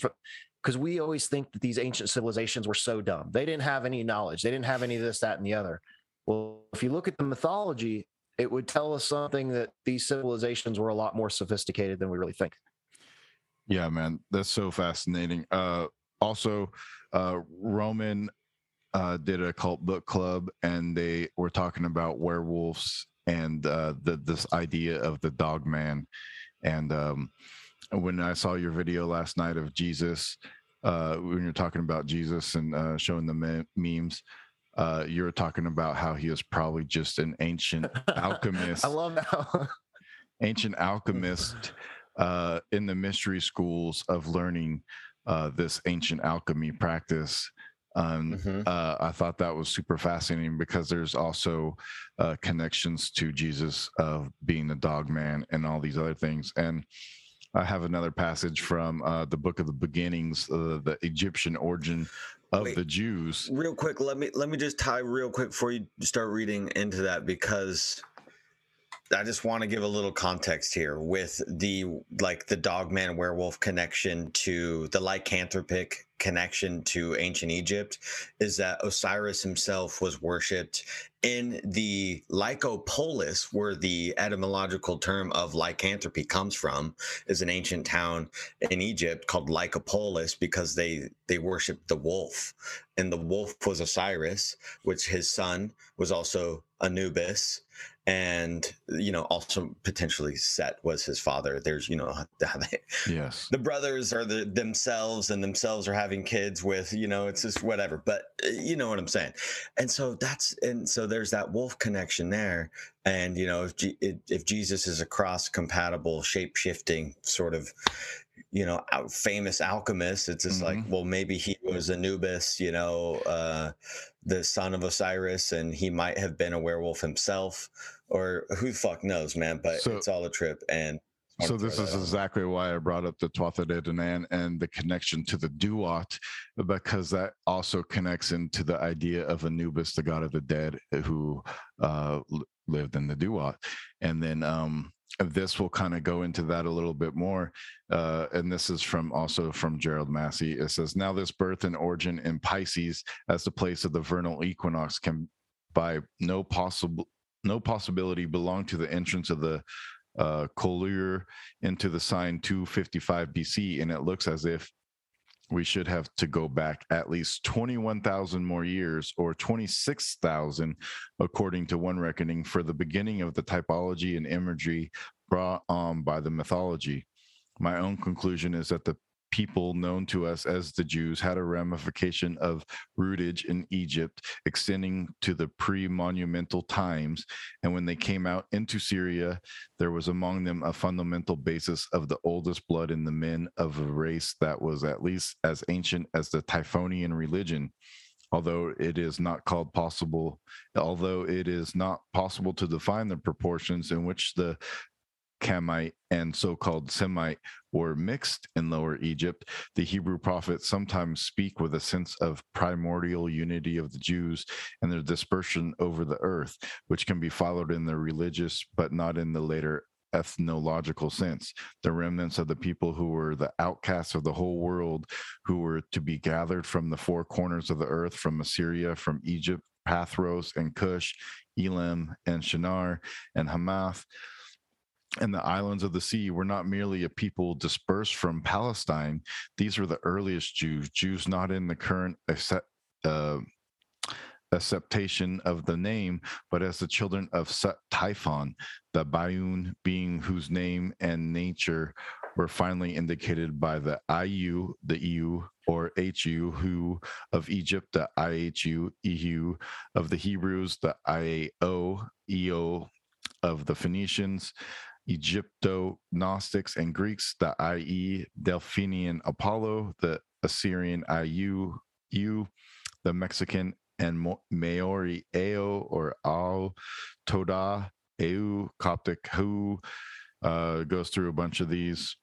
because we always think that these ancient civilizations were so dumb. They didn't have any knowledge. They didn't have any of this, that, and the other. Well, if you look at the mythology, it would tell us something that these civilizations were a lot more sophisticated than we really think. Yeah, man, that's so fascinating. Uh, also, uh, Roman uh, did a cult book club, and they were talking about werewolves and uh, the this idea of the dog man. And um, when I saw your video last night of Jesus, uh, when you're talking about Jesus and uh, showing the me- memes, uh, you were talking about how he was probably just an ancient alchemist. I love that. ancient alchemist uh, in the mystery schools of learning uh, this ancient alchemy practice. Um, Mhm. uh, I thought that was super fascinating because there's also uh, connections to Jesus of being the dog man and all these other things. And I have another passage from uh, the book of the beginnings, uh, the Egyptian origin of Wait. the Jews. real quick let me let me just tie real quick before you start reading into that because i just want to give a little context here with the like the dogman werewolf connection to the lycanthropic connection to ancient egypt is that osiris himself was worshipped in the lycopolis where the etymological term of lycanthropy comes from is an ancient town in egypt called lycopolis because they they worshiped the wolf. And the wolf was Osiris, which his son was also Anubis, and you know also potentially Set was his father. There's you know they, Yes. the brothers are the themselves and themselves are having kids with you know it's just whatever but uh, you know what i'm saying and so that's and so there's that wolf connection there and you know if G, if jesus is a cross compatible shape shifting sort of you know famous alchemist it's just like well maybe he was anubis you know uh the son of osiris and he might have been a werewolf himself or who the fuck knows man but So- it's all a trip and So this is exactly why I brought up the Tuatha De Danann and the connection to the Duat, because that also connects into the idea of Anubis, the god of the dead, who uh, lived in the Duat. And then um, this will kind of go into that a little bit more. Uh, and this is from also from Gerald Massey. It says, Now this birth and origin in Pisces as the place of the vernal equinox can by no possible no possibility belong to the entrance of the uh, into the sign 255 BC, and it looks as if we should have to go back at least 21,000 more years or 26,000, according to one reckoning, for the beginning of the typology and imagery brought on by the mythology. My own conclusion is that the people known to us as the Jews had a ramification of rootage in Egypt extending to the pre monumental times. And when they came out into Syria, there was among them a fundamental basis of the oldest blood in the men of a race that was at least as ancient as the Typhonian religion. Although it is not called possible, although it is not possible to define the proportions in which the Kamite and so called Semite were mixed in Lower Egypt, the Hebrew prophets sometimes speak with a sense of primordial unity of the Jews and their dispersion over the earth, which can be followed in the religious but not in the later ethnological sense. The remnants of the people who were the outcasts of the whole world, who were to be gathered from the four corners of the earth, from Assyria, from Egypt, Pathros and Cush, Elam and Shinar and Hamath and the islands of the sea were not merely a people dispersed from Palestine. These were the earliest Jews, Jews not in the current accept, uh, acceptation of the name, but as the children of Set Typhon, the biune being whose name and nature were finally indicated by the IU, the EU, or HU, who of Egypt, the IHU, EU, of the Hebrews, the IAO, EO, of the Phoenicians, Egypto Gnostics and Greeks, the IE Delphinian Apollo, the Assyrian IU, U, the Mexican and Mo- Maori Ao or Ao, Toda, Eu, Coptic Hu, uh, goes through a bunch of these.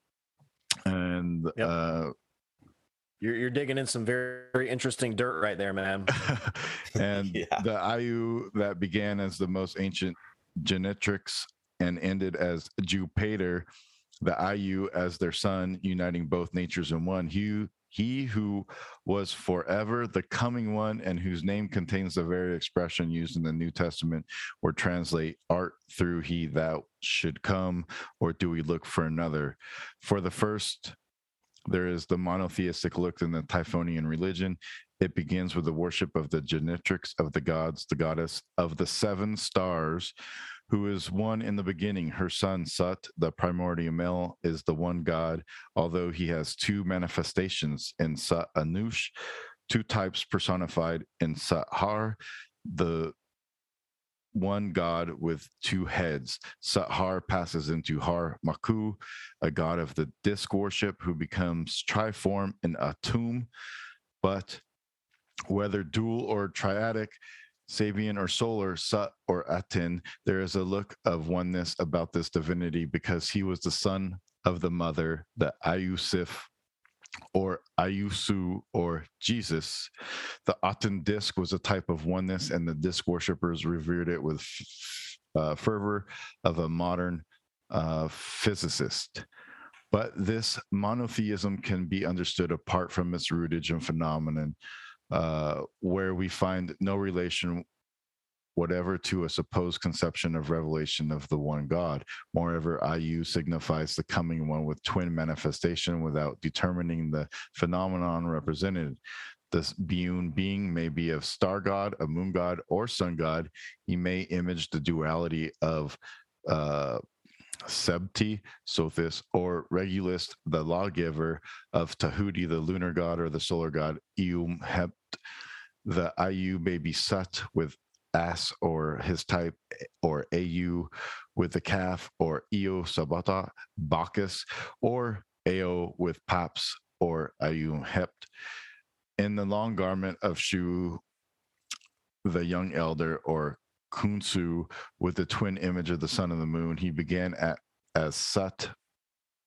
And Yep. uh, You're, you're digging in some very, very interesting dirt right there, man. and Yeah. the IU that began as the most ancient genetrix and ended as Jupiter, the IU as their son, uniting both natures in one. He, he who was forever the coming one and whose name contains the very expression used in the New Testament or translate art through he that should come, or do we look for another? For the first There is the monotheistic look in the Typhonian religion. It begins with the worship of the genetrix of the gods, the goddess of the seven stars, who is one in the beginning. Her son Sut, the primordial male, is the one God, although he has two manifestations in Sut Anush, two types personified in Sat Har, the one God with two heads. Sathar passes into Har Maku, a god of the disk worship who becomes triform in Atum. But whether dual or triadic, Sabian or solar, Sut or Aten, there is a look of oneness about this divinity because he was the son of the mother, the Ayusif or Ayusu or Jesus. The Aten disc was a type of oneness, and the disc worshippers revered it with uh, fervor of a modern uh, physicist. But this monotheism can be understood apart from its rootage and phenomenon, uh, where we find no relation whatever to a supposed conception of revelation of the one God. Moreover, IU signifies the coming one with twin manifestation without determining the phenomenon represented. This biune being may be of star god, a moon god, or sun god. He may image the duality of uh, Sebti, Sothis, or Regulus, the lawgiver of Tahuti, the lunar god or the solar god, Ium Hept. The Ayu may be Sut with Ass or his type or au with the calf or Io sabata bacchus or ao with paps or ayum hept in the long garment of shu the young elder or kunsu with the twin image of the sun and the moon he began at as sut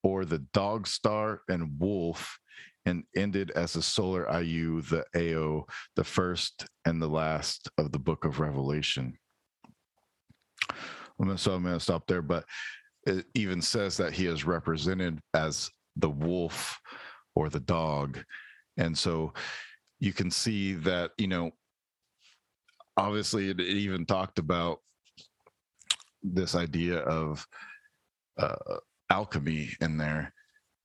or the dog star and wolf and ended as a solar IU, the AO, the first and the last of the book of Revelation. So I'm going to stop there, but it even says that he is represented as the wolf or the dog. And so you can see that, you know, obviously it, even talked about this idea of uh, alchemy in there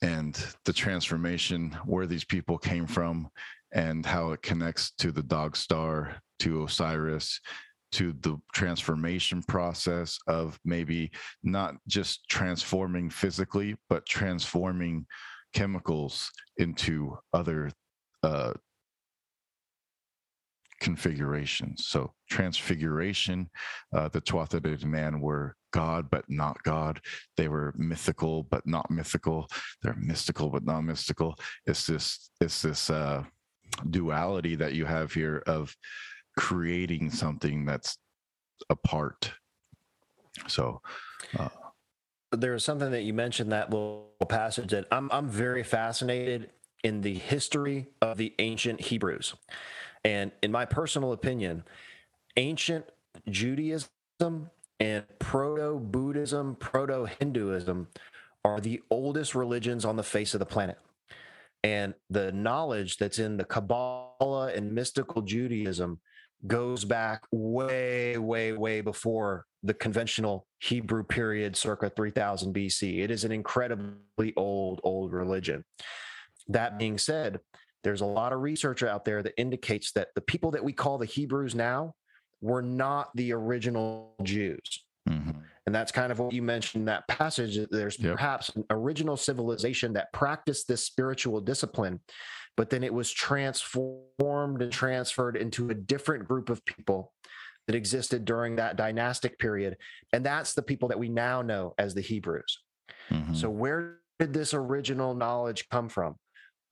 and the transformation where these people came from and how it connects to the dog star to osiris to the transformation process of maybe not just transforming physically but transforming chemicals into other uh, configurations. So transfiguration, uh, the Tuatha man were God but not God. They were mythical but not mythical. They're mystical but not mystical. It's this it's this uh, duality that you have here of creating something that's apart. So. Uh, something that you mentioned that little passage that I'm I'm very fascinated in the history of the ancient Hebrews. And in my personal opinion, ancient Judaism and proto Buddhism, proto Hinduism are the oldest religions on the face of the planet. And the knowledge that's in the Kabbalah and mystical Judaism goes back way, way, way before the conventional Hebrew period, circa 3000 BC. It is an incredibly old, old religion. That being said, there's a lot of research out there that indicates that the people that we call the Hebrews now were not the original Jews. Mm-hmm. And that's kind of what you mentioned in that passage. There's yep. perhaps an original civilization that practiced this spiritual discipline, but then it was transformed and transferred into a different group of people that existed during that dynastic period. And that's the people that we now know as the Hebrews. Mm-hmm. So, where did this original knowledge come from?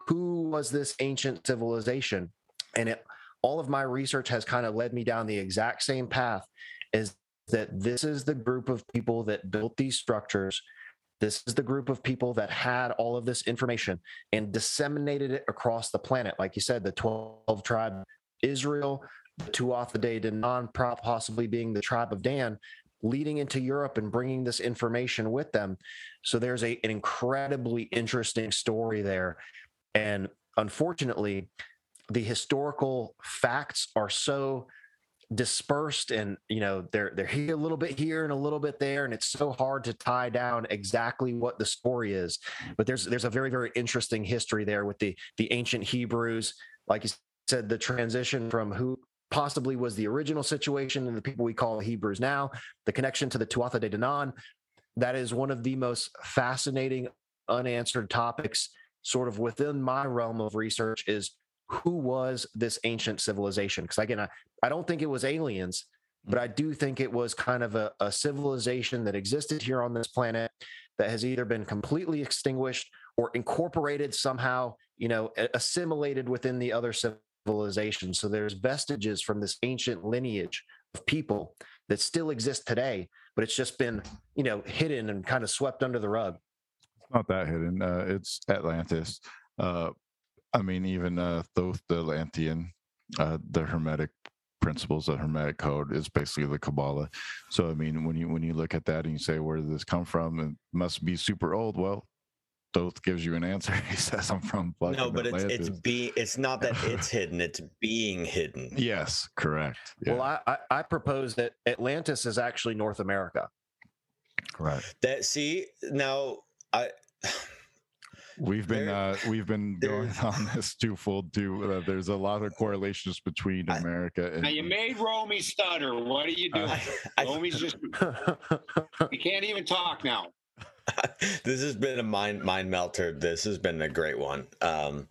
Who was this ancient civilization? And it, all of my research has kind of led me down the exact same path is that this is the group of people that built these structures. This is the group of people that had all of this information and disseminated it across the planet. Like you said, the 12 tribe Israel, the Tuatha De Danann, possibly being the tribe of Dan, leading into Europe and bringing this information with them. So there's a, an incredibly interesting story there. And unfortunately, the historical facts are so dispersed and you know they're they're here a little bit here and a little bit there and it's so hard to tie down exactly what the story is. But there's there's a very very interesting history there with the the ancient hebrews. Like you said the transition from who possibly was the original situation and the people we call hebrews now the connection to the tuatha de danann that is one of the most fascinating unanswered topics sort of within my realm of research is who was this ancient civilization? Because again I, I don't think it was aliens but i do think it was kind of a, a civilization that existed here on this planet that has either been completely extinguished or incorporated somehow you know assimilated within the other civilizations so there's vestiges from this ancient lineage of people that still exist today but it's just been you know hidden and kind of swept under the rug not that hidden. Uh, it's Atlantis. Uh, I mean, even uh, Thoth the Atlantean, uh, the Hermetic principles, the Hermetic code is basically the Kabbalah. So, I mean, when you when you look at that and you say, where did this come from? It must be super old. Well, Thoth gives you an answer. He says, I'm from No, fucking but it's it's Atlantis." be it's not that it's hidden, it's being hidden. yes, correct. Yeah, well I, I i propose that atlantis is actually north america Right. That see now I We've been There- uh, we've been going on this twofold too. Uh, there's a lot of correlations between I- America and Now you made Romy stutter. What are you doing? I, I Romy's just he can't even talk now. this has been a mind mind melter. This has been a great one. Um,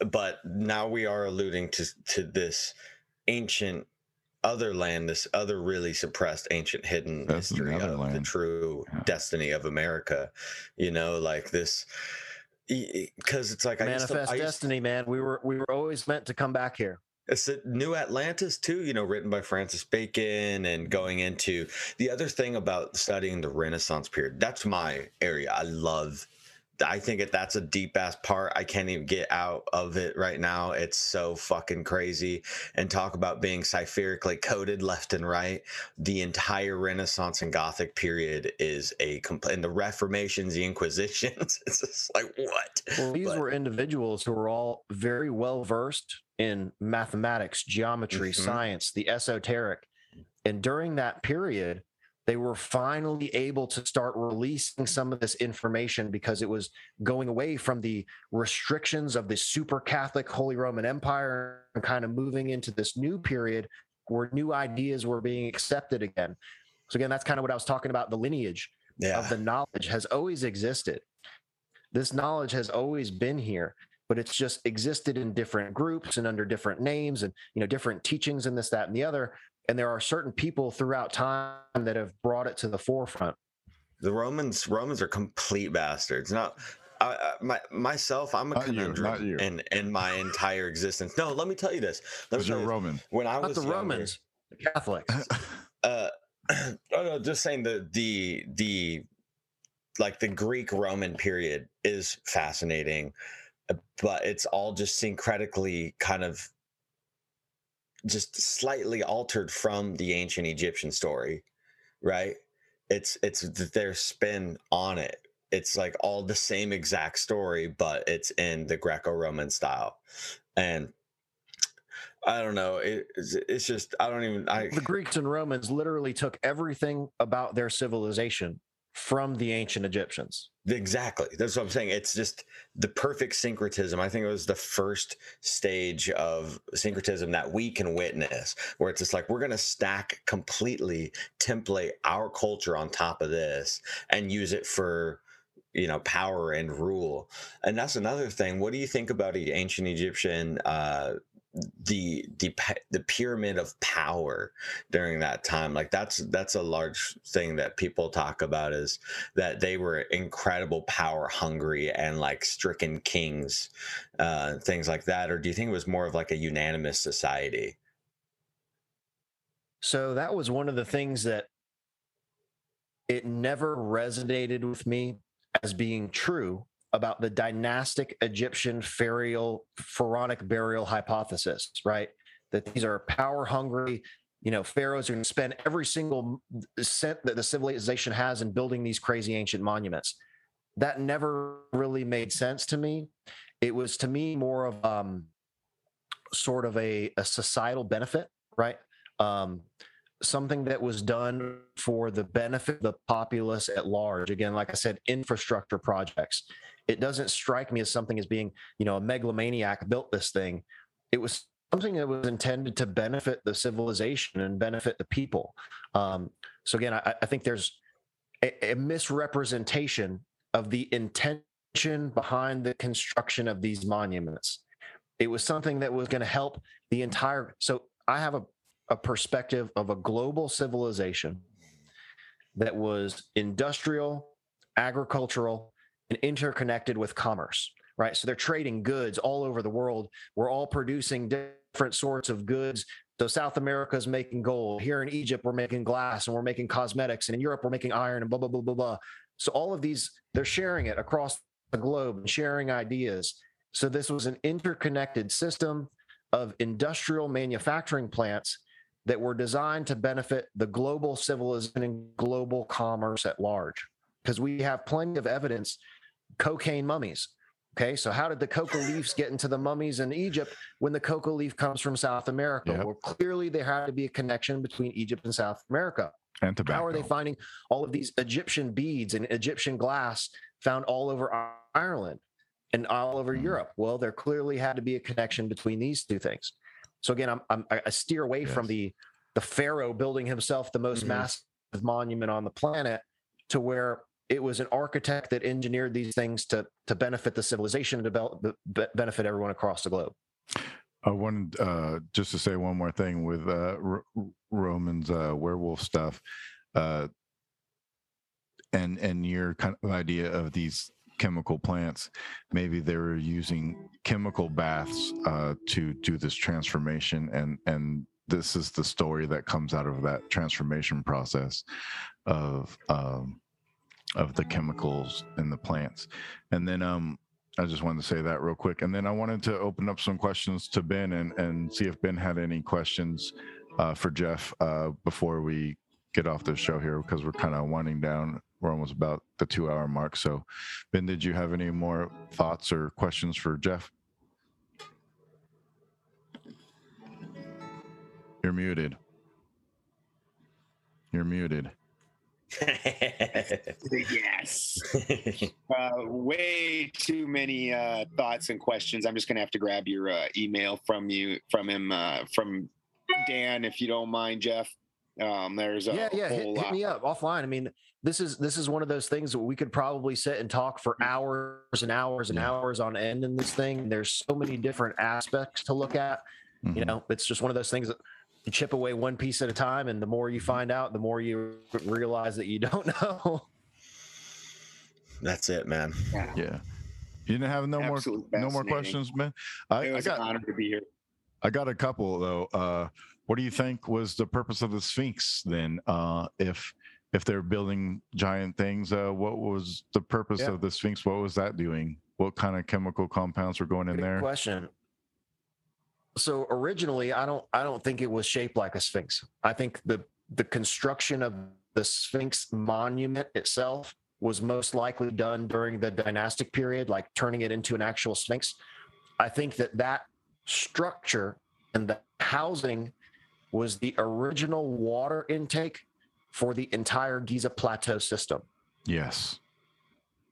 but now we are alluding to to this ancient other land, this other really suppressed ancient hidden That's history another of the true Yeah. destiny of America. You know, like this because it's like I used to- manifest I used- destiny man we were we were always meant to come back here It's the New Atlantis too, you know, written by Francis Bacon and mm-hmm. going into the other thing about studying the Renaissance period. That's my area. I love I think that that's a deep ass part. I can't even get out of it right now. It's so fucking crazy. And talk about being cipherically coded left and right. The entire Renaissance and Gothic period is a complete, and the Reformations, the Inquisitions. It's just like what? well these But- were individuals who were all very well versed in mathematics geometry Mhm. science the esoteric and during that period they were finally able to start releasing some of this information because it was going away from the restrictions of the super Catholic Holy Roman Empire and kind of moving into this new period where new ideas were being accepted again. So, again, that's kind of what I was talking about. The lineage Yeah. of the knowledge has always existed. This knowledge has always been here, but it's just existed in different groups and under different names and you know different teachings and this, that, and the other. And there are certain people throughout time that have brought it to the forefront. The Romans Romans are complete bastards. Now, I, I, my myself, I'm a Not you, conundrum not you. in in my entire existence. No, let me tell you this. Let me tell you're this. Roman. When I Not was the younger, Romans, the Catholics. uh, oh no, just saying the the the like the Greek Roman period is fascinating, but it's all just syncretically kind of just slightly altered from the ancient Egyptian story, right? It's it's their spin on it. It's like all the same exact story, but it's in the Greco-Roman style, and I don't know. It, it's, it's just I don't even I the Greeks and Romans literally took everything about their civilization from the ancient Egyptians. Exactly. That's what I'm saying. It's just the perfect syncretism. I think it was the first stage of syncretism that we can witness, where it's just like we're going to stack completely template our culture on top of this and use it for you know power and rule and that's another thing what do you think about the ancient egyptian uh the the the pyramid of power during that time like that's that's a large thing that people talk about is that they were incredible power hungry and like stricken kings uh things like that or do you think it was more of like a unanimous society? So that was one of the things that it never resonated with me as being true about the dynastic Egyptian pharaoh pharaonic burial hypothesis, right? That these are power hungry, you know, pharaohs are going to spend every single cent that the civilization has in building these crazy ancient monuments. That never really made sense to me. It was to me more of um, sort of a, a societal benefit, right? um, something that was done for the benefit of the populace at large. Again, like I said, infrastructure projects. It doesn't strike me as something as being, you know, a megalomaniac built this thing. It was something that was intended to benefit the civilization and benefit the people. Um, so again, I, I think there's a, a misrepresentation of the intention behind the construction of these monuments. It was something that was going to help the entire. So I have a, a perspective of a global civilization that was industrial, agricultural, and interconnected with commerce, right? So they're trading goods all over the world. We're all producing different sorts of goods. So South America is making gold. Here in Egypt, we're making glass and we're making cosmetics. And in Europe, we're making iron and blah, blah, blah, blah, blah. So all of these, they're sharing it across the globe and sharing ideas. So this was an interconnected system of industrial manufacturing plants that were designed to benefit the global civilization and global commerce at large. Because we have plenty of evidence cocaine mummies. Okay, so how did the coca leaves get into the mummies in Egypt when the coca leaf comes from South America? Yep. Well, clearly there had to be a connection between Egypt and South America. And tobacco. How are they finding all of these Egyptian beads and Egyptian glass found all over Ireland and all over Mhm. Europe? Well, there clearly had to be a connection between these two things. So again, I'm, I'm I steer away from the the pharaoh building himself the most Mhm. massive monument on the planet to where it was an architect that engineered these things to to benefit the civilization and develop, be- benefit everyone across the globe. I wanted uh, just to say one more thing with uh, R- Roman's uh, werewolf stuff, uh, and and your kind of idea of these chemical plants. Maybe they were using chemical baths uh, to do this transformation, and and this is the story that comes out of that transformation process of um, of the chemicals in the plants, and then um, I just wanted to say that real quick. And then I wanted to open up some questions to Ben and, and see if Ben had any questions uh, for Jeff uh, before we get off the show here because we're kind of winding down. We're almost about the two hour mark. So, Ben, did you have any more thoughts or questions for Jeff? You're muted. You're muted. Yes. Uh, way too many uh, thoughts and questions. I'm just gonna have to grab your uh, email from you from him uh, from Dan, if you don't mind, Jeff. Um, there's a yeah, yeah. Hit, whole hit lot. me up offline. I mean, this is this is one of those things that we could probably sit and talk for hours and hours and hours on end in this thing. There's so many different aspects to look at. You Mhm. know, it's just one of those things that you chip away one piece at a time, and the more you find out, the more you realize that you don't know. That's it, man. Yeah. Yeah. You didn't have no Absolute more no more questions, man I, It I got an honor to be here. I got a couple though. Uh, what do you think was the purpose of the Sphinx then? Uh, if if they're building giant things, uh, what was the purpose Yeah. of the Sphinx? What was that doing? What kind of chemical compounds were going in Good there? question. So originally, I don't I don't think it was shaped like a sphinx. I think the the construction of the Sphinx monument itself was most likely done during the dynastic period, like turning it into an actual sphinx. I think that that structure and the housing was the original water intake for the entire Giza plateau system. Yes,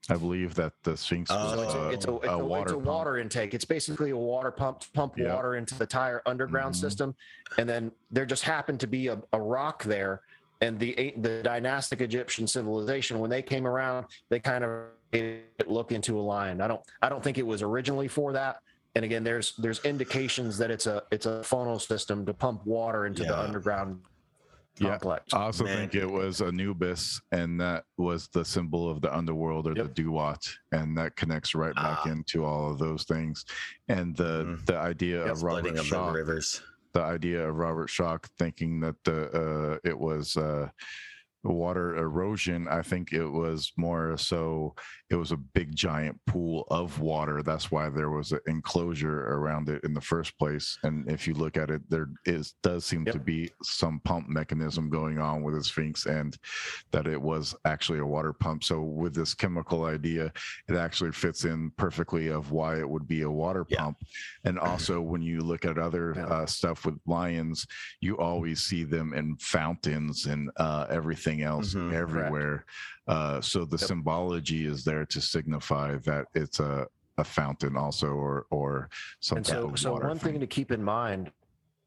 I believe that the Sphinx was So it's a, uh, it's a, it's a a, water it's a water intake. It's basically a water pump to pump water into the tire underground Mhm. system, and then there just happened to be a, a rock there. And the the dynastic Egyptian civilization, when they came around, they kind of made it look into a line. I don't I don't think it was originally for that. And again, there's there's indications that it's a it's a funnel system to pump water into the underground Yeah. complex. I also Man. think it was Anubis, and that was the symbol of the underworld or Yep. the Duat, and that connects right back Ah. into all of those things. And the Mhm. the idea of Robert Splitting of the rivers. the idea of Robert Schoch thinking that the uh, it was uh, water erosion, I think it was more so it was a big giant pool of water. That's why there was an enclosure around it in the first place. And if you look at it, there is does seem Yep. to be some pump mechanism going on with the Sphinx, and that it was actually a water pump. So with this chemical idea, it actually fits in perfectly of why it would be a water Yeah. pump. And also when you look at other Yeah. uh, stuff with lions, you always see them in fountains and uh, everything else Mhm. everywhere. Uh, so the Yep. symbology is there to signify that it's a, a fountain also or or some And type so, of so water one thing to keep in mind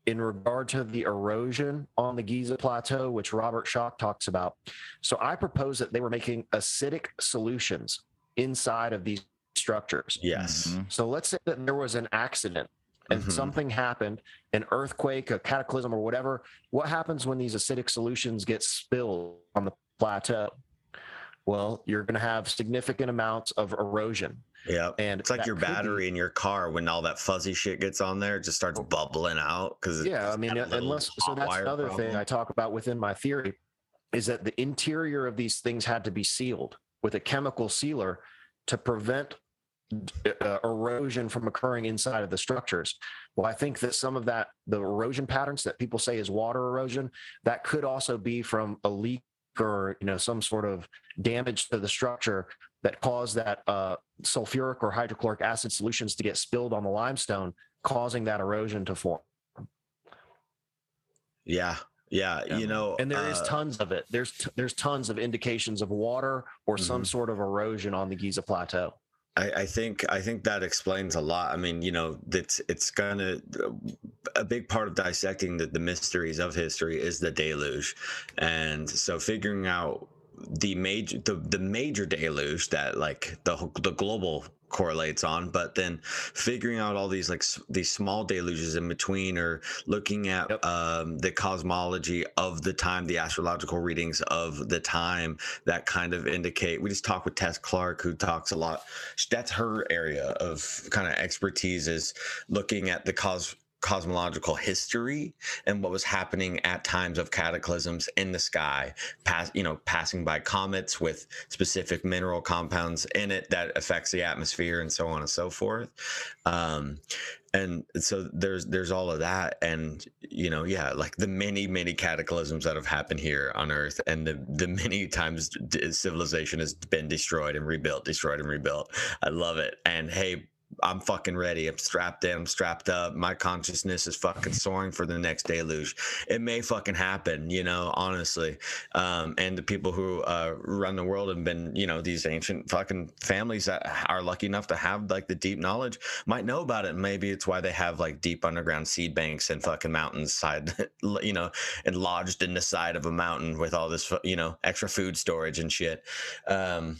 in regard to the erosion on the Giza Plateau, which Robert Schoch talks about. So I propose that they were making acidic solutions inside of these structures. Yes. Mhm. So let's say that there was an accident and Mhm. something happened, an earthquake, a cataclysm, or whatever. What happens when these acidic solutions get spilled on the plateau? Well, you're going to have significant amounts of erosion. Yep. And It's like your could be- battery in your car when all that fuzzy shit gets on there, it just starts bubbling out because yeah i mean unless so that's another thing i talk about within my theory is that the interior of these things had to be sealed with a chemical sealer to prevent uh, erosion from occurring inside of the structures well i think that some of that the erosion patterns that people say is water erosion that could also be from a leak or you know some sort of damage to the structure that caused that uh, sulfuric or hydrochloric acid solutions to get spilled on the limestone causing that erosion to form Yeah. Yeah. Yeah. You know, and there is uh, tons of it there's t- there's tons of indications of water or some Mhm. sort of erosion on the giza plateau I, I think I think that explains a lot. I mean, you know, it's it's gonna a big part of dissecting the, the mysteries of history is the deluge, and so figuring out the major the, the major deluge that like the the global correlates on but then figuring out all these like s- these small deluges in between or looking at Yep. um, the cosmology of the time the astrological readings of the time that kind of indicate we just talked with tess clark who talks a lot that's her area of kind of expertise is looking at the cos cosmological history and what was happening at times of cataclysms in the sky pass you know passing by comets with specific mineral compounds in it that affects the atmosphere and so on and so forth. Um and so there's there's all of that and you know yeah like the many many cataclysms that have happened here on earth and the the many times civilization has been destroyed and rebuilt destroyed and rebuilt. I love it. And hey I'm fucking ready. I'm strapped in. I'm strapped up. My consciousness is fucking soaring for the next deluge. It may fucking happen, you know, honestly. Um, and the people who uh, run the world have been, you know, these ancient fucking families that are lucky enough to have like the deep knowledge might know about it. Maybe it's why they have like deep underground seed banks and fucking mountains side, you know, and lodged in the side of a mountain with all this, you know, extra food storage and shit. Um,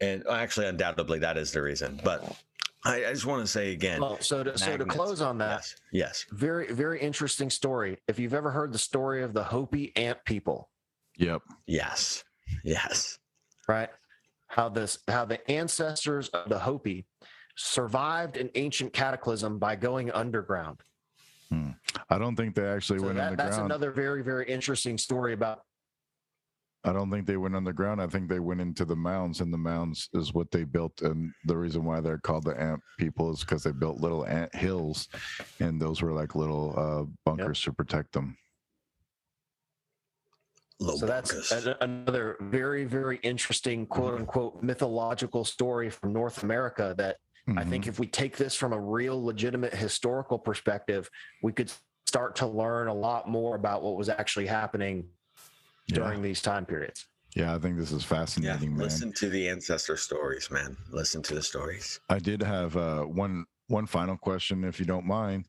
and actually, undoubtedly, that is the reason. But I, I just want to say again, well so to, so to close on that yes, yes, very very interesting story. If you've ever heard the story of the hopi ant people. Yep. yes, yes. right? How this how the ancestors of the hopi survived an ancient cataclysm by going underground. Hmm. I don't think they actually so went that, that's another very very interesting story about I don't think they went underground. I think they went into the mounds, and the mounds is what they built. And the reason why they're called the ant people is because they built little ant hills, and those were like little uh, bunkers to protect them. Low so that's bunkers. a- another very very interesting quote unquote mythological story from north america that I Mhm. think if we take this from a real legitimate historical perspective, we could start to learn a lot more about what was actually happening Yeah. during these time periods. Yeah, I think this is yeah, fascinating, man. listen to the ancestor stories, man. Listen to the stories. I did have uh, one one final question, if you don't mind,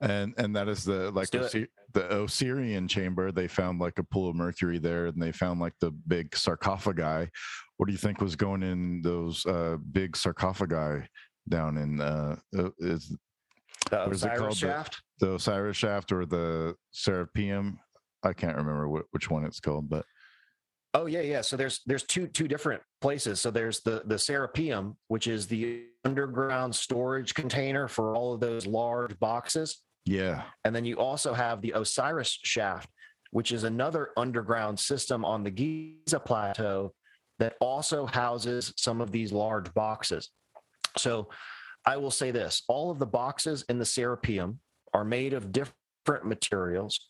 and and that is the like do. Osir- the Osirian chamber. They found like a pool of mercury there, and they found like the big sarcophagi. What do you think was going in those uh, big sarcophagi down in uh, uh, is The What is it Osiris called? The- shaft. the Osiris shaft or the Serapeum? I can't remember wh- which one it's called, but Oh yeah, yeah. So there's there's two two different places. So there's the the Serapeum, which is the underground storage container for all of those large boxes, yeah, and then you also have the Osiris shaft, which is another underground system on the Giza Plateau that also houses some of these large boxes. So I will say this all of the boxes in the Serapeum are made of different materials,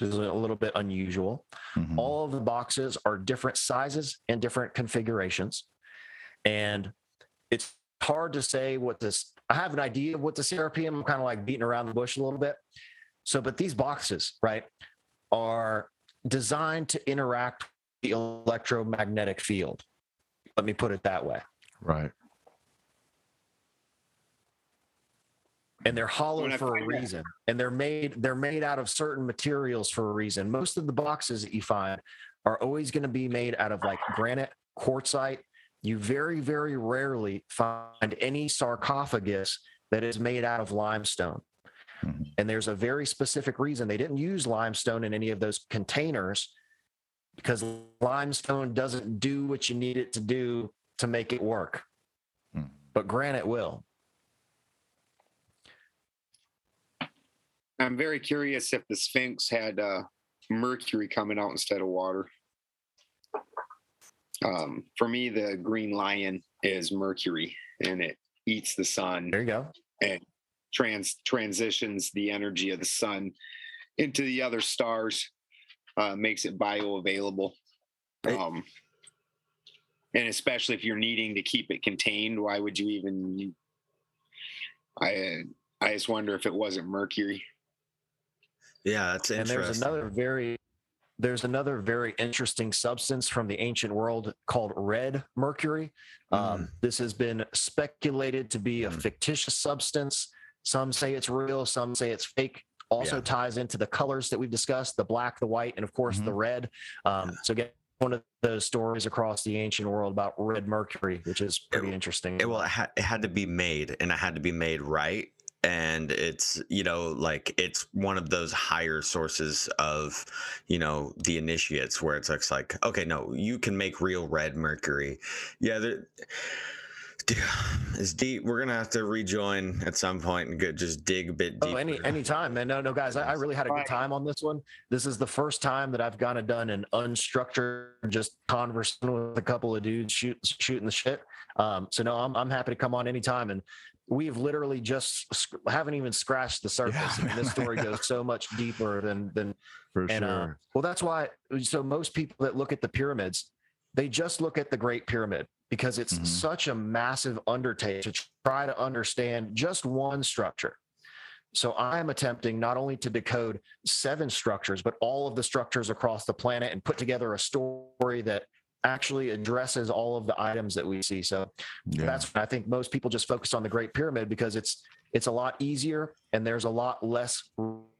which is a little bit unusual. Mhm. All of the boxes are different sizes and different configurations. And it's hard to say what this, I have an idea of what the Serapeum, I'm kind of like beating around the bush a little bit. So, but these boxes, right, are designed to interact with the electromagnetic field. Let me put it that way. Right. And they're hollow for a find that- reason and they're made they're made out of certain materials for a reason. Most of the boxes that you find are always going to be made out of like granite quartzite. You very very rarely find any sarcophagus that is made out of limestone. Mhm. and there's a very specific reason they didn't use limestone in any of those containers because limestone doesn't do what you need it to do to make it work. Mhm. but granite will I'm very curious if the Sphinx had uh, mercury coming out instead of water. Um, for me, the green lion is mercury, and it eats the sun there you go and trans transitions the energy of the sun into the other stars, uh, makes it bioavailable. Hey. Um, and especially if you're needing to keep it contained, why would you even? I I just wonder if it wasn't mercury. Yeah, that's and there's another very there's another very interesting substance from the ancient world called red mercury. Um, this has been speculated to be a Mm. fictitious substance. Some say it's real some say it's fake. Also Yeah. ties into the colors that we've discussed the black the white and of course the red. Um, so get one of those stories across the ancient world about red mercury which is pretty It- interesting. it, well, it, ha- it had to be made, and it had to be made right. And it's you know like it's one of those higher sources of you know the initiates where it's like, like okay no you can make real red mercury yeah there, Dude, it's deep we're gonna have to rejoin at some point and get, just dig a bit deeper Oh, any time man. No, no, guys, I, I really had a good time on this one. This is the first time that I've kind of done an unstructured, just conversing with a couple of dudes shoot, shooting the shit. Um, so no, I'm I'm happy to come on anytime. And we've literally just sc- haven't even scratched the surface. and this story goes so much deeper than than For and uh, sure. well, that's why. So most people that look at the pyramids, they just look at the Great Pyramid because it's Mhm. such a massive undertaking to try to understand just one structure. So I am attempting not only to decode seven structures, but all of the structures across the planet and put together a story that actually addresses all of the items that we see. So yeah. that's I think most people just focus on the Great Pyramid because it's it's a lot easier and there's a lot less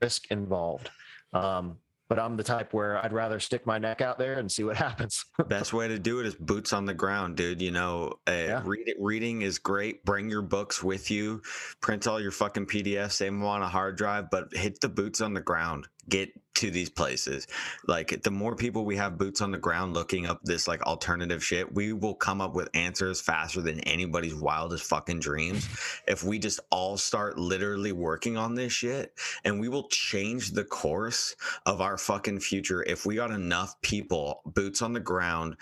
risk involved. Um, but I'm the type where I'd rather stick my neck out there and see what happens. Best way to do it is boots on the ground, dude. You know, uh, Yeah. read it, reading is great. Bring your books with you. Print all your fucking PDFs, save them on a hard drive, but hit the boots on the ground. Get to these places. Like the more people we have boots on the ground looking up this like alternative shit, we will come up with answers faster than anybody's wildest fucking dreams. if we just all start literally working on this shit, and we will change the course of our fucking future if we got enough people boots on the ground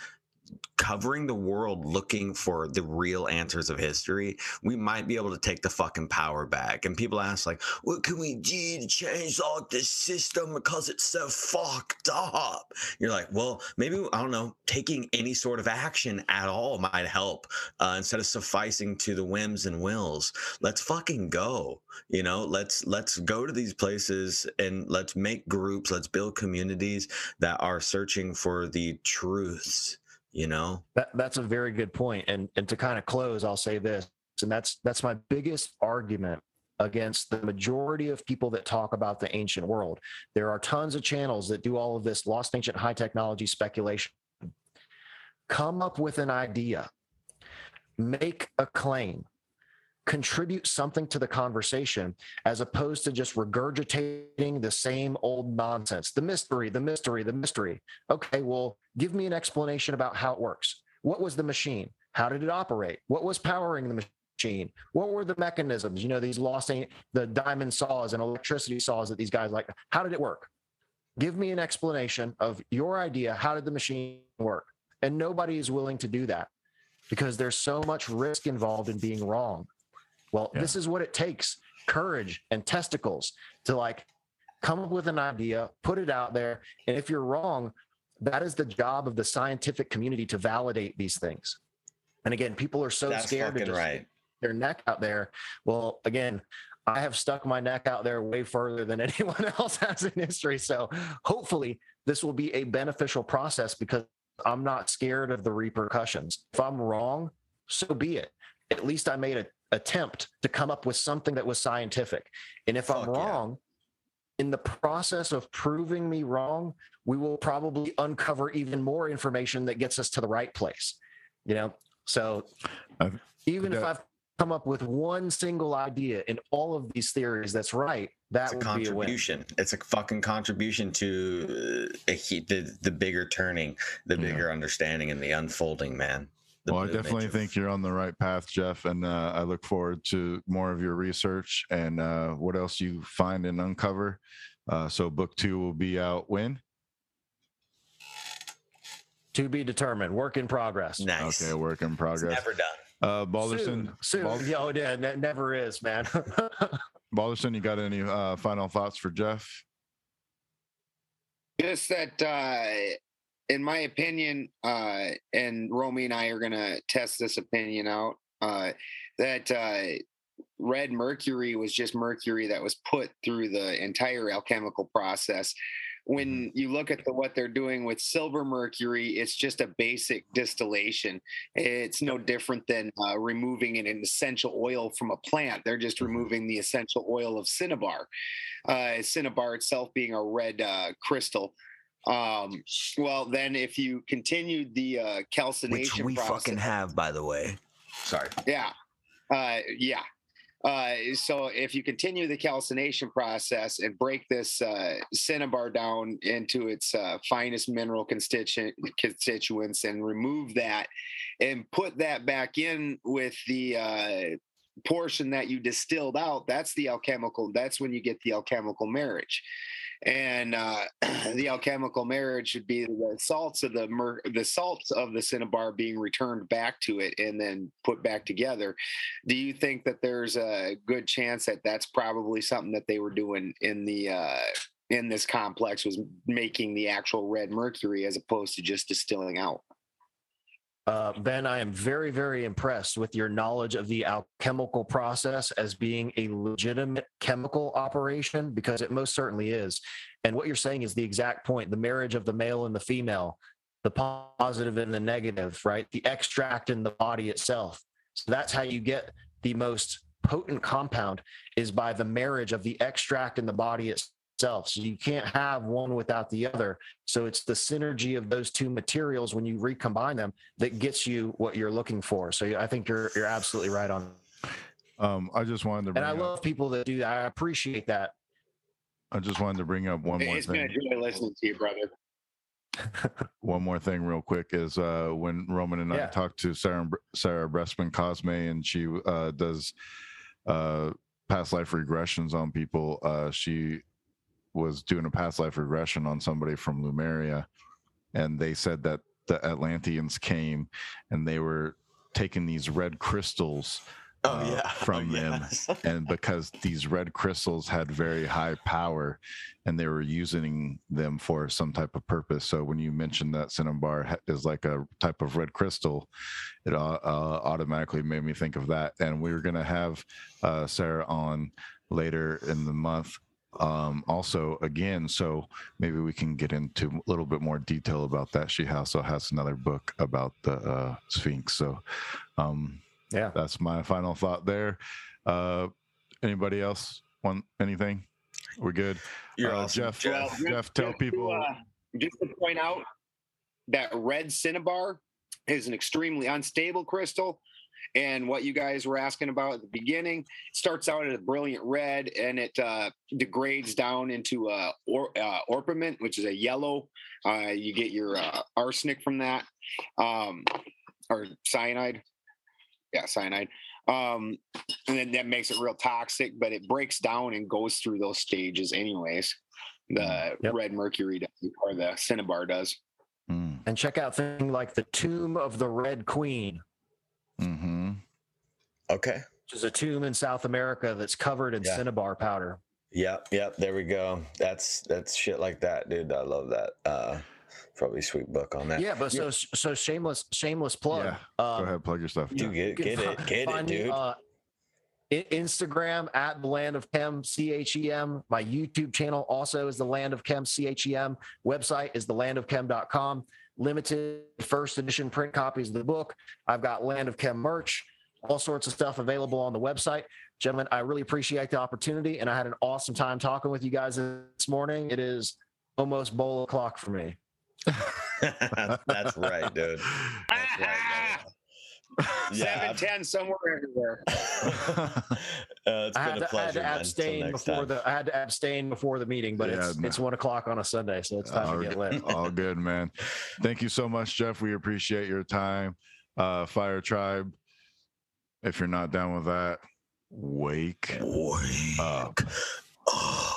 covering the world looking for the real answers of history we might be able to take the fucking power back. And people ask like what can we do to change like this system because it's so fucked up? You're like well maybe i don't know taking any sort of action at all might help uh, instead of sufficing to the whims and wills. Let's fucking go you know? Let's let's go to these places and let's make groups let's build communities that are searching for the truths you know That that's a very good. And and to kind of close, I'll say this, and that's that's my biggest argument against the majority of people that talk about the ancient world. There are tons of channels that do all of this lost ancient high technology speculation. Come up with an idea, make a claim, contribute something to the conversation as opposed to just regurgitating the same old nonsense. The mystery, the mystery, the mystery. Okay, well, give me an explanation about how it works. What was the machine? How did it operate? What was powering the machine? What were the mechanisms? You know, these lost the diamond saws and electricity saws that these guys like. How did it work? give me an explanation of your idea. How did the machine work? And nobody is willing to do that because there's so much risk involved in being wrong. Well, Yeah. this is what it takes courage and testicles to like come up with an idea, put it out there. And if you're wrong, that is the job of the scientific community to validate these things. And again, people are so That's scared to fucking just right. their neck out there. Well, again, I have stuck my neck out there way further than anyone else has in history. So hopefully this will be a beneficial process because I'm not scared of the repercussions. If I'm wrong, so be it. At least I made an attempt to come up with something that was scientific. And if I'm Fuck yeah. wrong, in the process of proving me wrong, we will probably uncover even more information that gets us to the right place. You know, so I've- even if I've come up with one single idea in all of these theories that's right, that It's a would be a win. contribution. It's a fucking contribution to uh, a, the the bigger turning, the Yeah. bigger understanding, and the unfolding. Man. The well, I definitely of- think you're on the right path, Jeff, and uh, I look forward to more of your research and uh, what else you find and uncover. Uh, so, book two will be out when? To be determined, work in progress. nice. Okay, work in It's progress. never done. Uh, Balderson, Soon, soon. Bal- Yeah, oh, yeah, ne- never is, man. Balderson, you got any uh, final thoughts for Jeff? Just that, uh, in my opinion, uh, and Romy and I are going to test this opinion out, uh, that uh, red mercury was just mercury that was put through the entire alchemical process. When you look at the, what they're doing with silver mercury, it's just a basic distillation. It's no different than uh, removing an essential oil from a plant. They're just removing the essential oil of cinnabar. Uh, cinnabar itself being a red uh, crystal. Um, well, then if you continued the uh, calcination process, have, by the way. Sorry. yeah, uh, yeah. Uh, so if you continue the calcination process and break this uh, cinnabar down into its uh, finest mineral constituent constituents and remove that and put that back in with the uh, portion that you distilled out, that's the alchemical. That's when you get the alchemical marriage. And uh, the alchemical marriage should be the salts of the mer- the salts of the cinnabar being returned back to it and then put back together. Do you think that there's a good chance that that's probably something that they were doing in the uh in this complex was making the actual red mercury as opposed to just distilling out Uh, ben, I am very, very impressed with your knowledge of the alchemical process as being a legitimate chemical operation because it most certainly is. And what you're saying is the exact point the marriage of the male and the female, the positive and the negative, right? The extract in the body itself. So that's how you get the most potent compound is by the marriage of the extract in the body itself. So you can't have one without the other. So it's the synergy of those two materials when you recombine them that gets you what you're looking for. So I think you're you're absolutely right on. Um, I just wanted to bring And I up, love people that do that. I appreciate that. I just wanted to bring up one more it's been thing. a joy listening to you brother One more thing, real quick, is uh, when Roman and I talked to Sarah Sarah Bressman Cosme, and she uh, does uh, past life regressions on people. Uh, she was doing a past life regression on somebody from Lemuria, and they said that the Atlanteans came and they were taking these red crystals Oh uh, yeah. from Oh, them yes. and because these red crystals had very high power and they were using them for some type of purpose so when you mentioned that cinnabar is like a type of red crystal it uh, uh, automatically made me think of that and we were going to have uh, sarah on later in the month um also again so maybe we can get into a little bit more detail about that she also has another book about the uh sphinx so um Yeah. that's my final thought there. Uh, anybody else want anything? We're good. You're uh, awesome, Jeff- Well, Jeff, just- tell just to, people- uh, just to point out that red cinnabar is an extremely unstable crystal. And what you guys were asking about at the beginning starts out at a brilliant red and it uh, degrades down into uh, or, uh, orpiment, which is a yellow. Uh, you get your uh, arsenic from that, um, or cyanide. Yeah, cyanide. Um, and then that makes it real toxic, but it breaks down and goes through those stages, anyways. the Yep. Red Mercury does, or the Cinnabar does. Mm. And check out things like the Tomb of the Red Queen, hmm Okay. which is a tomb in South America that's covered in Yeah. cinnabar powder. Yep. Yep. There we go. That's that's shit like that, dude. I love that. Uh, probably sweet book on that. Yeah, but so so shameless shameless plug. Yeah. Um, Go ahead, plug your stuff. Dude, you get, get it, get it, dude. uh, Instagram at the Land of Chem C H E M. My YouTube channel also is the Land of Chem C H E M. Website is the land of thelandofchem.com. Limited first edition print copies of the book. I've got Land of Chem merch, all sorts of stuff available on the website. Gentlemen, I really appreciate the opportunity, and I had an awesome time talking with you guys this morning. It is almost bowl o'clock for me. That's right, dude. That's right. man. Yeah, Seven ten somewhere everywhere. uh, it's I been had, a to, I had to man. Abstain before time. the I had to abstain before the meeting, but Yeah, it's no. it's one o'clock on a Sunday, so it's time all, to get lit. all good, man. Thank you so much, Jeff. We appreciate your time. Uh, Fire Tribe. If you're not down with that, wake Wake up. up.